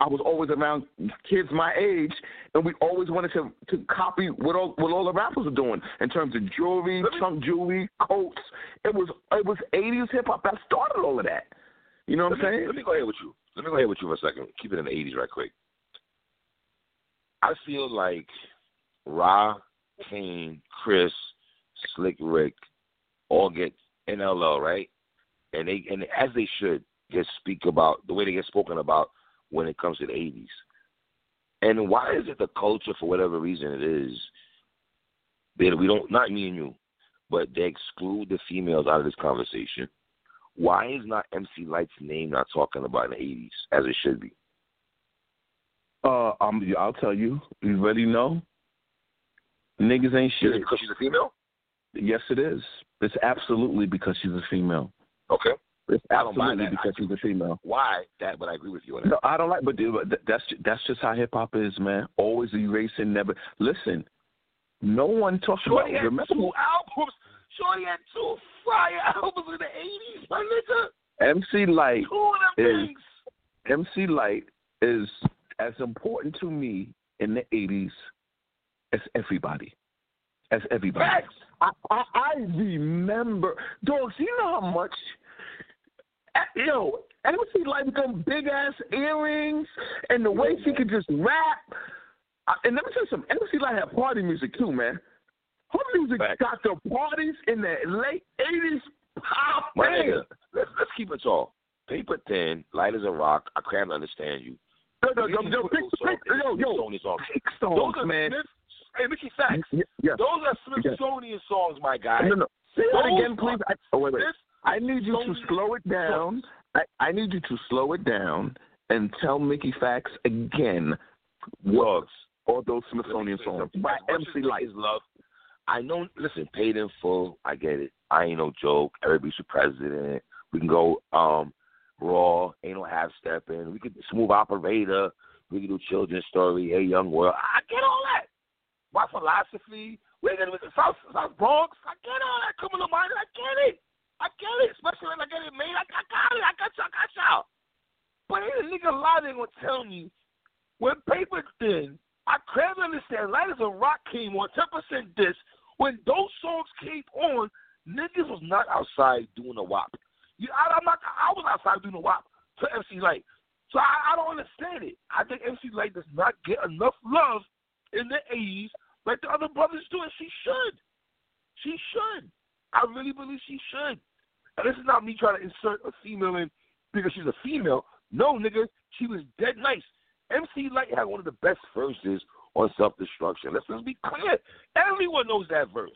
I was always around kids my age, and we always wanted to to copy what all what all the rappers were doing in terms of jewelry, chunk jewelry, coats. It was it was '80s hip hop that started all of that. You know what let I'm me, saying? Let me go ahead with you. Let me go ahead with you for a second. Keep it in the '80s, right quick. I feel like Ra, Kane, Chris, Slick Rick, all get NLL right, and they and as they should get speak about the way they get spoken about when it comes to the '80s. And why is it the culture, for whatever reason it is, that we don't, not me and you, but they exclude the females out of this conversation? Why is not MC Lyte's name not talking about in the '80s as it should be? Uh, um, I'll tell you. You already know. Niggas ain't Is shit. it because she's a female? Yes, it is. It's absolutely because she's a female. Okay. It's I don't buy absolutely because she's a female. Why that? But I agree with you on that. No, I don't like, but dude, but that's that's just how hip hop is, man. Always erasing, never listen. No one talks Shorty about. had Remember, two albums. Shorty had two fire albums in the '80s, my nigga. MC Lyte Two of them is- things. MC Lyte is as important to me in the '80s as everybody, as everybody. Facts. I, I I remember, dogs. You know how much, yo, MC Lyte with them big ass earrings and the way she could just rap. I, and let me tell you something. MC Lyte had party music too, man. Her music Facts. got the parties in the late '80s pop. My nigga, let's let's keep it tall. Paper thin, light as a rock. I can't understand you. No, no, You no, can yo, put pick, those pick, yo, yo, Smithsonian songs. pick Those are man. Smith. Hey, Mickey Sacks. Y- Yes. Those are Smithsonian songs, my guy. No, no. Say that again, please. I, oh, wait, wait. Smith- I need you to slow it down. I, I need you to slow it down and tell Mickey Facts again what Dogs. all those Smithsonian songs something. by MC as Light. Is love. I know. Listen, paid in full. I get it. I ain't no joke. Everybody's your president. We can go um raw. Ain't no half stepping. We could smooth operator. We can do children's story. Hey, young world. I get all that. My philosophy. We're gonna with the South South Bronx. I get all that. Criminal minded. I get it. I get it. Especially when I get it made. I, got it. I got y'all. I got y'all. But ain't a nigga lie they gonna tell me when paper thin. I can't understand. Lyte as a Rock came on, 10% this. When those songs came on, niggas was not outside doing a WAP. You, I, I'm not, I was outside doing a WAP to MC Lyte. So I, I don't understand it. I think MC Lyte does not get enough love in the 80s like the other brothers do, and she should. She should. I really believe she should. And this is not me trying to insert a female in because she's a female. No, nigga, she was dead nice. MC Lyte had one of the best verses on self destruction. Let's, let's be clear. Everyone knows that verse.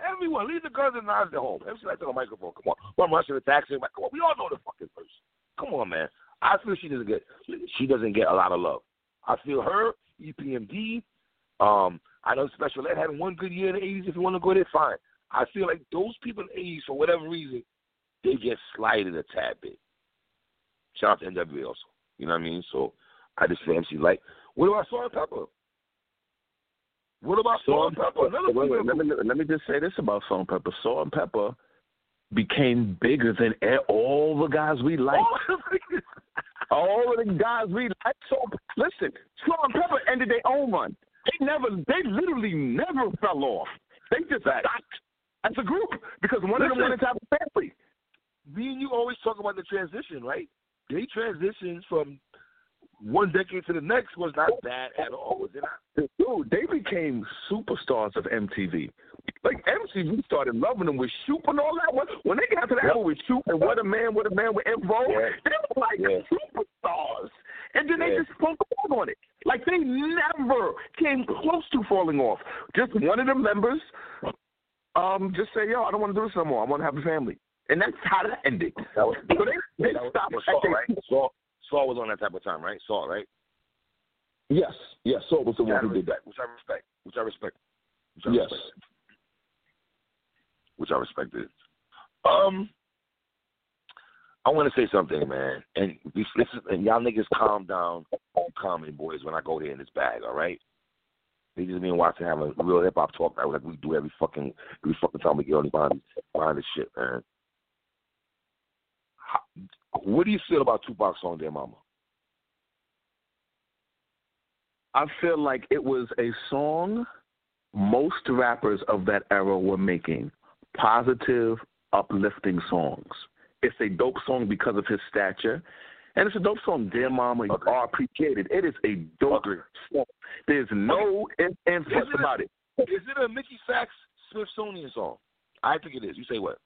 Everyone, leave the guns and knives at home. MC Lyte on the microphone. Come on. One rushing taxi. Come on. We all know the fucking verse. Come on, man. I feel she doesn't get she doesn't get a lot of love. I feel her, EPMD, um, I know Special Ed had one good year in the eighties. If you want to go there, fine. I feel like those people in the eighties, for whatever reason, they get slighted a tad bit. Shout out to NWA also. You know what I mean? So I just feel MC Lyte. What about Salt-N-Pepa? What about Salt-N-Pepa? Wait, wait, let, me, let me just say this about Salt-N-Pepa. Salt and Pepper became bigger than all the guys we like. all of the guys we like. So listen, Salt-N-Pepa ended their own run. They never, they literally never fell off. They just stopped as a group because one of them Listen. wanted to have a family. Me and you always talk about the transition, right? They transitions from one decade to the next was not bad at all, was it not? Dude, they became superstars of MTV. Like MTV started loving them with Shoop and all that. When, when they got to that Yep. with Shoop and What a Man, What a Man with Info, Yeah. they were like Yeah. superstars. And then they Yeah. just spoke out on it. Like they never came close to falling off. Just one of the members um just say, Yo, I don't want to do this no more. I want to have a family. And that's how that ended. That was So they, they that stopped was Saul, their right? Saul, Saul was on that type of time, right? Saul, right? Yes, yes, Saul was the I one who did that. which I respect, which I respect, which I Yes. respect, which I respected. Um, I want to say something, man, and we, and y'all niggas calm down on comedy boys when I go there in this bag, all right? They just been watching having real hip hop talk like we do every fucking every fucking time we get on the behind, behind this shit, man. How, what do you feel about Tupac's song, Dear Mama? I feel like it was a song most rappers of that era were making positive, uplifting songs. It's a dope song because of his stature. And it's a dope song. Dear Mama, you Okay. are appreciated. It is a dope Agree. song. There's no in- ifs it about it. Is it a Mickey Sachs Smithsonian song? I think it is. You say what?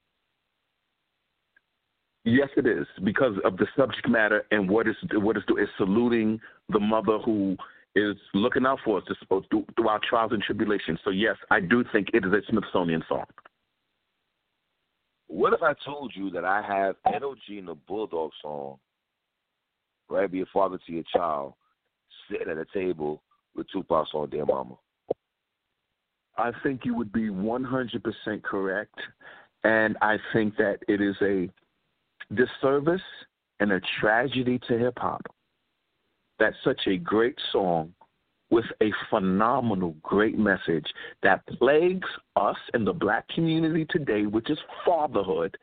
Yes, it is because of the subject matter and what is what is is saluting the mother who is looking out for us supposed oh, through, through our trials and tribulations. So yes, I do think it is a Smithsonian song. What if I told you that I have Ed O.G and the Bulldog song, right? Be a father to your child, sitting at a table with Tupac's on their Mama. I think you would be 100% correct. And I think that it is a disservice and a tragedy to hip hop that such a great song with a phenomenal, great message that plagues us in the black community today, which is fatherhood.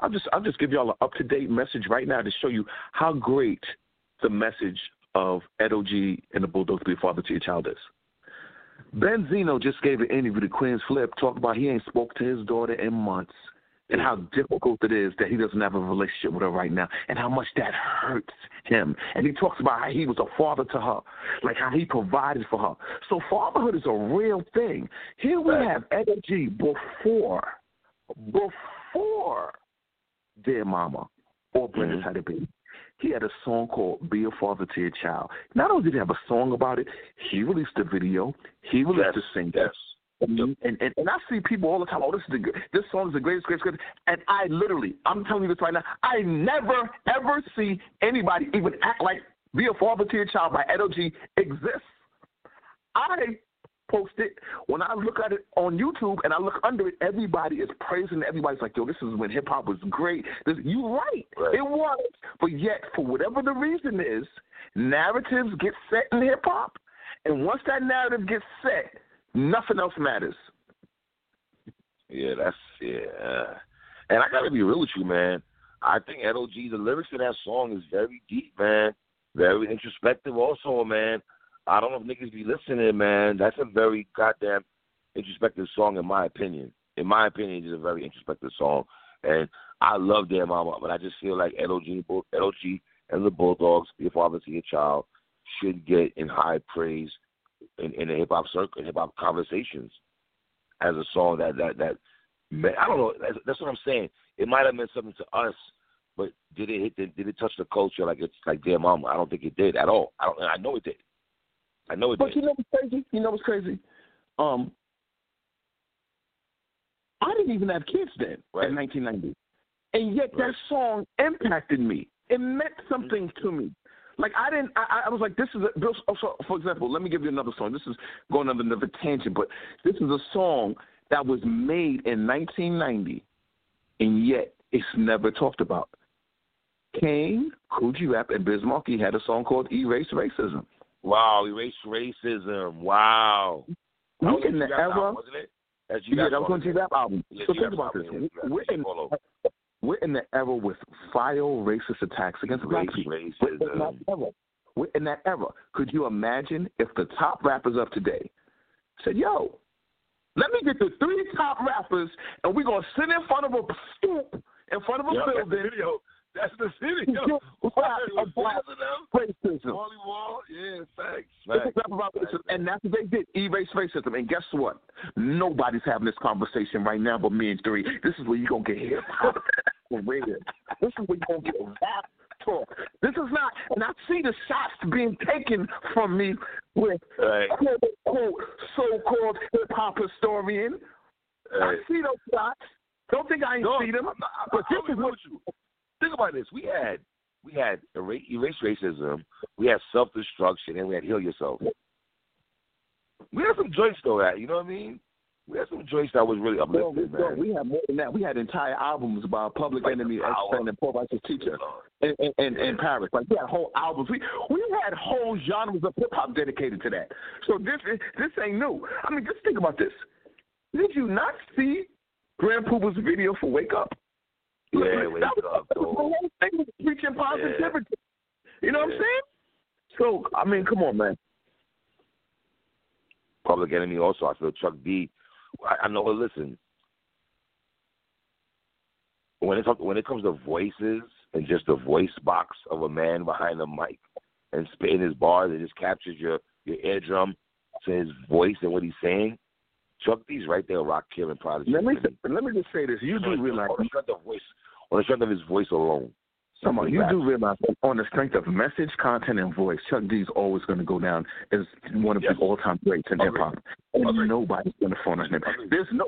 I'll just I'll just give y'all an up to date message right now to show you how great the message of Ed O.G. and the Bulldogs to be a father to your child is. Benzino just gave an interview to Queenzflip, talked about he ain't spoke to his daughter in months and how difficult it is that he doesn't have a relationship with her right now and how much that hurts him. And he talks about how he was a father to her, like how he provided for her. So fatherhood is a real thing. Here we have G before, before Dear Mama or Brenda's Mhm. Had It Be. He had a song called Be a Father to Your Child. Not only did he have a song about it, he released a video, he released Yes, a single. yes. And, and, and and I see people all the time. Oh, this is the this song is the greatest, greatest, greatest. And I literally, I'm telling you this right now. I never ever see anybody even act like "Be a Father to Your Child" by Ed O.G exists. I post it when I look at it on YouTube and I look under it. Everybody is praising. Everybody's like, "Yo, this is when hip hop was great." This, you right, Right. it was. But yet, for whatever the reason is, narratives get set in hip hop, and once that narrative gets set, nothing else matters. Yeah, that's yeah. And I gotta be real with you, man. I think Ed O.G, the lyrics of that song is very deep, man. Very introspective also, man. I don't know if niggas be listening, man. That's a very goddamn introspective song in my opinion. In my opinion, it's a very introspective song. And I love Dear Mama, but I just feel like Ed O.G, Bull- and the Bulldogs, a Father to Your Child, should get in high praise in, in the hip hop circle, in hip hop conversations as a song that that that man, I don't know. That's, that's what I'm saying. It might have meant something to us, but did it hit? Did, did it touch the culture like it's like Dear Mama? I don't think it did at all. I don't. I know it did. I know it But did. you know what's crazy? You know what's crazy? Um, I didn't even have kids then Right. in 1990, and yet Right. that song impacted me. It meant something Mm-hmm. to me. Like I didn't. I, I was like, this is a. Oh, so, for example, let me give you another song. This is going on another tangent, but this is a song that was made in 1990, and yet it's never talked about. Kane, Kool G Rap, and Biz Markie had a song called "Erase Racism." Wow, erase racism. Wow. We was in the era. album, wasn't it? That's Yeah, that was song, on G Rap album. Yeah, so think about this. We're in, we're in the era with vile racist attacks against black people. We're in that racism. We're in that era. Could you imagine if the top rappers of today said, "Yo, let me get the three top rappers, and we're gonna sit in front of a stoop in front of a the building, video. That's the city. rap Wow, about them. racism." Wall. Yeah, thanks. Let's Facts. rap about racism. And that's what they did. Erase racism. And guess what? Nobody's having this conversation right now but me and three. This is where you're going to get hip hop. This is where you're going to get rap talk. This is not, and I see the shots being taken from me with Right. quote unquote so called hip hop historian. I see those shots. Don't think I ain't No, see them. I'm I'm but this arguing is what you. Think about this. We had we had era- erase racism, we had self destruction, and we had heal yourself. We had some joints though. That you know what I mean? We had some joints that was really uplifting, well, man. we had more than that. We had entire albums by Public Like Enemy, The. And Poor Righteous Teacher. in, in, in, in Paris. Like we had whole albums. We we had whole genres of hip hop dedicated to that. So this this ain't new. I mean, just think about this. Did you not see Grand Puba's video for Wake Up? Yeah, Wake that was, Up, that was the dog. whole thing was preaching positivity. You know what I'm saying? So I mean, come on, man. Public Enemy also. I feel Chuck D. I, I know. Listen, when it comes when it comes to voices and just the voice box of a man behind the mic and spitting his bars, it just captures your your eardrum to his voice and what he's saying. Chuck D's right there, rock killing prodigy. Let me let me just say this: you do realize on the voice, on the strength of his voice alone. Come on, you do realize on the strength of message, content, and voice, Chuck D is always going to go down as one of yes. the all-time greats in hip hop, and nobody's going to phone on him. There's no,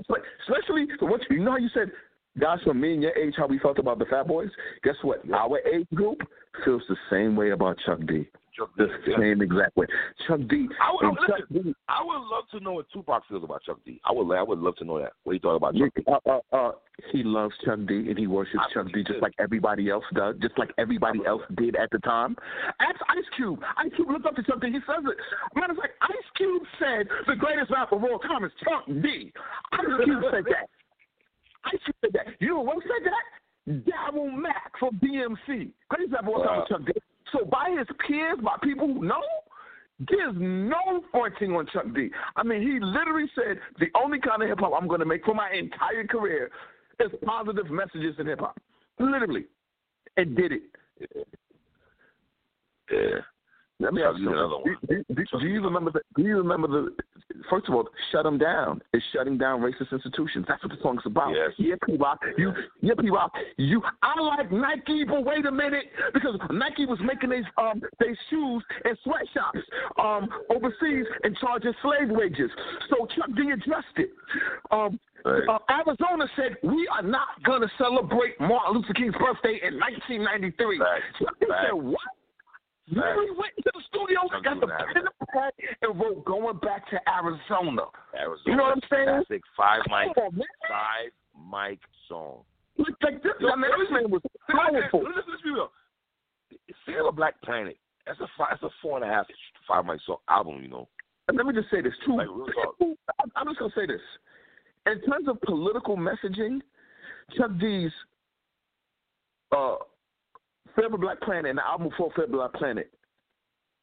especially what you know. How you said guys from me and your age, how we felt about the Fat Boys. Guess what? Our age group feels the same way about Chuck D. Chuck the same exact way. Chuck D. I would, Chuck listen, D. I would love to know what Tupac feels about Chuck D. I would. I would love to know that. What he thought about Chuck D. Uh, uh, uh, he loves Chuck D. and he worships I Chuck D. Just like everybody else does, just like everybody else did at the time. Ask Ice Cube. Ice Cube looked up to Chuck D. He says it. Matter of fact, Ice Cube said the greatest rapper of all time is Chuck D. Ice Cube said that. Ice Cube said that. You know what said that? Darryl Mack from DMC. Greatest rapper of all time wow. Chuck D. So by his peers, by people who know, there's no fronting on Chuck D. I mean, he literally said the only kind of hip hop I'm going to make for my entire career is positive messages in hip hop. Literally, and did it. Yeah. Let me ask you another one. Do, do, do, you remember the? Do you remember the? First of all, shut them down. It's shutting down racist institutions. That's what the song's about. Yes. Yeah, Pete Rock. You, yeah, Pete Rock. You. I like Nike, but wait a minute, because Nike was making these um these shoes in sweatshops um overseas and charging slave wages. So Chuck D addressed it. Um, Right. Uh, Arizona said we are not going to celebrate Martin Luther King's birthday in 1993. Right. Chuck D said what? Literally went to the studio, got the pen and pad, and wrote "Going Back to Arizona." Arizona. You know what I'm saying? Classic five mic, five mic song. Like, this, Yo, I mean, this man was powerful. Listen, let's be real. Fear of a Black Planet. That's a five, that's a four and a half, five mic song album. You know. And let me just say this too. Like, I'm just gonna say this. In terms of political messaging, Chuck D's uh, Fear of a Black Planet and the album for Fear of a Black Planet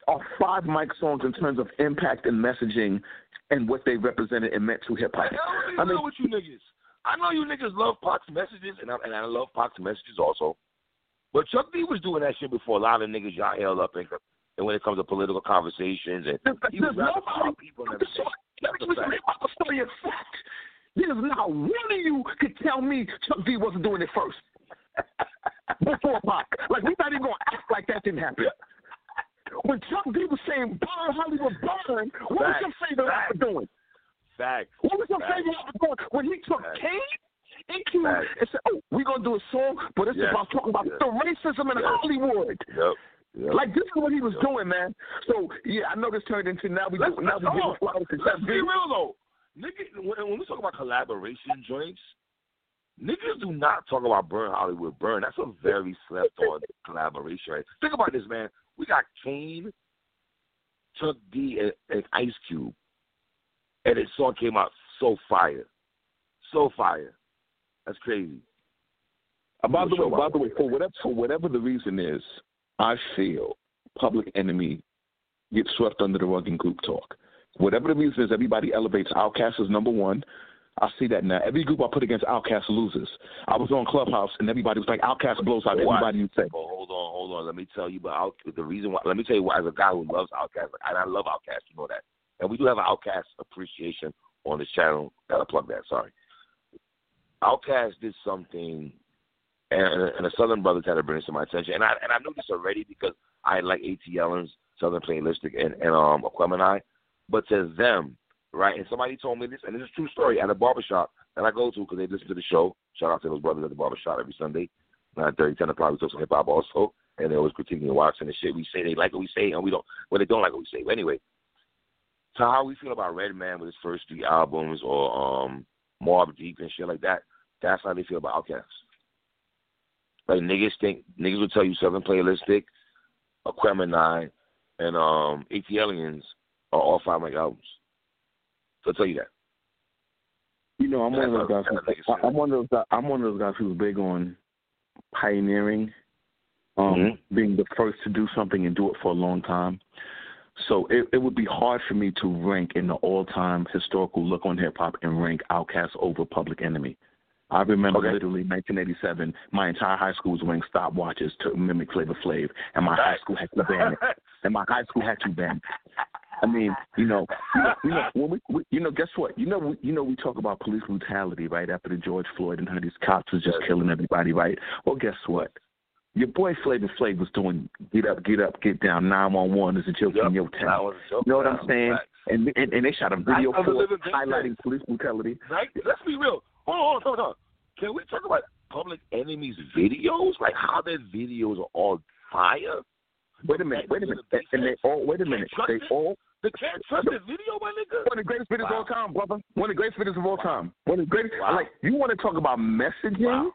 are five mic songs in terms of impact and messaging and what they represented and meant to hip hop. I, I mean, know what you niggas. I know you niggas love Pac's messages, and I, and I love Pac's messages also. But Chuck D was doing that shit before a lot of niggas y'all held up and, and when it comes to political conversations and he was rapping people and everything. Fact. Story of fact. There's not one of you could tell me Chuck D wasn't doing it first. before Pac. Like we're not even gonna act like that didn't happen. When Chuck D was saying burn Hollywood burn, what Fact. was your favorite rapper doing? Fact. What was your Fact. favorite rapper doing? When he took Fact. Kane Fact. and said, Oh, we're gonna do a song, but it's yes. about talking about yes. the racism in yes. Hollywood. Yep. Yep. Like this is what he was yep. doing, man. So yeah, I know this turned into now we let's, do, now let's, we to Let's be real though. Nigga, when, when we talk about collaboration joints, Niggas do not talk about Burn Hollywood Burn. That's a very slept on collaboration. Right? Think about this, man. We got Kane, Chuck D, and, and Ice Cube, and his song came out so fire, so fire. That's crazy. Uh, by the way, by the way, for whatever for whatever the reason is, I feel Public Enemy gets swept under the rug in group talk. Whatever the reason is, everybody elevates Outkast as number one. I see that now. Every group I put against Outkast loses. I was on Clubhouse and everybody was like, Outkast blows out everybody you say. Oh, hold on, hold on. Let me tell you about the reason why. Let me tell you why. As a guy who loves Outkast, and I love Outkast, you know that, and we do have an Outkast appreciation on this channel. Gotta plug that. Sorry. Outkast did something, and, and the Southern Brothers had to bring it to my attention, and I and I knew this already because I like ATLiens, Southern Playlistic, and and um Aquemini, but to them right? And somebody told me this, and this is a true story at a barbershop that I go to because they listen to the show. Shout out to those brothers at the barbershop every Sunday, 9 30, 10 o'clock. We talk some hip hop also, and they always critiquing and watching the shit we say. They like what we say, and we don't. Well, they don't like what we say. But anyway, so how we feel about Redman with his first three albums, or um Mobb Deep and shit like that. That's how they feel about Outkast. Like niggas think niggas will tell you Southern Playlistic, Aquemini, and um ATLiens are all five mic albums. So I'll tell you that. You know, I'm one of those guys. I'm one of those. Guys, I'm one of those guys who's big on pioneering, um, mm-hmm. being the first to do something and do it for a long time. So it, it would be hard for me to rank in the all-time historical look on hip hop and rank Outkast over Public Enemy. I remember Okay. literally 1987. My entire high school was wearing stopwatches to mimic Flavor Flav, and my high school had to ban it. And my high school had to ban it. I mean, you know, you know, you know, when we, we, you know, guess what? You know, we, you know, we talk about police brutality, right? After the George Floyd and how these cops was just killing everybody, right? Well, guess what? Your boy Flavor Flav was doing get up, get up, get down. Nine one one is a joke in your town. was a joke. You know what I'm saying? And, and and they shot a video for highlighting police brutality. Like, let's be real. Hold on, hold on, hold on. Can we talk about Public Enemy's videos? Like how their videos are all fire? Wait a minute, wait a minute, and they all wait a minute, they all The can't trust the video, my nigga. one of the greatest videos of all time, brother. One of the greatest videos of all time. One of the greatest. Wow. Like you want to talk about messaging? Wow.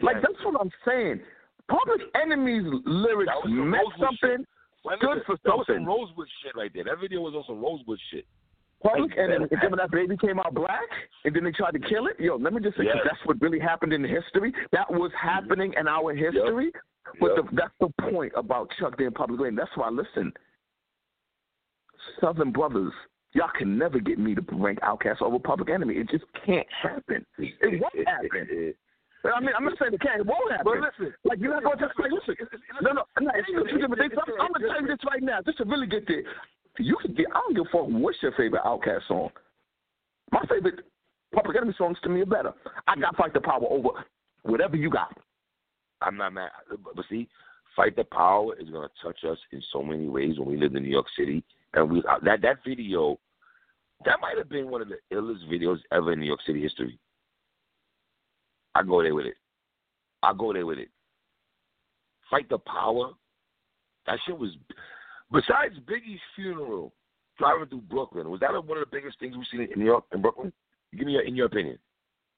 Like Yes. that's what I'm saying. Public Enemy's lyrics meant something. Good nigga, for that was some. Rosewood shit right there. That video was on some Rosewood shit. Public Like, Enemy. And then when that baby came out black, and then they tried to kill it. Yo, let me just say Yes. that's what really happened in history. That was happening in our history. But Yep. the, that's the point about Chuck D and Public Enemy. That's why, I listen, Southern brothers, y'all can never get me to rank Outkast over Public Enemy. It just can't happen. It won't happen. I mean, I'm not saying it can't. It won't happen. But listen, like you're not going to like listen. No, no, no. It's two different things. I'm, I'm gonna tell you this right now, just to really get there. You can get. I don't give a fuck. What's your favorite Outkast song? My favorite Public Enemy songs to me are better. I got Fight the Power over whatever you got. I'm not mad. But, see, Fight the Power is going to touch us in so many ways when we lived in New York City. And we uh, that that video, that might have been one of the illest videos ever in New York City history. I go there with it. I go there with it. Fight the Power. That shit was. Besides Biggie's funeral, driving through Brooklyn, was that one of the biggest things we've seen in New York in Brooklyn? Give me your, in your opinion.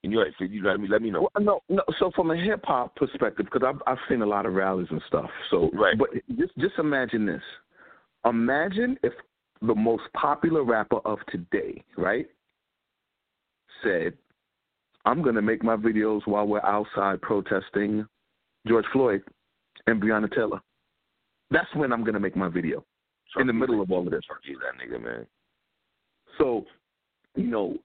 In your, if you let me let me know. Well, no, no. So from a hip hop perspective, because I've I've seen a lot of rallies and stuff. So, Right. but just just imagine this. Imagine if the most popular rapper of today, right, said, "I'm gonna make my videos while we're outside protesting George Floyd and Breonna Taylor." That's when I'm gonna make my video. in the middle of all of this. Chucky's that nigga, man. So, you know,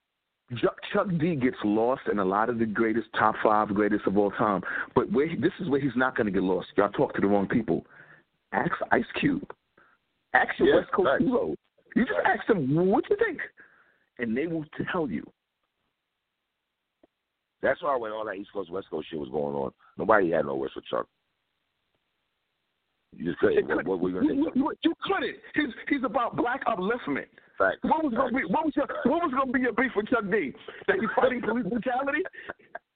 Chuck, D gets lost in a lot of the greatest top five greatest of all time. But where he, this is where he's not going to get lost. Y'all talk to the wrong people. Ask Ice Cube. Ask your Yeah, West Coast facts. heroes. You just ask them what you think, and they will tell you. That's why when all that East Coast West Coast shit was going on, nobody had no words for Chuck. You just couldn't. What, what were you gonna say? You, you couldn't. He's he's about black upliftment. Facts. What was gonna be what was your, what was gonna be your beef with Chuck D? That he's fighting police brutality?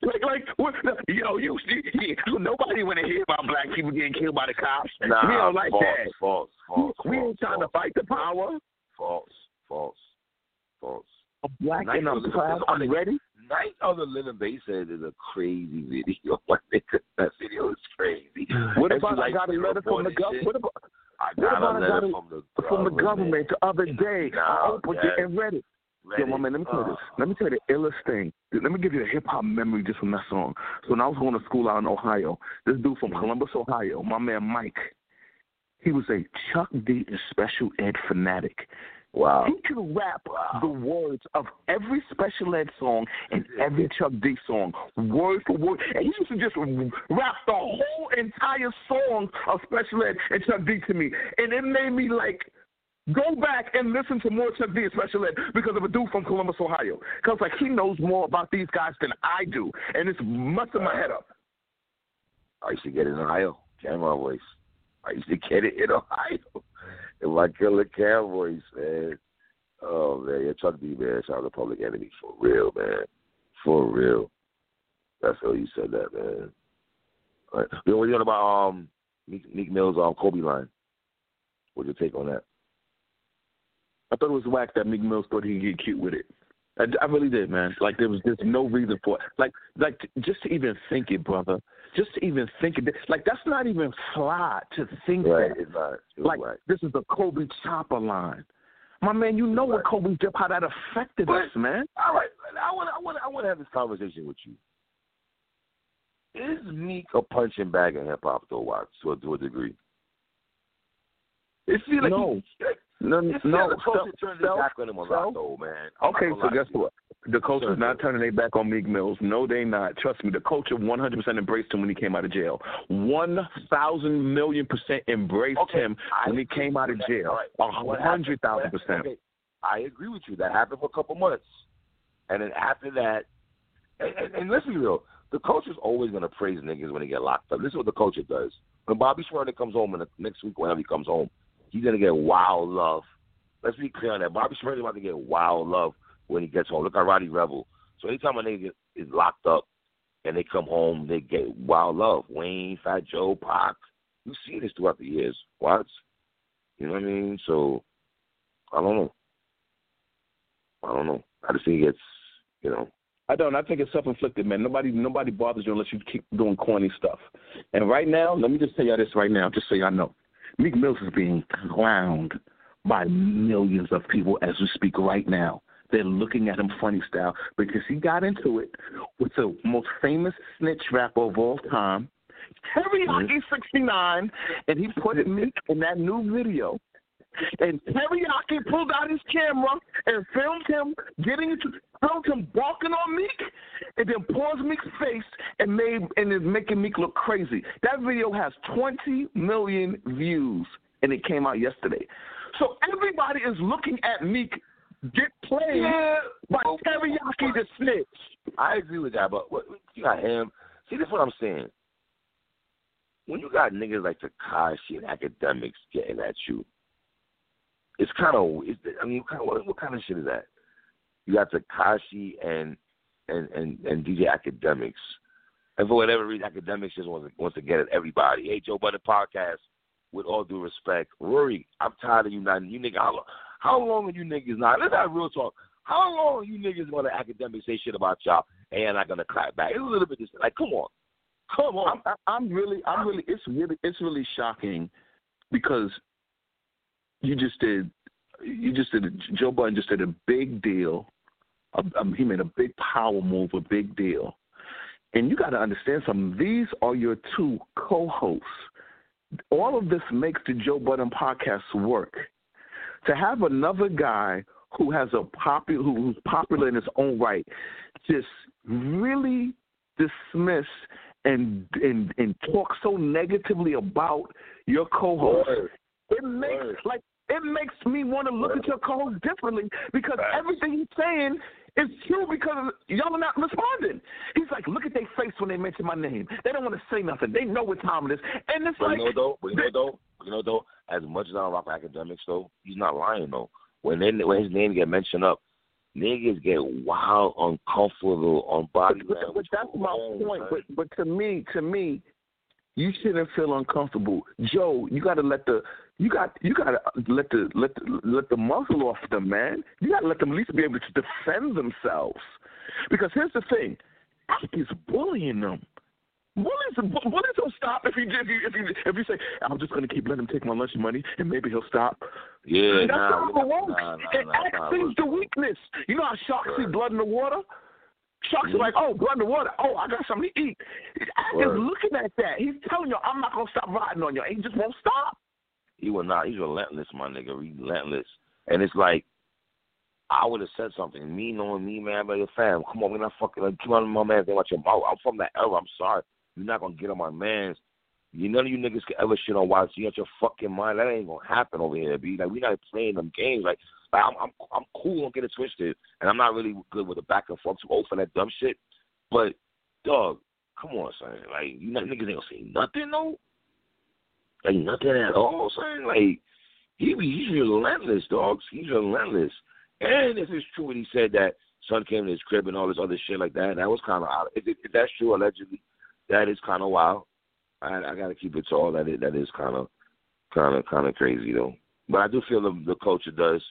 Like like what yo, you, you nobody wanna hear about black people getting killed by the cops. Nah, we don't like false, that. False, false, we false, ain't trying false, to fight the power. False, false, false. I'm black Night and of I'm the- proud. I'm ready. Night of the Living Basehead is a crazy video. My nigga, that video is crazy. What And she about I got a letter from the government? What about I what got about a I letter got a- from the from the government the other day? I Nah, opened yes. it and read it. Read Yo, my man, let me tell you Uh, this. Let me tell you the illest thing. Let me give you a hip hop memory just from that song. So when I was going to school out in Ohio, this dude from Columbus, Ohio, my man Mike, he was a Chuck D and Special Ed fanatic. Wow. He could rap the words of every Special Ed song and every Chuck D song, word for word. And he used to just rap the whole entire song of Special Ed and Chuck D to me. And it made me like go back and listen to more Chuck D and Special Ed because of a dude from Columbus, Ohio. Because like he knows more about these guys than I do. And it's messing my head up. I used to get it in Ohio. Camera voice. I used to get it in Ohio. In my killer voice, man. Oh man, yeah, Chuck D man, shout out to Public Enemy for real, man. For real. That's how you said that, man. All right. What you know about um Meek, Meek Mill's um Kobe line? What's your take on that? I thought it was whack that Meek Mills thought he'd get cute with it. I, I really did, man. Like there was just no reason for it. Like, like just to even think it, brother. Just to even think it. Like that's not even fly to think Right, that. it's not. It was Like this is the Kobe chopper line. My man, you know what Kobe did, how that affected But- us, man. All right, I want, I want, I want to have this conversation with you. Is Meek a punching bag in hip hop, though, Watts, to a, to a degree? It feels like No. he, like, no, It's no. the culture self- turned their self- back on him a lot, though, man. I'm not Okay, so guess what? The culture's Sure. not turning their back on Meek Mills. No, they not. Trust me, the culture 100% embraced him when he came out of jail. 1,000 million percent embraced Okay, him I when he came out of jail. All right. A hundred thousand happened- percent. Okay, I agree with you. That happened for a couple months, and then after that, and, and, and let's be real, the coach is always gonna praise niggas when they get locked up. This is what the culture does. When Bobby Shmurda comes home, and the next week whenever he comes home, he's gonna get wild love. Let's be clear on that. Bobby Shmurda's about to get wild love when he gets home. Look at Roddy Rebel. So anytime a nigga is locked up and they come home, they get wild love. Wayne, Fat Joe, Pac. You see this throughout the years. What? You know what I mean? So I don't know. I don't know. I just think it's you know. I don't. I think it's self-inflicted, man. Nobody, nobody bothers you unless you keep doing corny stuff. And right now, let me just tell y'all this right now, just so y'all know, Meek Mills is being clowned by millions of people as we speak right now. They're looking at him funny style because he got into it with the most famous snitch rapper of all time, Teriyaki mm-hmm. 69, and he put Meek in that new video. And Teriyaki pulled out his camera and filmed him getting into filmed him walking on Meek and then paused Meek's face and made and is making Meek look crazy. That video has twenty million views and it came out yesterday. So everybody is looking at Meek get played by but- Teriyaki the snitch. I agree with that, but what, you got him. See, this is what I'm saying. When you got niggas like Tekashi and Akademiks getting at you, it's kind of. I mean, kind of, what, what kind of shit is that? You got Tekashi and and and and DJ Akademiks, and for whatever reason, Akademiks just wants to, wants to get at everybody. Hey, Joe Budden podcast. With all due respect, Rory, I'm tired of you not. You nigga, how, how long are you niggas not? Let's have real talk. How long are you niggas gonna Akademiks say shit about y'all and you're not gonna clap back? It's a little bit just like, come on, come on. I'm, I'm really, I'm really, it's really, it's really shocking because you just did, you just did, Joe Budden just did a big deal. Um, he made a big power move, a big deal. And you got to understand something. These are your two co-hosts. All of this makes the Joe Budden podcast work. To have another guy who has a popular, who's popular in his own right, just really dismiss and and and talk so negatively about your co-host. Word. It makes Word. like it makes me want to look at your co-host differently because Facts. everything he's saying is true because y'all are not responding. He's like, look at their face when they mention my name. They don't want to say nothing. They know what time it is, and it's But like you know though, but you know though, you know though, as much as I rock Akademiks though, he's not lying though. When they, when his name get mentioned up, niggas get wild uncomfortable on body But, but, language. but that's my Oh, point. man. But but to me, to me, you shouldn't feel uncomfortable, Joe. You got to let the you got you got to let the let the, let the muzzle off them, man. You got to let them at least be able to defend themselves. Because here's the thing, he's bullying them. Bullies, bu- bullies will stop if you if you if you if you say I'm just going to keep letting him take my lunch money and maybe he'll stop. Yeah, That's nah, how it works. nah, nah, it nah, sees the weakness. You know how sharks see blood in the water? Sharks are Mhm. like, oh, blood in the water. Oh, I got something to eat. Act is Word. looking at that. He's telling you, I'm not going to stop riding on you. And he just won't stop. He will not. He's relentless, my nigga. Relentless. And it's like, I would have said something. Me knowing me, man, but your fam, come on, we're not fucking. Like, keep on my man's name out your mouth. I'm from that era. I'm sorry. You're not gonna get on my man's. You none of you niggas can ever shit on YC. You got your fucking mind. That ain't gonna happen over here, B. Like we not playing them games. Like, like I'm, I'm, I'm cool. Don't get it twisted. And I'm not really good with the back and forth. Too old for that dumb shit. But, dog, come on, son. Like you niggas ain't gonna say nothing, though. Like nothing at all, son. Like he he's relentless, dogs. He's relentless. And if it's true what he said that son came to his crib and all this other shit like that, that was kind of. If, if that's true, allegedly, that is kind of wild. I, I got to keep it to all that. That is kind of, kind of, kind of crazy though. But I do feel the, the culture does.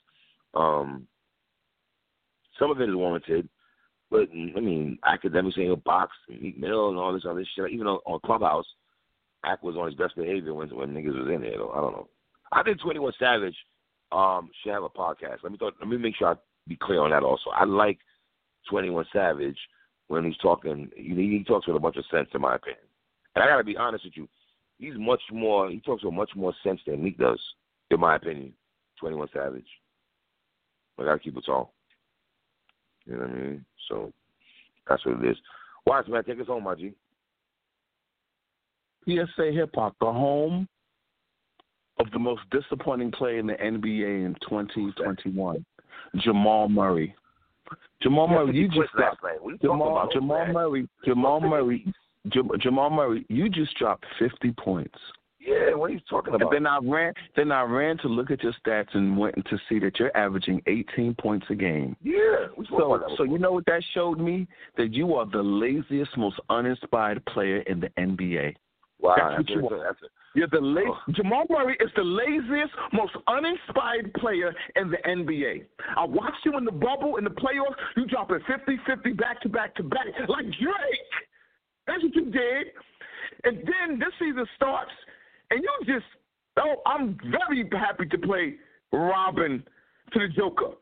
Um, some of it is warranted, but I mean, Akademiks ain't a box, Meek Mill and all this other shit. Even on, on Clubhouse, Ack was on his best behavior when when niggas was in there. Though I don't know. I think Twenty One Savage um, should have a podcast. Let me talk, let me make sure I be clear on that. Also, I like Twenty One Savage when he's talking. He, he talks with a bunch of sense, in my opinion. And I got to be honest with you, he's much more. He talks with much more sense than Meek does, in my opinion. Twenty One Savage. I gotta keep it tall. You know what I mean? So that's what it is. Watch, man, take us home, my G. PSA Hip Hop, the home of the most disappointing player in the NBA in 2021, Jamal Murray. Jamal Murray, you just dropped night. What are you Jamal about, Jamal? Murray. Jamal 50. Murray. Jamal Murray, you just dropped 50 points. Yeah, what are you talking about? And then I ran. Then I ran to look at your stats and went to see that you're averaging 18 points a game. yeah, So, so you know what that showed me? That you are the laziest, most uninspired player in the NBA. Wow, that's what you are. that's You're the la- Oh. Jamal Murray is the laziest, most uninspired player in the NBA. I watched you in the bubble in the playoffs. You dropping 50, 50 back to back to back like Drake. That's what you did. And then this season starts, and you just oh, I'm very happy to play Robin to the Joker.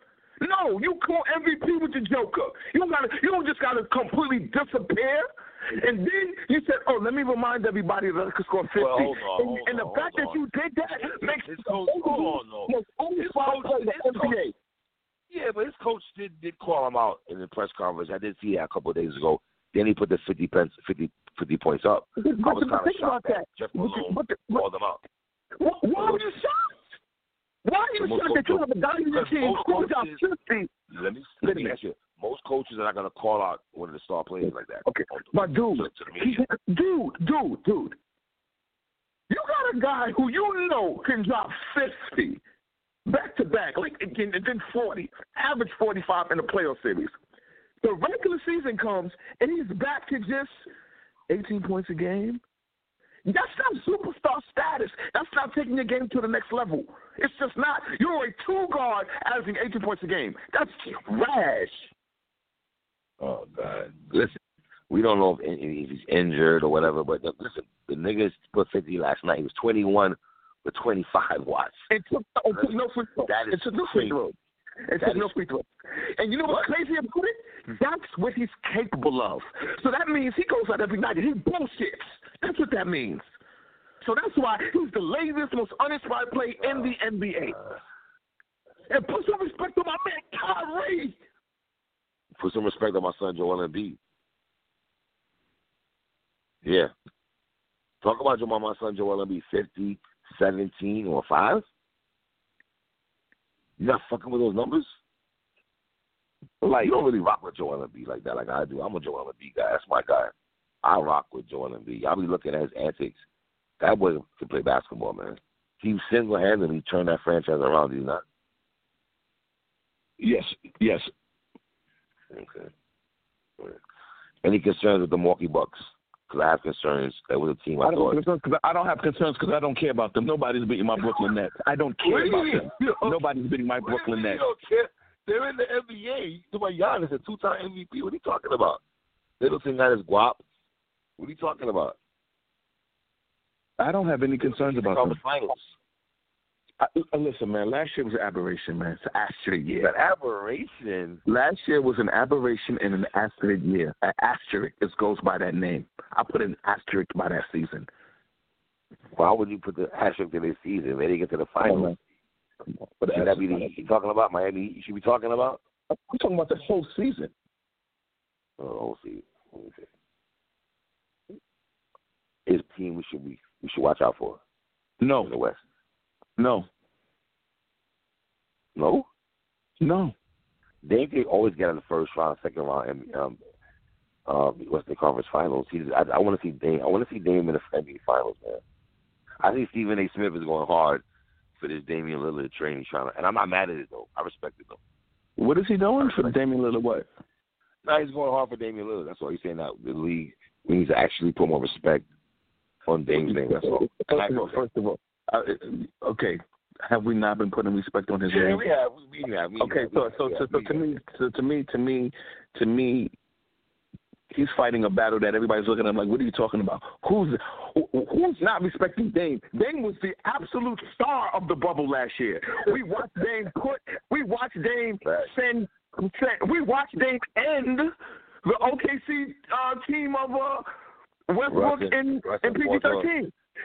No, you call MVP with the Joker. You don't gotta you don't just gotta completely disappear. And then you said, "Oh, let me remind everybody that I could score 50." Well, hold on, and, hold and the on, fact that you did that makes His coach- hold on, no. most uninspired player in the NBA. Yeah, but his coach did did call him out in the press conference. I did see that a couple of days ago. Then he put the 50 pence, 50, 50 points up. But, I was but kind of shocked that. Jeff But, Malone but, but, called him out. why, why were you shocked? Why are you shocked that you have a guy in your team who got 50? Let me let me ask you. Most coaches are not going to call out one of the star players like that. Okay, but dude, To- to the he, media. dude, dude, dude, you got a guy who you know can drop fifty back to back, like and then and then forty, average forty-five in the playoff series. The regular season comes and he's back to just eighteen points a game. That's not superstar status. That's not taking your game to the next level. It's just not. You're a two guard averaging 18 points a game. That's trash. Oh God! Listen, we don't know if, if he's injured or whatever, but listen, the niggas put 50 last night. He was 21 with 25 watts. It took, oh, it took no free throws. That is It took no free throws. It took no free throws. And you know what's crazy about it? That's what he's capable of. So that means he goes out every night and he bullshits. That's what that means. So that's why he's the laziest, most uninspired player in the NBA. Uh, and put some respect on my man Kyrie. Put some respect on my son Joel Embiid. Yeah. Talk about Jamal, my son Joel Embiid, 50, 17, or 5? You not fucking with those numbers? Like, you don't really rock with Joel Embiid like that, like I do. I'm a Joel Embiid guy. That's my guy. I rock with Joel Embiid. I'll be looking at his antics. That boy can play basketball, man. He single handedly turned that franchise around, did he not? Yes, yes. Okay. Right. Any concerns with the Milwaukee Bucks? Because I have concerns. That was a team I, I don't, thought. concerns 'cause I don't have concerns because I don't care about them. Nobody's beating my Brooklyn Nets. I don't care about them. Nobody's beating my Brooklyn You Nets. don't care. They're in the NBA. You talking about Giannis, a two-time MVP. What are you talking about? Littleton got his guap. What are you talking about? I don't have any concerns about them. the finals. I, uh, listen, man. Last year was an aberration, man. It's an asterisk year. That aberration. Last year was an aberration and an asterisk year. An asterisk it goes by that name. I put an asterisk by that season. Why would you put the asterisk in this season? They didn't get to the finals. But Should that be the Heat you talking about? Miami you should be talking about? I'm talking about the whole season. Oh. Let me see. His team we should be we should watch out for in the West. No, No? no. Dame could always get in the first round, second round, and um, uh, Western Conference Finals. He's, I, I want to see Dame. I want to see Dame in the NBA Finals, man. I think Stephen A. Smith is going hard for this Damian Lillard train. He's trying to, and I'm not mad at it though. I respect it though. What is he doing for Damian Lillard? What? No, he's going hard for Damian Lillard. That's all he's saying. That the league needs to actually put more respect on Dame's name. That's all. And I First of all, agree. first of all, uh, okay. Have we not been putting respect on his Yeah, name? we have. We, have. We Okay, have, so so have, so, so to me, so to me, to me, to me, he's fighting a battle that everybody's looking at him like, what are you talking about? Who's who's not respecting Dame? Dame was the absolute star of the bubble last year. We watched Dame put, we watched Dame send, send we watched Dame end the OKC uh, team of uh, Westbrook Russell- and Russell and PG Westbrook.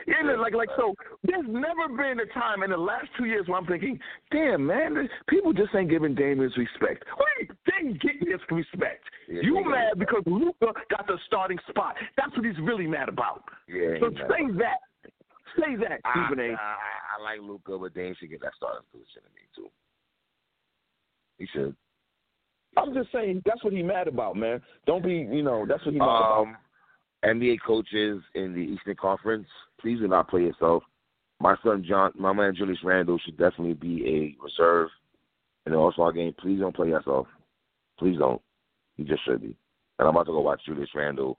Thirteen. Yeah, like like so. There's never been a time in the last two years where I'm thinking, damn man, people just ain't giving Dame his respect. Wait, they get his respect. Yeah, you yeah. mad because Luka got the starting spot? That's what he's really mad about. Yeah, So he mad. say that. Say that, I, Stephen A. I, I like Luka, but Dame should get that starting position to me too. He should. I'm just saying that's what he mad about, man. Don't be, you know, that's what he mad about. Um, NBA coaches in the Eastern Conference, please do not play yourself. My son John, my man Julius Randle should definitely be a reserve in the All Star game. Please don't play yourself. Please don't. You just should be. And I'm about to go watch Julius Randle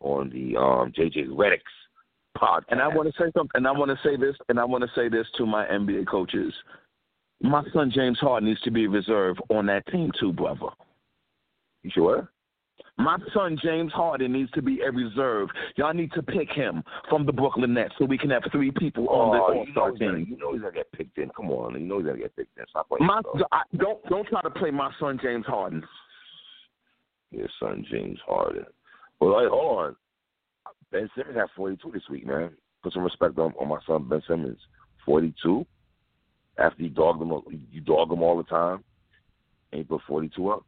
on the um, JJ Redick's podcast. And I want to say something. And I want to say this. And I want to say this to my NBA coaches. My son James Harden needs to be reserved on that team too, brother. you sure? My son James Harden needs to be a reserve. Y'all need to pick him from the Brooklyn Nets so we can have three people on the Oh, All you know, Star team. you know he's gonna get picked in. Come on, you know he's gonna get picked in. Stop playing My. I, don't don't try to play my son James Harden. Your son James Harden. Well, hey, hold on. Ben Simmons had 42 this week, man. Put some respect on, on my son Ben Simmons. 42. After you dog him, you dog him all the time, and you put 42 up.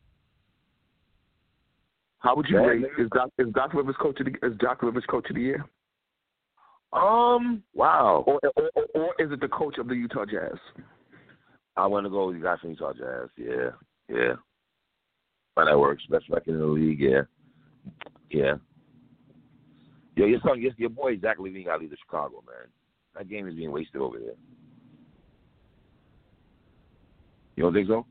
How would you Yeah, rate? nigga. Is Doc is Doc Rivers coach of the is Doc Rivers coach of the year, Um, wow. or or, or, or is it the coach of the Utah Jazz? I want to go with the guys from Utah Jazz. Yeah, yeah. But that works. Best record in the league. Yeah, yeah. Yo, your son, your, your boy Zach LaVine got to leave to Chicago, man. That game is being wasted over there. You don't think so?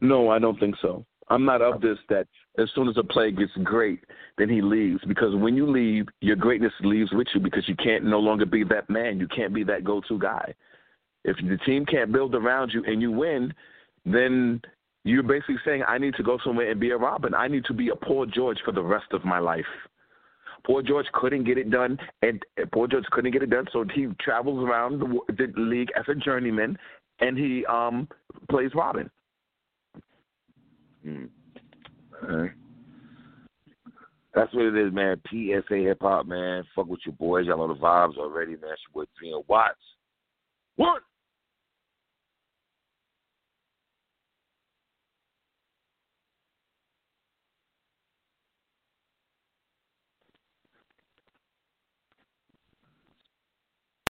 No, I don't think so. I'm not of this that as soon as a play gets great, then he leaves. Because when you leave, your greatness leaves with you because you can't no longer be that man. You can't be that go to guy. If the team can't build around you and you win, then you're basically saying, I need to go somewhere and be a Robin. I need to be a Paul George for the rest of my life. Paul George couldn't get it done, and Paul George couldn't get it done, so he travels around the, the league as a journeyman, and he um plays Robin. Hmm. That's what it is, man. PSA hip hop, man. Fuck with your boys. Y'all know the vibes already, man. It's your boy Trina Watts. One.